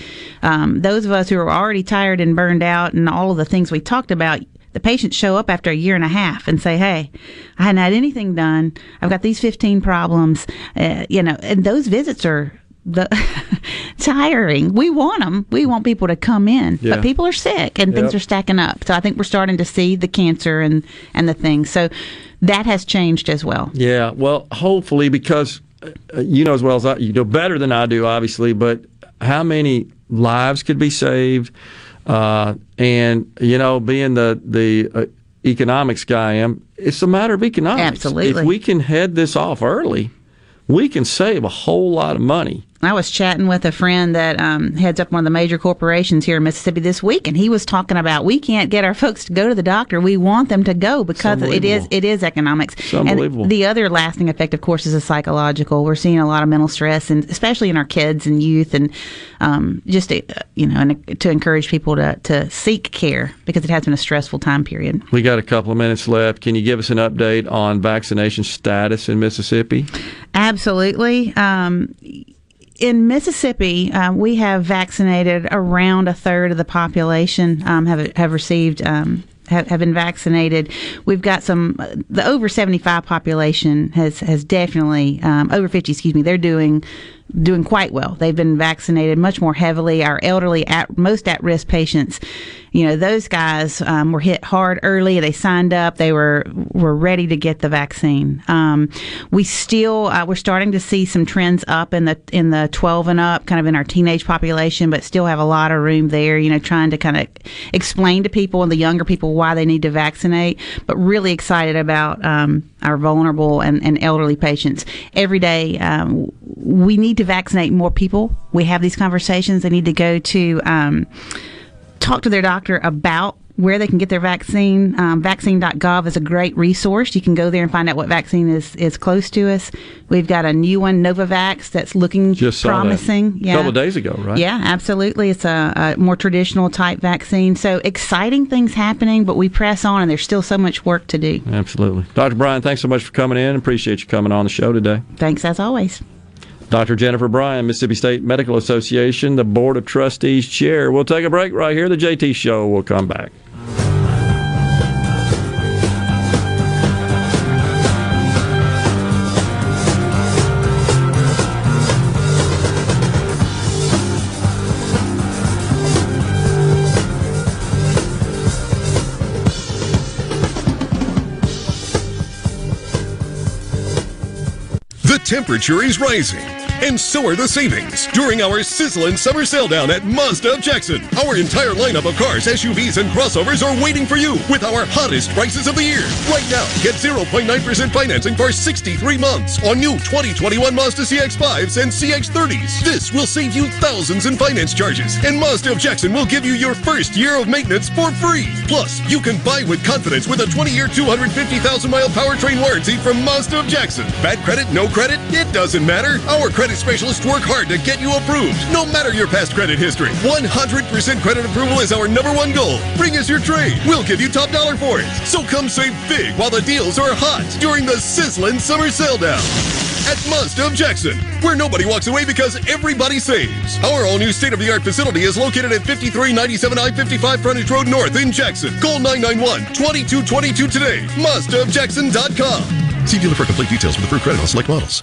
[SPEAKER 40] um, those of us who are already tired and burned out, and all of the things we talked about. The patients show up after a year and a half and say, "Hey, I hadn't had anything done. I've got these 15 problems." Uh, you know, and those visits are the [laughs] tiring. We want them. We want people to come in,
[SPEAKER 5] Yeah.
[SPEAKER 40] but people are sick and things are stacking up. So I think we're starting to see the cancer and and the things. So that has changed as well.
[SPEAKER 5] Yeah, well, hopefully, because uh, you know as well as I, you know better than I do, obviously, but how many lives could be saved? Uh, and you know, being the the uh, economics guy I am, it's a matter of economics.
[SPEAKER 40] Absolutely.
[SPEAKER 5] If we can head this off early, we can save a whole lot of money.
[SPEAKER 40] I was chatting with a friend that um, heads up one of the major corporations here in Mississippi this week, and he was talking about we can't get our folks to go to the doctor. We want them to go because it is it is economics.
[SPEAKER 5] It's unbelievable.
[SPEAKER 40] And the other lasting effect, of course, is the psychological. We're seeing a lot of mental stress, and especially in our kids and youth, and um, just to, uh, you know, and to encourage people to to seek care because it has been a stressful time period.
[SPEAKER 5] We got a couple of minutes left. Can you give us an update on vaccination status in Mississippi?
[SPEAKER 40] Absolutely. Um, in Mississippi, um, we have vaccinated around a third of the population um, have have received. Um, have, have been vaccinated. We've got some. The over seventy five population has has definitely um, over fifty. Excuse me. They're doing doing quite well. They've been vaccinated much more heavily. Our elderly, at most at risk patients, you know, those guys um, were hit hard early. They signed up. They were were ready to get the vaccine. Um, we still uh, we're starting to see some trends up in the in the 12 and up, kind of in our teenage population, but still have a lot of room there. You know, trying to kind of explain to people and the younger people why they need to vaccinate. But really excited about um, our vulnerable and, and elderly patients. Every day, um, we need to vaccinate more people. We have these conversations. They need to go to um, talk to their doctor about where they can get their vaccine. Um, vaccine.gov is a great resource. You can go there and find out what vaccine is, is close to us. We've got a new one, Novavax, that's looking
[SPEAKER 5] Just saw that
[SPEAKER 40] promising.
[SPEAKER 5] a couple of days ago, right?
[SPEAKER 40] Yeah, absolutely. It's a, a more traditional type vaccine. So exciting things happening, but we press on, and there's still so much work to do.
[SPEAKER 5] Absolutely. Dr. Bryan, thanks so much for coming in. Appreciate you coming on the show today.
[SPEAKER 40] Thanks as always.
[SPEAKER 5] Dr. Jennifer Bryan, Mississippi State Medical Association, the Board of Trustees Chair. We'll take a break right here. The JT Show will come back.
[SPEAKER 62] Temperature is rising, and so are the savings during our sizzling summer sale down at Mazda of Jackson. Our entire lineup of cars, SUVs, and crossovers are waiting for you with our hottest prices of the year. Right now, get 0.9% financing for 63 months on new 2021 Mazda CX-5s and CX-30s. This will save you thousands in finance charges, and Mazda of Jackson will give you your first year of maintenance for free. Plus, you can buy with confidence with a 20-year, 250,000-mile powertrain warranty from Mazda of Jackson. Bad credit, no credit, it doesn't matter. Our credit specialists work hard to get you approved, no matter your past credit history. 100% credit approval is our number one goal. Bring us your trade. We'll give you top dollar for it. So come save big while the deals are hot during the sizzling summer sale down. At Mazda of Jackson, where nobody walks away because everybody saves. Our all new state of the art facility is located at 5397 I 55 Frontage Road North in Jackson. Call 991 2222 today. MazdaofJackson.com. See dealer for complete details with approved credit on select models.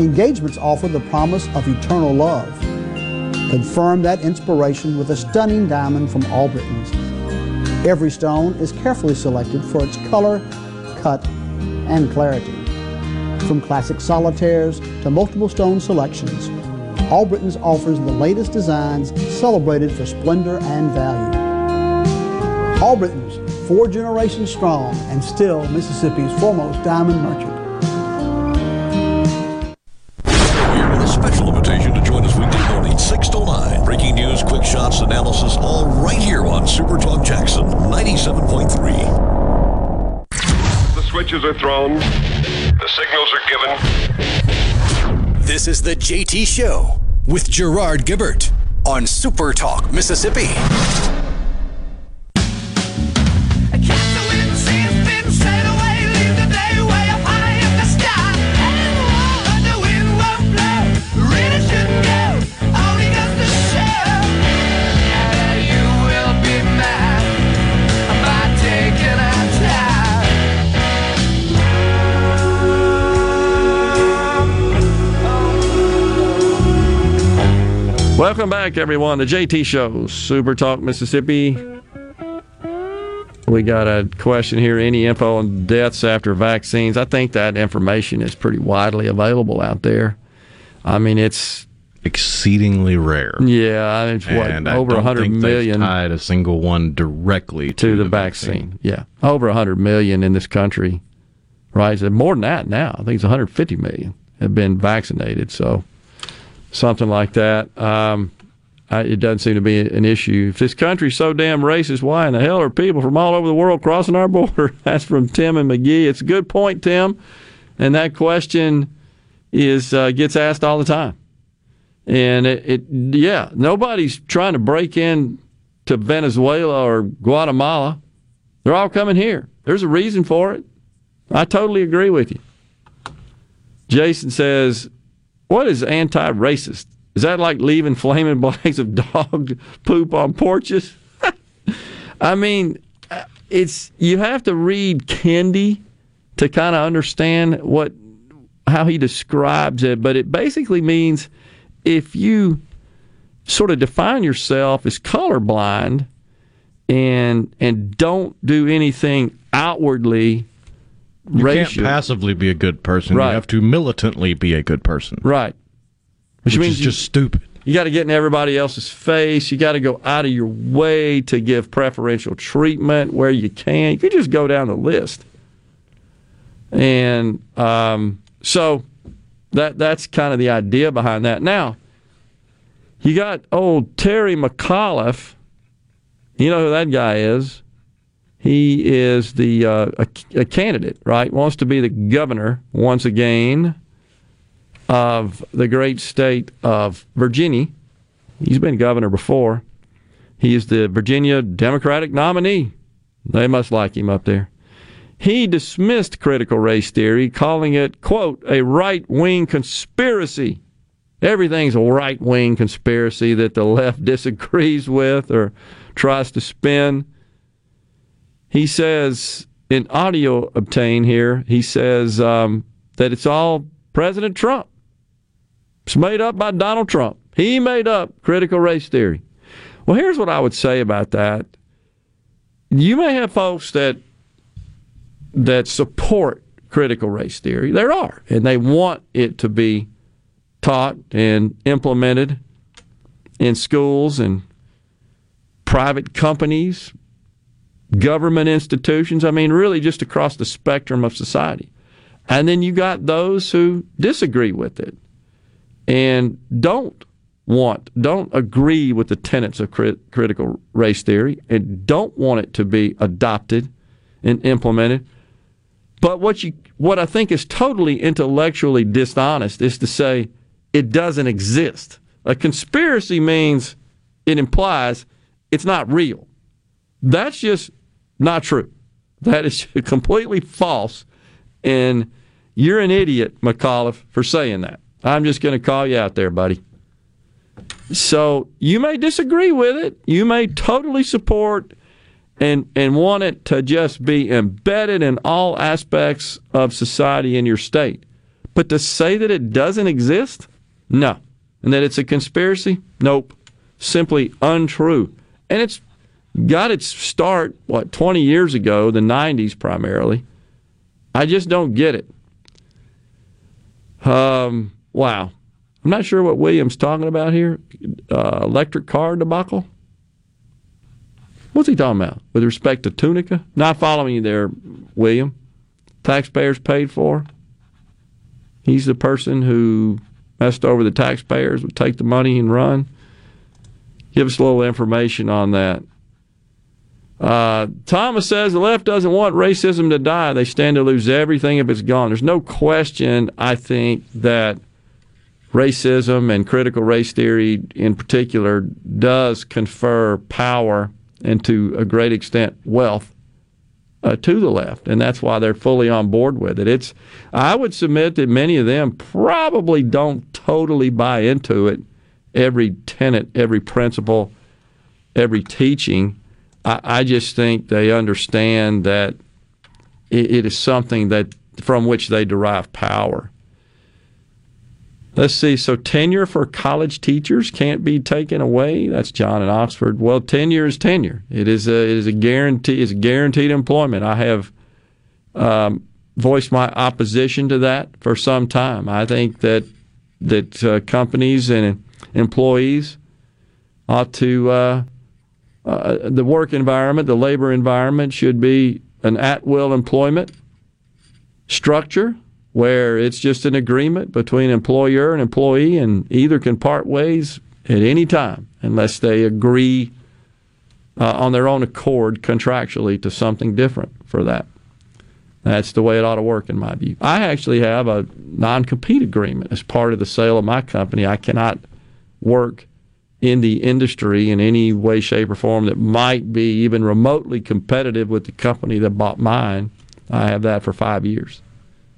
[SPEAKER 63] Engagements offer the promise of eternal love. Confirm that inspiration with a stunning diamond from Albritton's. Every stone is carefully selected for its color, cut, and clarity. From classic solitaires to multiple stone selections, Albritton's offers the latest designs celebrated for splendor and value. Albritton's, four generations strong and still Mississippi's foremost diamond merchant.
[SPEAKER 62] Switches are thrown, the signals are given.
[SPEAKER 1] This is the JT Show with Gerard Gibert on Super Talk, Mississippi.
[SPEAKER 5] Welcome back, everyone. The JT Show, Super Talk Mississippi. We got a question here. Any info on deaths after vaccines? I think that information is pretty widely available out there. I mean, it's
[SPEAKER 3] exceedingly rare.
[SPEAKER 5] Yeah, it's what
[SPEAKER 3] and
[SPEAKER 5] over
[SPEAKER 3] don't
[SPEAKER 5] hundred million
[SPEAKER 3] tied a single one directly to,
[SPEAKER 5] to the, vaccine. Yeah, over hundred million in this country. Right, so more than that now. I think it's 150 million have been vaccinated. So something like that. Um, I, it doesn't seem to be an issue. If this country's so damn racist, why in the hell are people from all over the world crossing our border? [laughs] That's from Tim and McGee. It's a good point, Tim, and that question is uh, gets asked all the time. And it, it, yeah, nobody's trying to break in to Venezuela or Guatemala. They're all coming here. There's a reason for it. I totally agree with you. Jason says, "What is anti-racist? Is that like leaving flaming [laughs] bags of dog poop on porches?" [laughs] I mean, it's you have to read Kendi to kind of understand what how he describes it, but it basically means if you sort of define yourself as colorblind and and don't do anything outwardly
[SPEAKER 3] You
[SPEAKER 5] racial,
[SPEAKER 3] can't passively be a good person.
[SPEAKER 5] Right.
[SPEAKER 3] You have to militantly be a good person.
[SPEAKER 5] right?
[SPEAKER 3] Which,
[SPEAKER 5] means
[SPEAKER 3] is
[SPEAKER 5] you-
[SPEAKER 3] just stupid.
[SPEAKER 5] You got to get in everybody else's face. You got to go out of your way to give preferential treatment where you can. You could just go down the list. And um, so that that's kind of the idea behind that. Now, you got old Terry McAuliffe. You know who that guy is? He is the uh, a, a candidate, right? Wants to be the governor once again of the great state of Virginia. He's been governor before. He is the Virginia Democratic nominee. They must like him up there. He dismissed critical race theory, calling it, quote, a right wing conspiracy. everything's a right wing conspiracy that the left [laughs] disagrees with or tries to spin. He says in audio obtained here, he says um, that it's all President Trump. It's made up by Donald Trump. He made up critical race theory. Well, here's what I would say about that. You may have folks that that support critical race theory. There are, and they want it to be taught and implemented in schools and private companies, government institutions. I mean, really just across the spectrum of society. And then you got those who disagree with it and don't want, don't agree with the tenets of crit- critical race theory and don't want it to be adopted and implemented. But what you, what I think is totally intellectually dishonest is to say it doesn't exist. A conspiracy means it implies it's not real. That's just not true. That is [laughs] completely false. And you're an idiot, McAuliffe, for saying that. I'm just going to call you out there, buddy. So you may disagree with it. You may totally support and and want it to just be embedded in all aspects of society in your state. But to say that it doesn't exist, no. And that it's a conspiracy, nope. Simply untrue. And it's got its start what 20 years ago, the 90s primarily. I just don't get it. Um, wow. I'm not sure what William's talking about here. Uh, electric car debacle. What's he talking about with respect to Tunica? Not following you there, William. Taxpayers paid for. He's the person who messed over the taxpayers, would take the money and run. Give us a little information on that. Uh, Thomas says the left doesn't want racism to die. They stand to lose everything if it's gone. There's no question, I think, that racism and critical race theory in particular does confer power and to a great extent wealth uh, to the left, and that's why they're fully on board with it. It's I would submit that many of them probably don't totally buy into it, every tenet, every principle, every teaching. I, I just think they understand that it, it is something that from which they derive power. Let's see. So tenure for college teachers can't be taken away. That's John in Oxford. Well, tenure is tenure. It is a it is a guarantee. It's guaranteed employment. I have um, voiced my opposition to that for some time. I think that that uh, companies and employees ought to uh, uh, the work environment, the labor environment should be an at will employment structure where it's just an agreement between employer and employee, and either can part ways at any time unless they agree uh, on their own accord contractually to something different for that. That's the way it ought to work, in my view. I actually have a non compete agreement as part of the sale of my company. I cannot work in the industry in any way, shape, or form that might be even remotely competitive with the company that bought mine. I have that for five years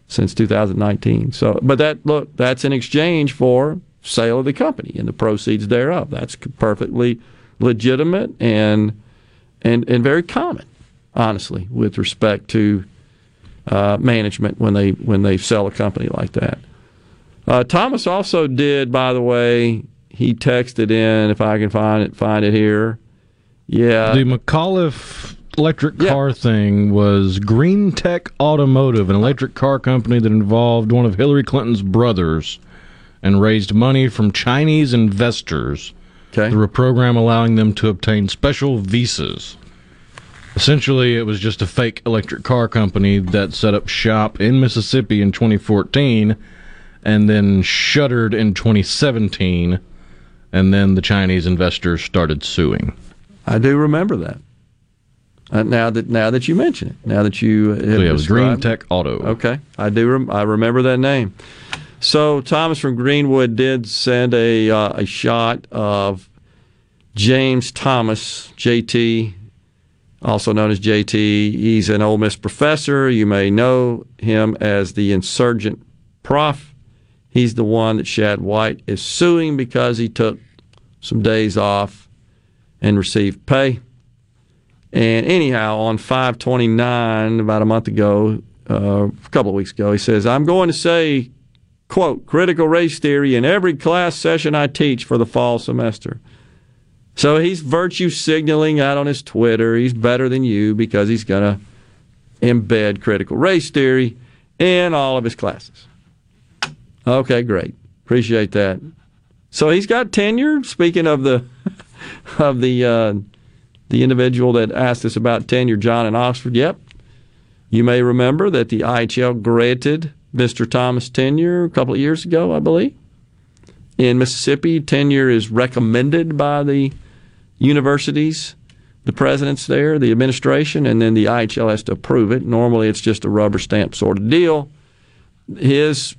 [SPEAKER 5] since 2019. So, but that look, that's in exchange for sale of the company and the proceeds thereof. That's perfectly legitimate and and and very common, honestly, with respect to uh, management when they when they sell a company like that. Uh, Thomas also did, by the way, he texted in if I can find it find it here. Yeah,
[SPEAKER 64] the McAuliffe electric car yeah. thing was Green Tech Automotive, an electric car company that involved one of Hillary Clinton's brothers and raised money from Chinese investors
[SPEAKER 5] okay.
[SPEAKER 64] through a program allowing them to obtain special visas. Essentially, it was just a fake electric car company that set up shop in Mississippi in 2014 and then shuttered in 2017, and then the Chinese investors started suing.
[SPEAKER 5] I do remember that. Uh, now that now that you mention it, now that you have
[SPEAKER 64] so yeah, it was Green Tech Auto.
[SPEAKER 5] Okay, I do. Rem- I remember that name. So Thomas from Greenwood did send a uh, a shot of James Thomas, JT, also known as JT. He's an Ole Miss professor. You may know him as the insurgent prof. He's the one that Shad White is suing because he took some days off and received pay. And anyhow, on 529, about a month ago, uh, a couple of weeks ago, he says, I'm going to say, quote, critical race theory in every class session I teach for the fall semester. So he's virtue signaling out on his Twitter. He's better than you because he's going to embed critical race theory in all of his classes. Okay, great. Appreciate that. So he's got tenure. Speaking of the [laughs] of the uh, the individual that asked us about tenure, John in Oxford. Yep, you may remember that the IHL granted Mr. Thomas tenure a couple of years ago, I believe. In Mississippi, tenure is recommended by the universities, the presidents there, the administration, and then the IHL has to approve it. Normally, it's just a rubber stamp sort of deal. His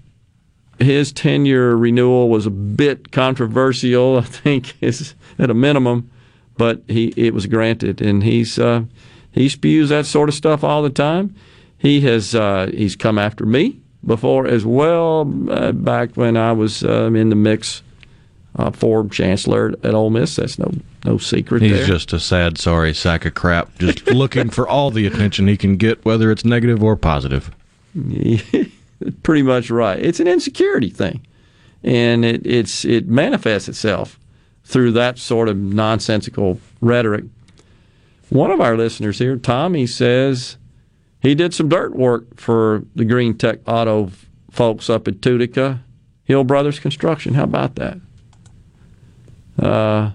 [SPEAKER 5] his tenure renewal was a bit controversial, I think, [laughs] is at a minimum, but he it was granted, and he's uh, he spews that sort of stuff all the time. He has uh, he's come after me before as well, uh, back when I was um, in the mix uh, for chancellor at Ole Miss. That's no no secret.
[SPEAKER 64] He's
[SPEAKER 5] there.
[SPEAKER 64] just a sad, sorry sack of crap, just [laughs] looking for all the attention he can get, whether it's negative or positive. [laughs]
[SPEAKER 5] pretty much right. It's an insecurity thing, and it it's it manifests itself through that sort of nonsensical rhetoric. One of our listeners here, Tommy, says he did some dirt work for the Green Tech Auto folks up at Tunica, Hill Brothers Construction. How about that? Uh,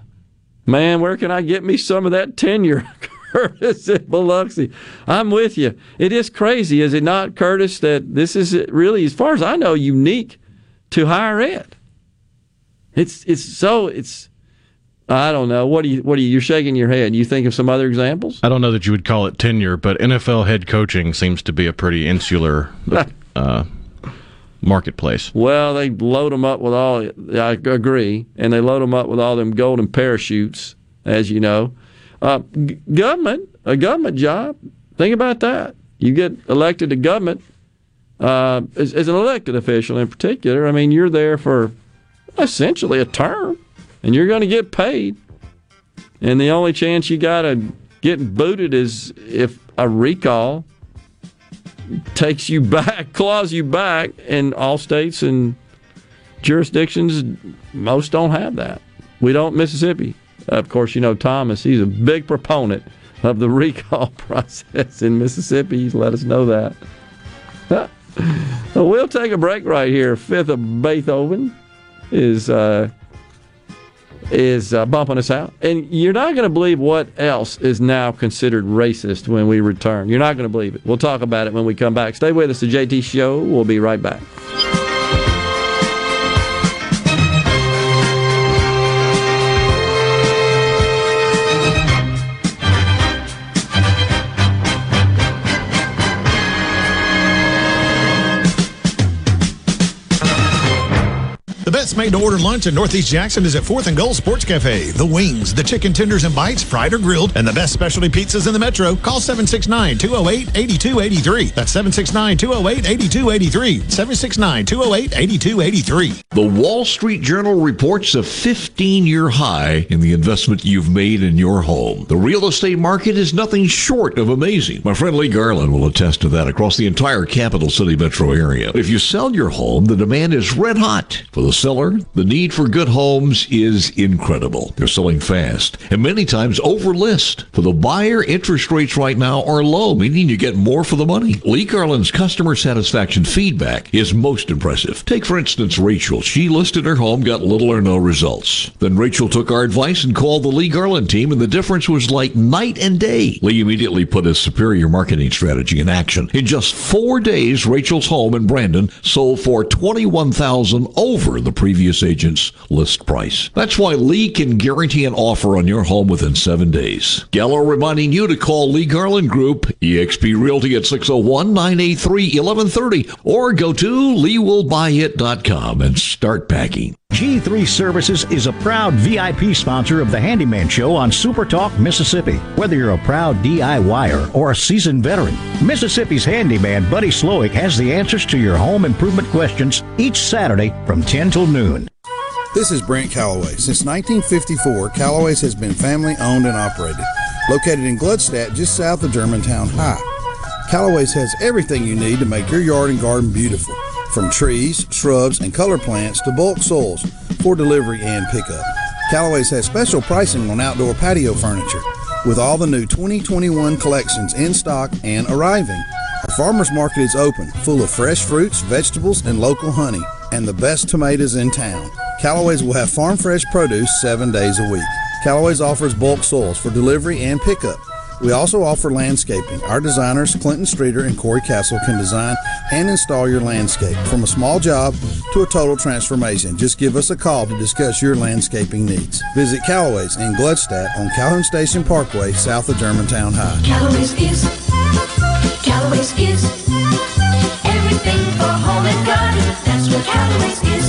[SPEAKER 5] man, where can I get me some of that tenure? [laughs] Curtis at Biloxi. I'm with you. It is crazy, is it not, Curtis, that this is really, as far as I know, unique to higher ed. It's it's so it's I don't know. What do you what do you you're shaking your head. You think of some other examples?
[SPEAKER 64] I don't know that you would call it tenure, but NFL head coaching seems to be a pretty insular [laughs] uh, marketplace.
[SPEAKER 5] Well, they load them up with all. I agree, and they load them up with all them golden parachutes, as you know. Uh, g- government, a government job. Think about that. You get elected to government uh, as, as an elected official, in particular. I mean, you're there for essentially a term, and you're going to get paid. And the only chance you got to get booted is if a recall takes you [laughs] back, claws you back, and all states and jurisdictions, most don't have that. We don't, Mississippi. Of course, you know Thomas, he's a big proponent of the [laughs] recall process in Mississippi. He's let us know that. [laughs] Well, we'll take a break right here. Fifth of Beethoven is uh, is uh, bumping us out, and you're not going to believe what else is now considered racist when we return. You're not going to believe it. We'll talk about it when we come back. Stay with us. The JT Show. We'll be right back.
[SPEAKER 65] Made to order lunch in Northeast Jackson is at 4th and Gold Sports Cafe. The wings, the chicken tenders and bites, fried or grilled, and the best specialty pizzas in the metro. Call 769 208 8283. That's 769 208 8283. 769 208 8283.
[SPEAKER 9] The Wall Street Journal reports a 15 year high in the investment you've made in your home. The real estate market is nothing short of amazing. My friend Lee Garland will attest to that across the entire capital city metro area. If you sell your home, the demand is red hot. For the seller, the need for good homes is incredible. They're selling fast and many times over list. For the buyer, interest rates right now are low, meaning you get more for the money. Lee Garland's customer satisfaction feedback is most impressive. Take, for instance, Rachel. She listed her home, got little or no results. Then Rachel took our advice and called the Lee Garland team, and the difference was like night and day. Lee immediately put his superior marketing strategy in action. In just four days, Rachel's home in Brandon sold for 21000 over the previous agent's list price. That's why Lee can guarantee an offer on your home within seven days. Gallo reminding you to call Lee Garland Group, eXp Realty at 601 983 1130, or go to leewillbuyit.com and start packing.
[SPEAKER 50] G3 Services is a proud VIP sponsor of the Handyman Show on Super Talk Mississippi. Whether you're a proud DIYer or a seasoned veteran, Mississippi's handyman Buddy Slowick has the answers to your home improvement questions each Saturday from 10 till noon.
[SPEAKER 66] This is Brent Calloway. Since 1954, Calloway's has been family owned and operated. Located in Gluckstadt, just south of Germantown High. Calloway's has everything you need to make your yard and garden beautiful from trees, shrubs, and color plants to bulk soils for delivery and pickup. Callaway's has special pricing on outdoor patio furniture with all the new 2021 collections in stock and arriving. Our farmers market is open, full of fresh fruits, vegetables, and local honey, and the best tomatoes in town. Callaway's will have farm fresh produce seven days a week. Callaway's offers bulk soils for delivery and pickup. We also offer landscaping. Our designers, Clinton Streeter and Corey Castle, can design and install your landscape from a small job to a total transformation. Just give us a call to discuss your landscaping needs. Visit Callaway's in Gluckstadt on Calhoun Station Parkway, south of Germantown High.
[SPEAKER 67] Callaway's is, Callaway's is everything for home and garden. That's what Callaway's is.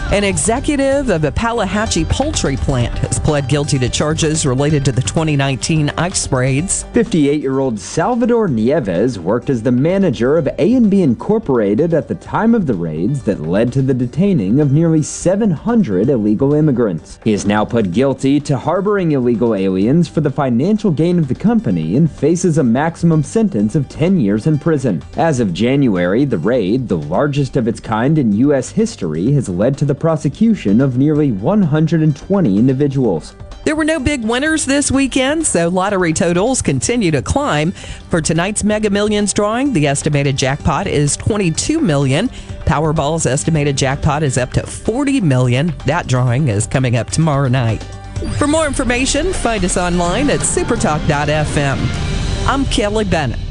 [SPEAKER 32] An executive of a Pelahatchie poultry plant has pled guilty to charges related to the 2019 ice raids.
[SPEAKER 16] 58-year-old Salvador Nieves worked as the manager of A&B Incorporated at the time of the raids that led to the detaining of nearly 700 illegal immigrants. He is now pled guilty to harboring illegal aliens for the financial gain of the company and faces a maximum sentence of 10 years in prison. As of January, the raid, the largest of its kind in U.S. history, has led to the prosecution of nearly 120 individuals.
[SPEAKER 32] There were no big winners this weekend, so lottery totals continue to climb. For tonight's Mega Millions drawing, the estimated jackpot is 22 million. Powerball's estimated jackpot is up to 40 million. That drawing is coming up tomorrow night. For more information, find us online at supertalk.fm. I'm Kelly Bennett.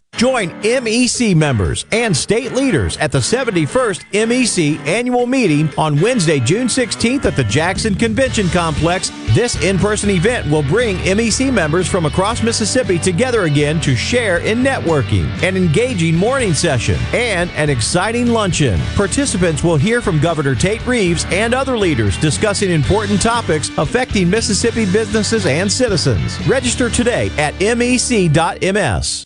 [SPEAKER 68] Join MEC members and state leaders at the 71st MEC annual meeting on Wednesday, June 16th at the Jackson Convention Complex. This in person event will bring MEC members from across Mississippi together again to share in networking, an engaging morning session, and an exciting luncheon. Participants will hear from Governor Tate Reeves and other leaders discussing important topics affecting Mississippi businesses and citizens. Register today at mec.ms.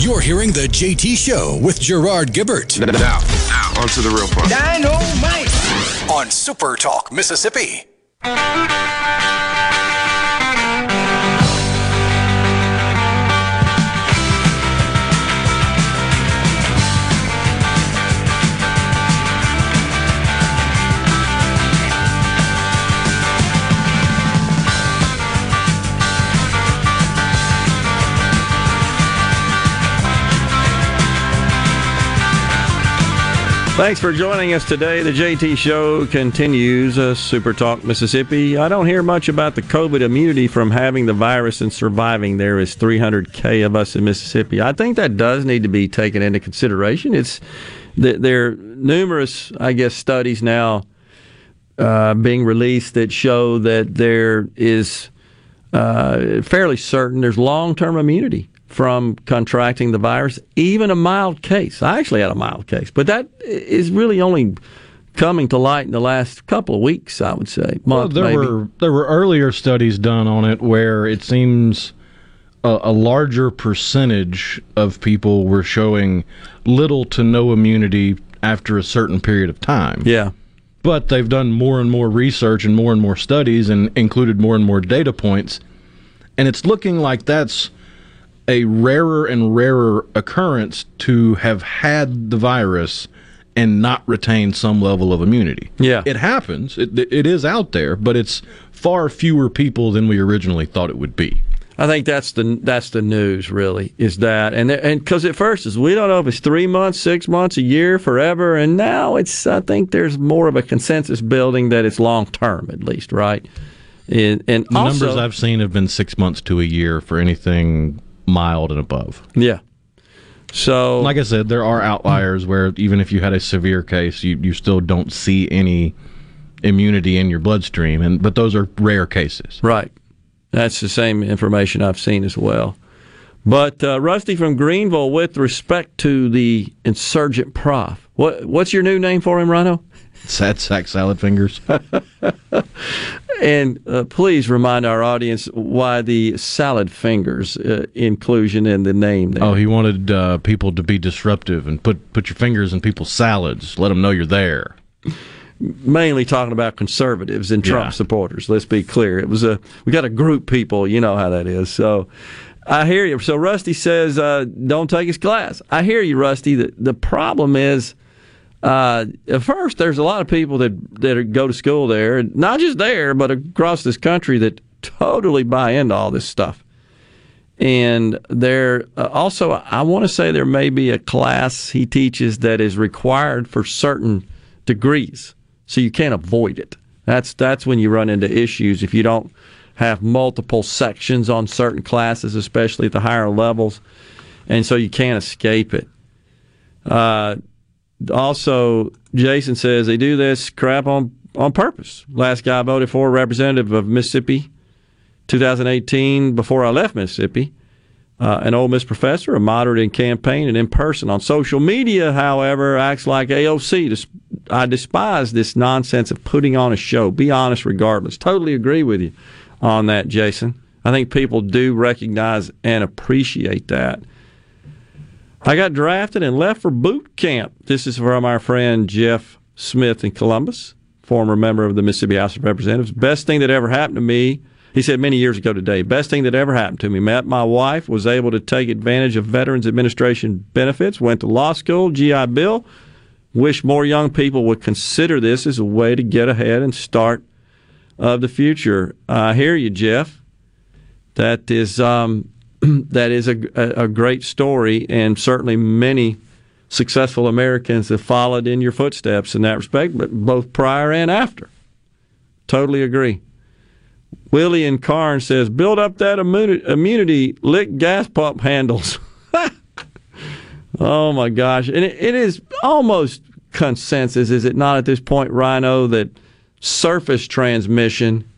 [SPEAKER 1] You're hearing the JT Show with Gerard Gibert.
[SPEAKER 69] Now, now, on to the real part.
[SPEAKER 1] Dynamite! On Super Talk, Mississippi.
[SPEAKER 5] Thanks for joining us today. The JT Show continues. Uh, Super Talk Mississippi. I don't hear much about the COVID immunity from having the virus and surviving. There is 300k of us in Mississippi. I think that does need to be taken into consideration. It's there are numerous, I guess, studies now uh, being released that show that there is uh, fairly certain there's long-term immunity from contracting the virus, even a mild case. I actually had a mild case, but that is really only coming to light in the last couple of weeks. I would say, month
[SPEAKER 3] well, there
[SPEAKER 5] maybe.
[SPEAKER 3] were there were earlier studies done on it where it seems a, a larger percentage of people were showing little to no immunity after a certain period of time.
[SPEAKER 5] Yeah.
[SPEAKER 3] But they've done more and more research and more and more studies and included more and more data points. And it's looking like that's a rarer and rarer occurrence to have had the virus and not retain some level of immunity.
[SPEAKER 5] Yeah.
[SPEAKER 3] It happens. It, it is out there, but it's far fewer people than we originally thought it would be.
[SPEAKER 5] I think that's the that's the news really is that and and because at first is we don't know if it's three months, six months, a year, forever, and now it's I think there's more of a consensus building that it's long term at least, right? And, and
[SPEAKER 3] the
[SPEAKER 5] also,
[SPEAKER 3] numbers I've seen have been six months to a year for anything mild and above.
[SPEAKER 5] Yeah. So,
[SPEAKER 3] like I said, there are outliers where even if you had a severe case, you, you still don't see any immunity in your bloodstream, and but those are rare cases.
[SPEAKER 5] Right. That's the same information I've seen as well. But uh, Rusty from Greenville, with respect to the insurgent prof, what what's your new name for him, Rhino?
[SPEAKER 3] Sad sack salad fingers. [laughs]
[SPEAKER 5] and uh, please remind our audience why the salad fingers uh, inclusion in the name. There.
[SPEAKER 3] Oh, he wanted uh, people to be disruptive and put put your fingers in people's salads. Let them know you're there.
[SPEAKER 5] Mainly talking about conservatives and Trump
[SPEAKER 3] Yeah.
[SPEAKER 5] supporters. Let's be clear. It was a we got a group people. You know how that is. So. I hear you. So Rusty says, uh, "Don't take his class." I hear you, Rusty. The the problem is, uh, at first, there's a lot of people that that go to school there, not just there, but across this country that totally buy into all this stuff. And there uh, also, I want to say there may be a class he teaches that is required for certain degrees, so you can't avoid it. That's that's when you run into issues if you don't have multiple sections on certain classes, especially at the higher levels, and so you can't escape it. Uh, also, Jason says they do this crap on on purpose. Last guy I voted for, representative of Mississippi, 2018, before I left Mississippi. Uh, an Ole Miss professor, a moderate in campaign and in person. On social media, however, acts like AOC. I despise this nonsense of putting on a show. Be honest regardless. Totally agree with you on that, Jason. I think people do recognize and appreciate that. I got drafted and left for boot camp. This is from our friend Jeff Smith in Columbus, former member of the Mississippi House of Representatives. Best thing that ever happened to me, he said many years ago today, best thing that ever happened to me. Met my wife, was able to take advantage of Veterans Administration benefits, went to law school, GI Bill. Wish more young people would consider this as a way to get ahead and start of the future. I hear you, Jeff. That is um, [clears throat] that is a, a, great story, and certainly many successful Americans have followed in your footsteps in that respect, but both prior and after. Totally agree. Willie and Carn says, build up that immunity, immunity lick gas pump handles. [laughs] oh my gosh. And it, it is almost consensus, is it not, at this point, Rhino, that surface transmission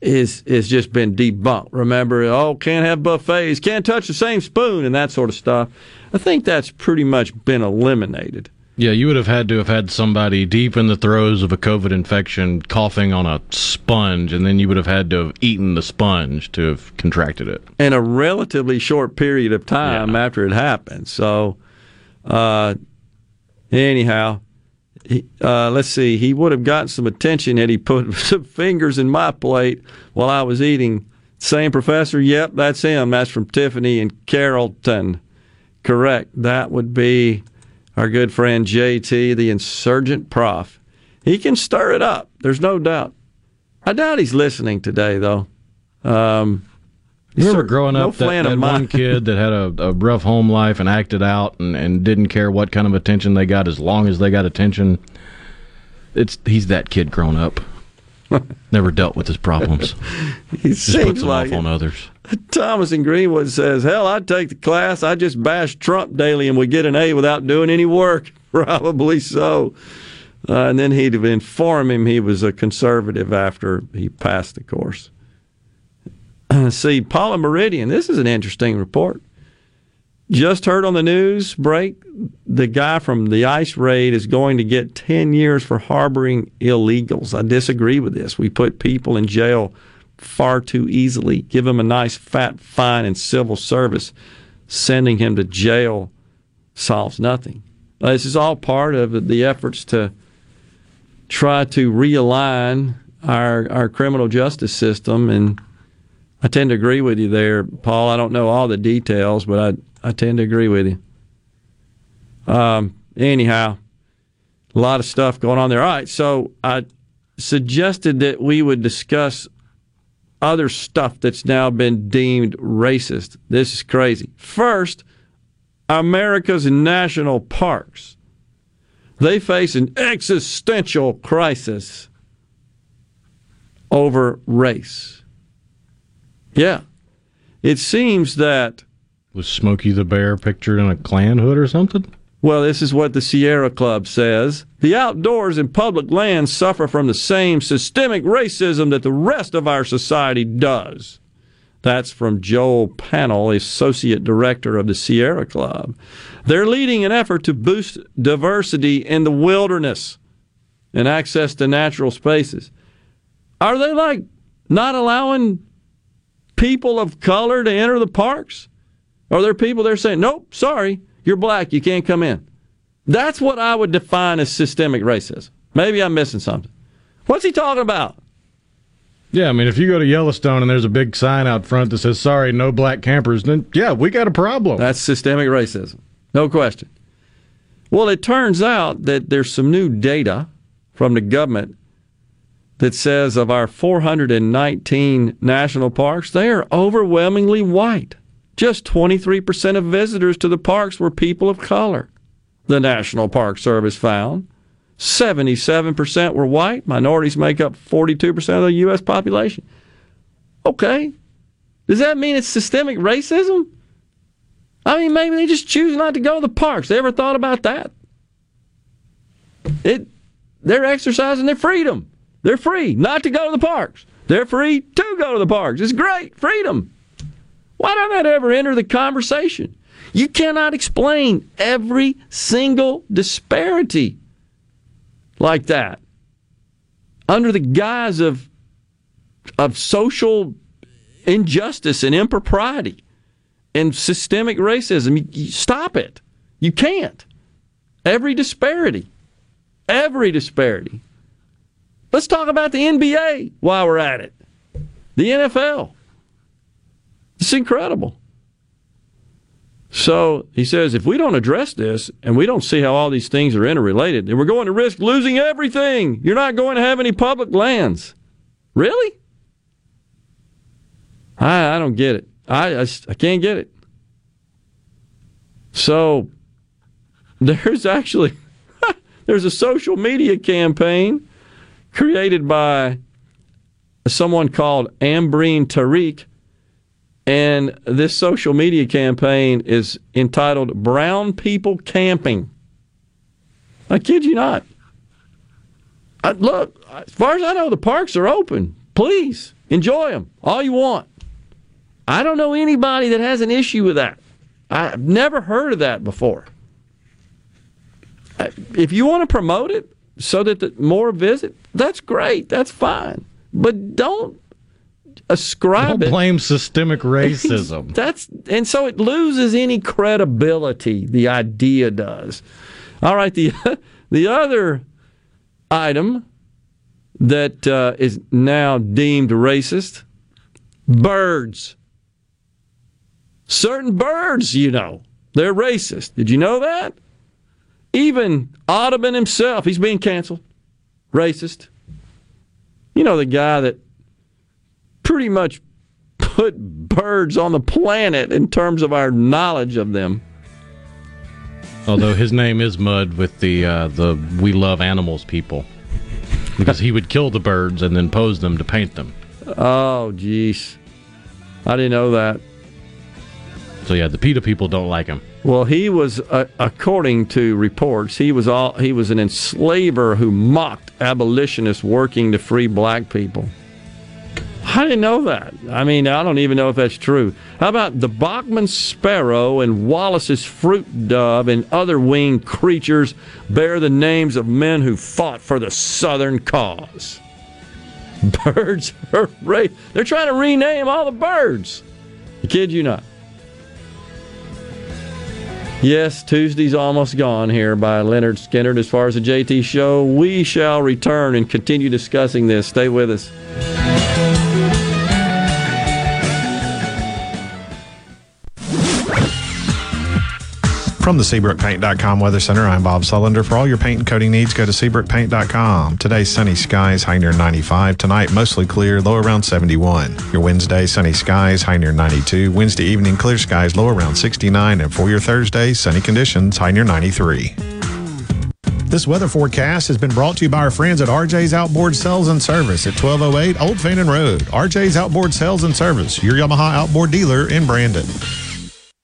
[SPEAKER 5] is is just been debunked. Remember, oh, can't have buffets, can't touch the same spoon, and that sort of stuff. I think that's pretty much been eliminated.
[SPEAKER 3] Yeah, you would have had to have had somebody deep in the throes of a COVID infection coughing on a sponge, and then you would have had to have eaten the sponge to have contracted it.
[SPEAKER 5] in a relatively short period of time after it happened. So, uh, anyhow, uh, let's see. He would have gotten some attention had he put [laughs] some fingers in my plate while I was eating. Same professor? Yep, that's him. That's from Tiffany and Carrollton. Correct. That would be our good friend JT, the insurgent prof. He can stir it up. There's no doubt. I doubt he's listening today, though. Um,
[SPEAKER 64] Remember
[SPEAKER 5] Sir,
[SPEAKER 64] growing
[SPEAKER 5] no
[SPEAKER 64] up that, that one kid [laughs] that had a, a rough home life and acted out and, and didn't care what kind of attention they got as long as they got attention. It's he's that kid grown up. [laughs] Never dealt with his problems. [laughs]
[SPEAKER 5] He
[SPEAKER 64] Just
[SPEAKER 5] seems
[SPEAKER 64] puts them
[SPEAKER 5] like
[SPEAKER 64] off
[SPEAKER 5] it.
[SPEAKER 64] on others.
[SPEAKER 5] Thomas in Greenwood says, "Hell, I'd take the class. I just bash Trump daily and would get an A without doing any work. Probably so." Uh, and then he'd inform him he was a conservative after he passed the course. [clears throat] See, Paula Meridian. This is an interesting report. Just heard on the news break, the guy from the ICE raid is going to get 10 years for harboring illegals. I disagree with this. We put people in jail far too easily. Give him a nice fat fine and civil service. Sending him to jail solves nothing. Uh, This is all part of the efforts to try to realign our our criminal justice system and I tend to agree with you there, Paul. I don't know all the details, but I, I tend to agree with you. Um, anyhow, a lot of stuff going on there. All right, so I suggested that we would discuss other stuff that's now been deemed racist. This is crazy. First, America's national parks. They face an existential crisis over race. Yeah. It seems that.
[SPEAKER 64] Was Smokey the Bear pictured in a Klan hood or something?
[SPEAKER 5] Well, this is what the Sierra Club says. The outdoors and public lands suffer from the same systemic racism that the rest of our society does. That's from Joel Pannell, Associate Director of the Sierra Club. They're leading an effort to boost diversity in the wilderness and access to natural spaces. Are they like not allowing people of color to enter the parks? Are there people there saying, nope, sorry, you're black, you can't come in? That's what I would define as systemic racism. Maybe I'm missing something. What's he talking about?
[SPEAKER 64] Yeah, I mean, if you go to Yellowstone and there's a big sign out front that says "Sorry, no black campers," then yeah, we got a problem.
[SPEAKER 5] That's systemic racism, no question. Well, it turns out that there's some new data from the government that says of our 419 national parks, they are overwhelmingly white. Just 23% of visitors to the parks were people of color. The National Park Service found 77% were white. Minorities make up 42% of the U.S. population. Okay. Does that mean it's systemic racism? I mean, maybe they just choose not to go to the parks. They ever thought about that? It, they're exercising their freedom. They're free not to go to the parks. They're free to go to the parks. It's great freedom. Why don't that ever enter the conversation? You cannot explain every single disparity like that under the guise of of social injustice and impropriety and systemic racism. You, you stop it. You can't. Every disparity. Every disparity. Let's talk about the NBA while we're at it. The NFL. It's incredible. So he says if we don't address this and we don't see how all these things are interrelated, then we're going to risk losing everything. You're not going to have any public lands. Really? I, I don't get it. I, I, I can't get it. So [laughs] there's actually [laughs] there's a social media campaign created by someone called Ambreen Tariq. And this social media campaign is entitled Brown People Camping. I kid you not. I, look, as far as I know, the parks are open. Please enjoy them all you want. I don't know anybody that has an issue with that. I've never heard of that before. If you want to promote it so that the, more visit, that's great. That's fine. But don't ascribe
[SPEAKER 64] Don't
[SPEAKER 5] it.
[SPEAKER 64] blame systemic [laughs] racism.
[SPEAKER 5] That's and so it loses any credibility. The idea does. All right. The [laughs] the other item that uh, is now deemed racist: birds. Certain birds, you know, they're racist. Did you know that? Even Audubon himself, he's being canceled. Racist. You know the guy that pretty much put birds on the planet in terms of our knowledge of them.
[SPEAKER 3] Although his name is Mud with the uh, the We Love Animals people, because he would kill the birds and then pose them to paint them.
[SPEAKER 5] Oh, jeez. I didn't know that.
[SPEAKER 3] So yeah, the PETA people don't like him.
[SPEAKER 5] Well, he was, uh, according to reports, he was all he was an enslaver who mocked abolitionists working to free black people. I didn't know that. I mean, I don't even know if that's true. How about the Bachman sparrow and Wallace's fruit dove and other winged creatures bear the names of men who fought for the Southern cause? [laughs] Birds are ra- they're trying to rename all the birds. I kid you not. Yes, Tuesday's almost gone here by Lynyrd Skynyrd. As far as the JT show, we shall return and continue discussing this. Stay with us.
[SPEAKER 7] From the SeabrookPaint.com Weather Center, I'm Bob Sullender. For all your paint and coating needs, go to SeabrookPaint.com. Today's sunny skies, high near 95. Tonight, mostly clear, low around 71. Your Wednesday, sunny skies, high near 92. Wednesday evening, clear skies, low around 69. And for your Thursday, sunny conditions, high near 93. This weather forecast has been brought to you by our friends at RJ's Outboard Sales and Service at 1208 Old Fannin Road. RJ's Outboard Sales and Service, your Yamaha outboard dealer in Brandon.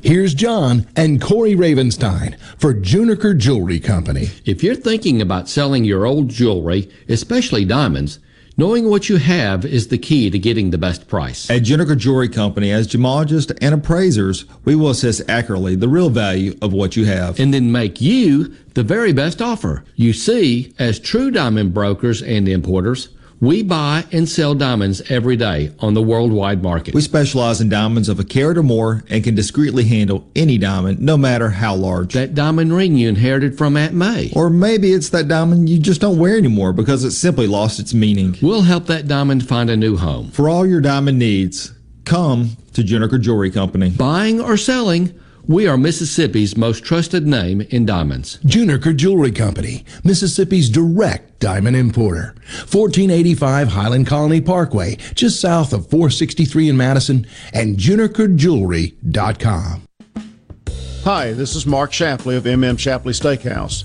[SPEAKER 9] Here's John and Corey Ravenstein for Juniker Jewelry Company.
[SPEAKER 70] If you're thinking about selling your old jewelry, especially diamonds, knowing what you have is the key to getting the best price.
[SPEAKER 51] At Juniker Jewelry Company, as gemologists and appraisers, we will assess accurately the real value of what you have.
[SPEAKER 70] And then make you the very best offer. You see, as true diamond brokers and importers, we buy and sell diamonds every day on the worldwide market.
[SPEAKER 51] We specialize in diamonds of a carat or more and can discreetly handle any diamond, no matter how large.
[SPEAKER 70] That diamond ring you inherited from Aunt May.
[SPEAKER 51] Or maybe it's that diamond you just don't wear anymore because it simply lost its meaning.
[SPEAKER 70] We'll help that diamond find a new home.
[SPEAKER 51] For all your diamond needs, come to Juniker Jewelry Company.
[SPEAKER 70] Buying or selling, we are Mississippi's most trusted name in diamonds.
[SPEAKER 9] Juniker Jewelry Company, Mississippi's direct diamond importer. 1485 Highland Colony Parkway, just south of 463 in Madison, and junikerjewelry.com.
[SPEAKER 71] Hi, this is Mark Shapley of MM Shapley Steakhouse.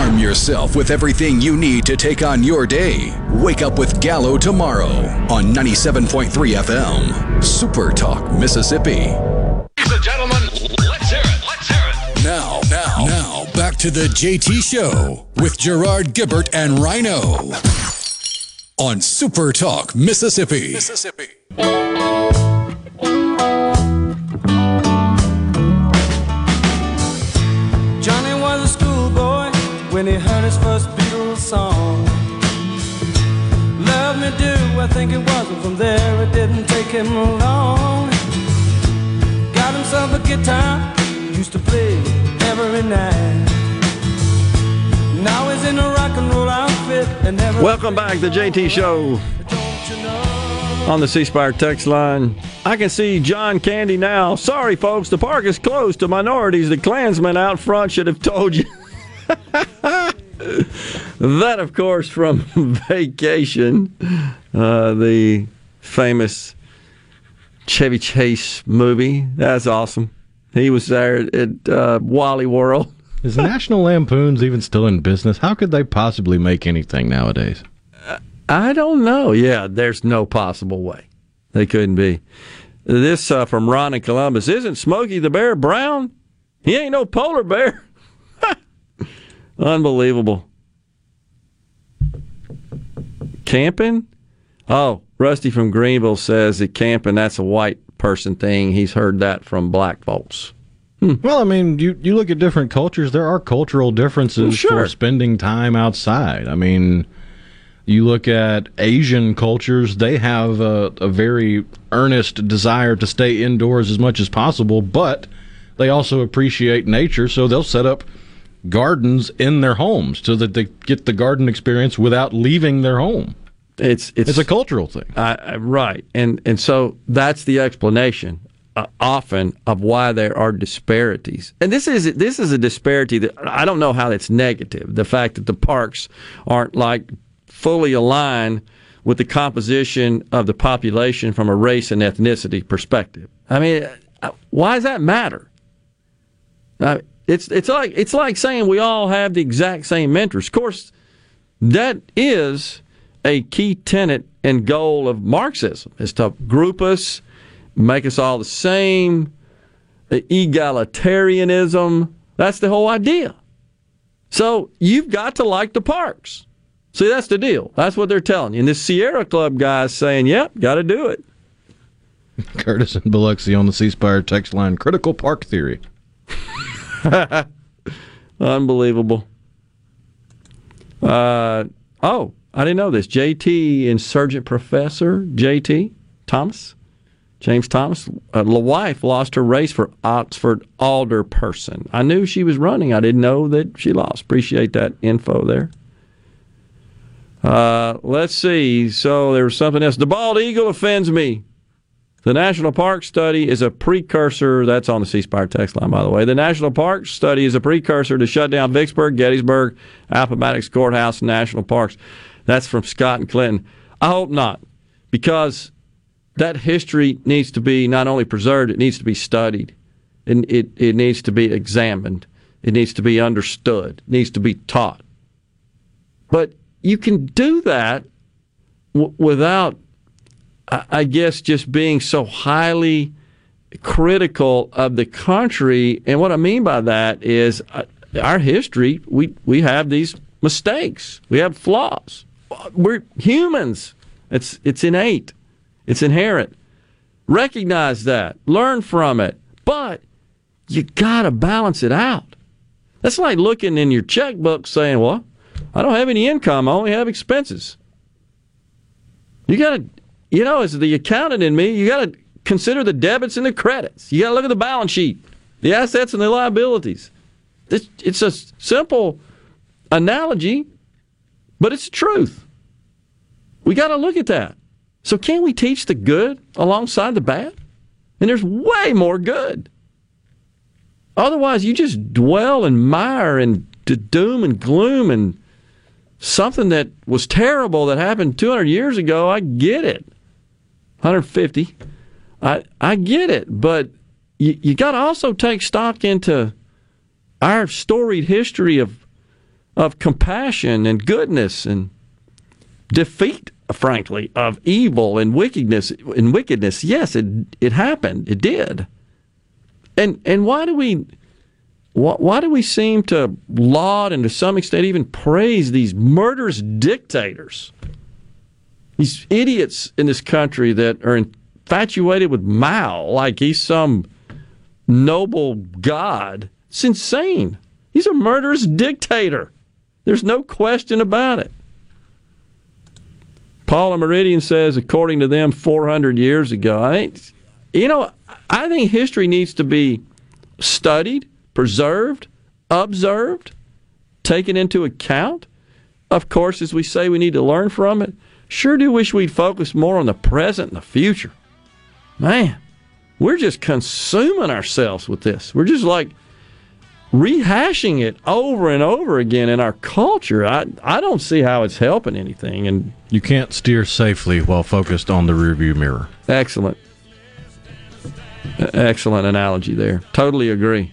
[SPEAKER 1] Arm yourself with everything you need to take on your day. Wake up with Gallo tomorrow on 97.3 FM. Super Talk, Mississippi.
[SPEAKER 72] Ladies and gentlemen, let's hear it. Let's hear it.
[SPEAKER 1] Now, now, now, back to the JT Show with Gerard Gibert and Rhino on Super Talk, Mississippi. Mississippi.
[SPEAKER 73] Song. Love me do, I think it was, and from there it didn't take him long. Got himself a guitar, used to play every night. Now he's in a rock and roll outfit and never.
[SPEAKER 5] Welcome back to the JT Show on the C Spire text line. I can see John Candy now. Sorry, folks, the park is closed to minorities. The Klansmen out front should have told you. [laughs] that, of course, from [laughs] Vacation, uh, the famous Chevy Chase movie. That's awesome. He was there at uh, Wally World. [laughs]
[SPEAKER 64] Is National Lampoon's even still in business? How could they possibly make anything nowadays?
[SPEAKER 5] I don't know. Yeah, there's no possible way they couldn't be. This uh, from Ron in Columbus. Isn't Smokey the Bear brown? He ain't no polar bear. [laughs] Unbelievable. Camping? Oh, Rusty from Greenville says that camping, that's a white person thing. He's heard that from black folks. Hmm.
[SPEAKER 64] Well, I mean, you, you look at different cultures, there are cultural differences
[SPEAKER 5] Well, sure.
[SPEAKER 64] for spending time outside. I mean, you look at Asian cultures, they have a, a very earnest desire to stay indoors as much as possible, but they also appreciate nature, so they'll set up gardens in their homes so that they get the garden experience without leaving their home.
[SPEAKER 5] It's it's,
[SPEAKER 64] It's a cultural thing.
[SPEAKER 5] I- right, and and so that's the explanation uh, often of why there are disparities. And this is this is a disparity that I don't know how it's negative. The fact that the parks aren't like fully aligned with the composition of the population from a race and ethnicity perspective. I mean, uh, why does that matter? Uh, it's it's like it's like saying we all have the exact same mentors. Of course, that is a key tenet and goal of Marxism is to group us, make us all the same, egalitarianism. That's the whole idea. So you've got to like the parks. See, that's the deal. That's what they're telling you. And this Sierra Club guy is saying, yep, got to do it. [laughs]
[SPEAKER 64] Curtis and Biloxi on the C Spire text line critical park theory. [laughs] [laughs]
[SPEAKER 5] Unbelievable. Uh, oh, I didn't know this. JT Insurgent Professor, JT Thomas, James Thomas, uh, wife lost her race for Oxford Alderperson. I knew she was running. I didn't know that she lost. Appreciate that info there. Uh, let's see. So there was something else. The bald eagle offends me. The National Park Study is a precursor. That's on the C Spire text line, by the way. The National Park Study is a precursor to shut down Vicksburg, Gettysburg, Appomattox Courthouse, and national parks. That's from Scott and Clinton. I hope not, because that history needs to be not only preserved, it needs to be studied. And it, it needs to be examined. It needs to be understood. It needs to be taught. But you can do that w- without I guess just being so highly critical of the country. And what I mean by that is uh, our history, we, we have these mistakes, we have flaws. We're humans, it's, it's innate, it's inherent. Recognize that, learn from it, but you got to balance it out. That's like looking in your checkbook saying, well, I don't have any income, I only have expenses. You got to, you know, as the accountant in me, you got to consider the debits and the credits. You got to look at the balance sheet, the assets and the liabilities. It's, it's a simple analogy, but it's the truth. We got to look at that. So, can we teach the good alongside the bad? And there's way more good. Otherwise, you just dwell and mire and doom and gloom and something that was terrible that happened 200 years ago. I get it. 150. I I get it, but you, you got to also take stock into our storied history of of compassion and goodness and defeat, frankly, of evil and wickedness. And wickedness, yes, it it happened, it did. And and why do we why, why do we seem to laud and to some extent even praise these murderous dictators? These idiots in this country that are infatuated with Mao like he's some noble god. It's insane. He's a murderous dictator. There's no question about it. Paula Meridian says, according to them, 400 years ago. I, you know, I think history needs to be studied, preserved, observed, taken into account. Of course, as we say, we need to learn from it. Sure do wish we'd focus more on the present and the future. Man, we're just consuming ourselves with this. We're just like rehashing it over and over again in our culture. I I don't see how it's helping anything. And
[SPEAKER 64] you can't steer safely while focused on the rearview mirror.
[SPEAKER 5] Excellent, excellent analogy there. Totally agree.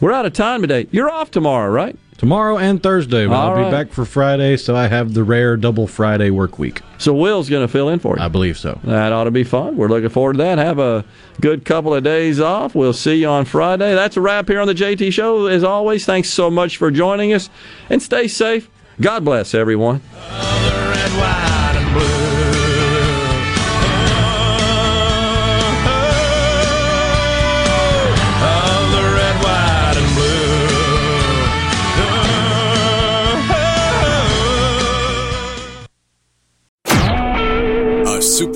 [SPEAKER 5] We're out of time today. You're off tomorrow, right?
[SPEAKER 64] Tomorrow and Thursday, but
[SPEAKER 5] All
[SPEAKER 64] I'll
[SPEAKER 5] right.
[SPEAKER 64] be back for Friday, so I have the rare double Friday work week.
[SPEAKER 5] So Will's going to fill in for you.
[SPEAKER 64] I believe so.
[SPEAKER 5] That ought to be fun. We're looking forward to that. Have a good couple of days off. We'll see you on Friday. That's a wrap here on the JT Show. As always, thanks so much for joining us and stay safe. God bless everyone.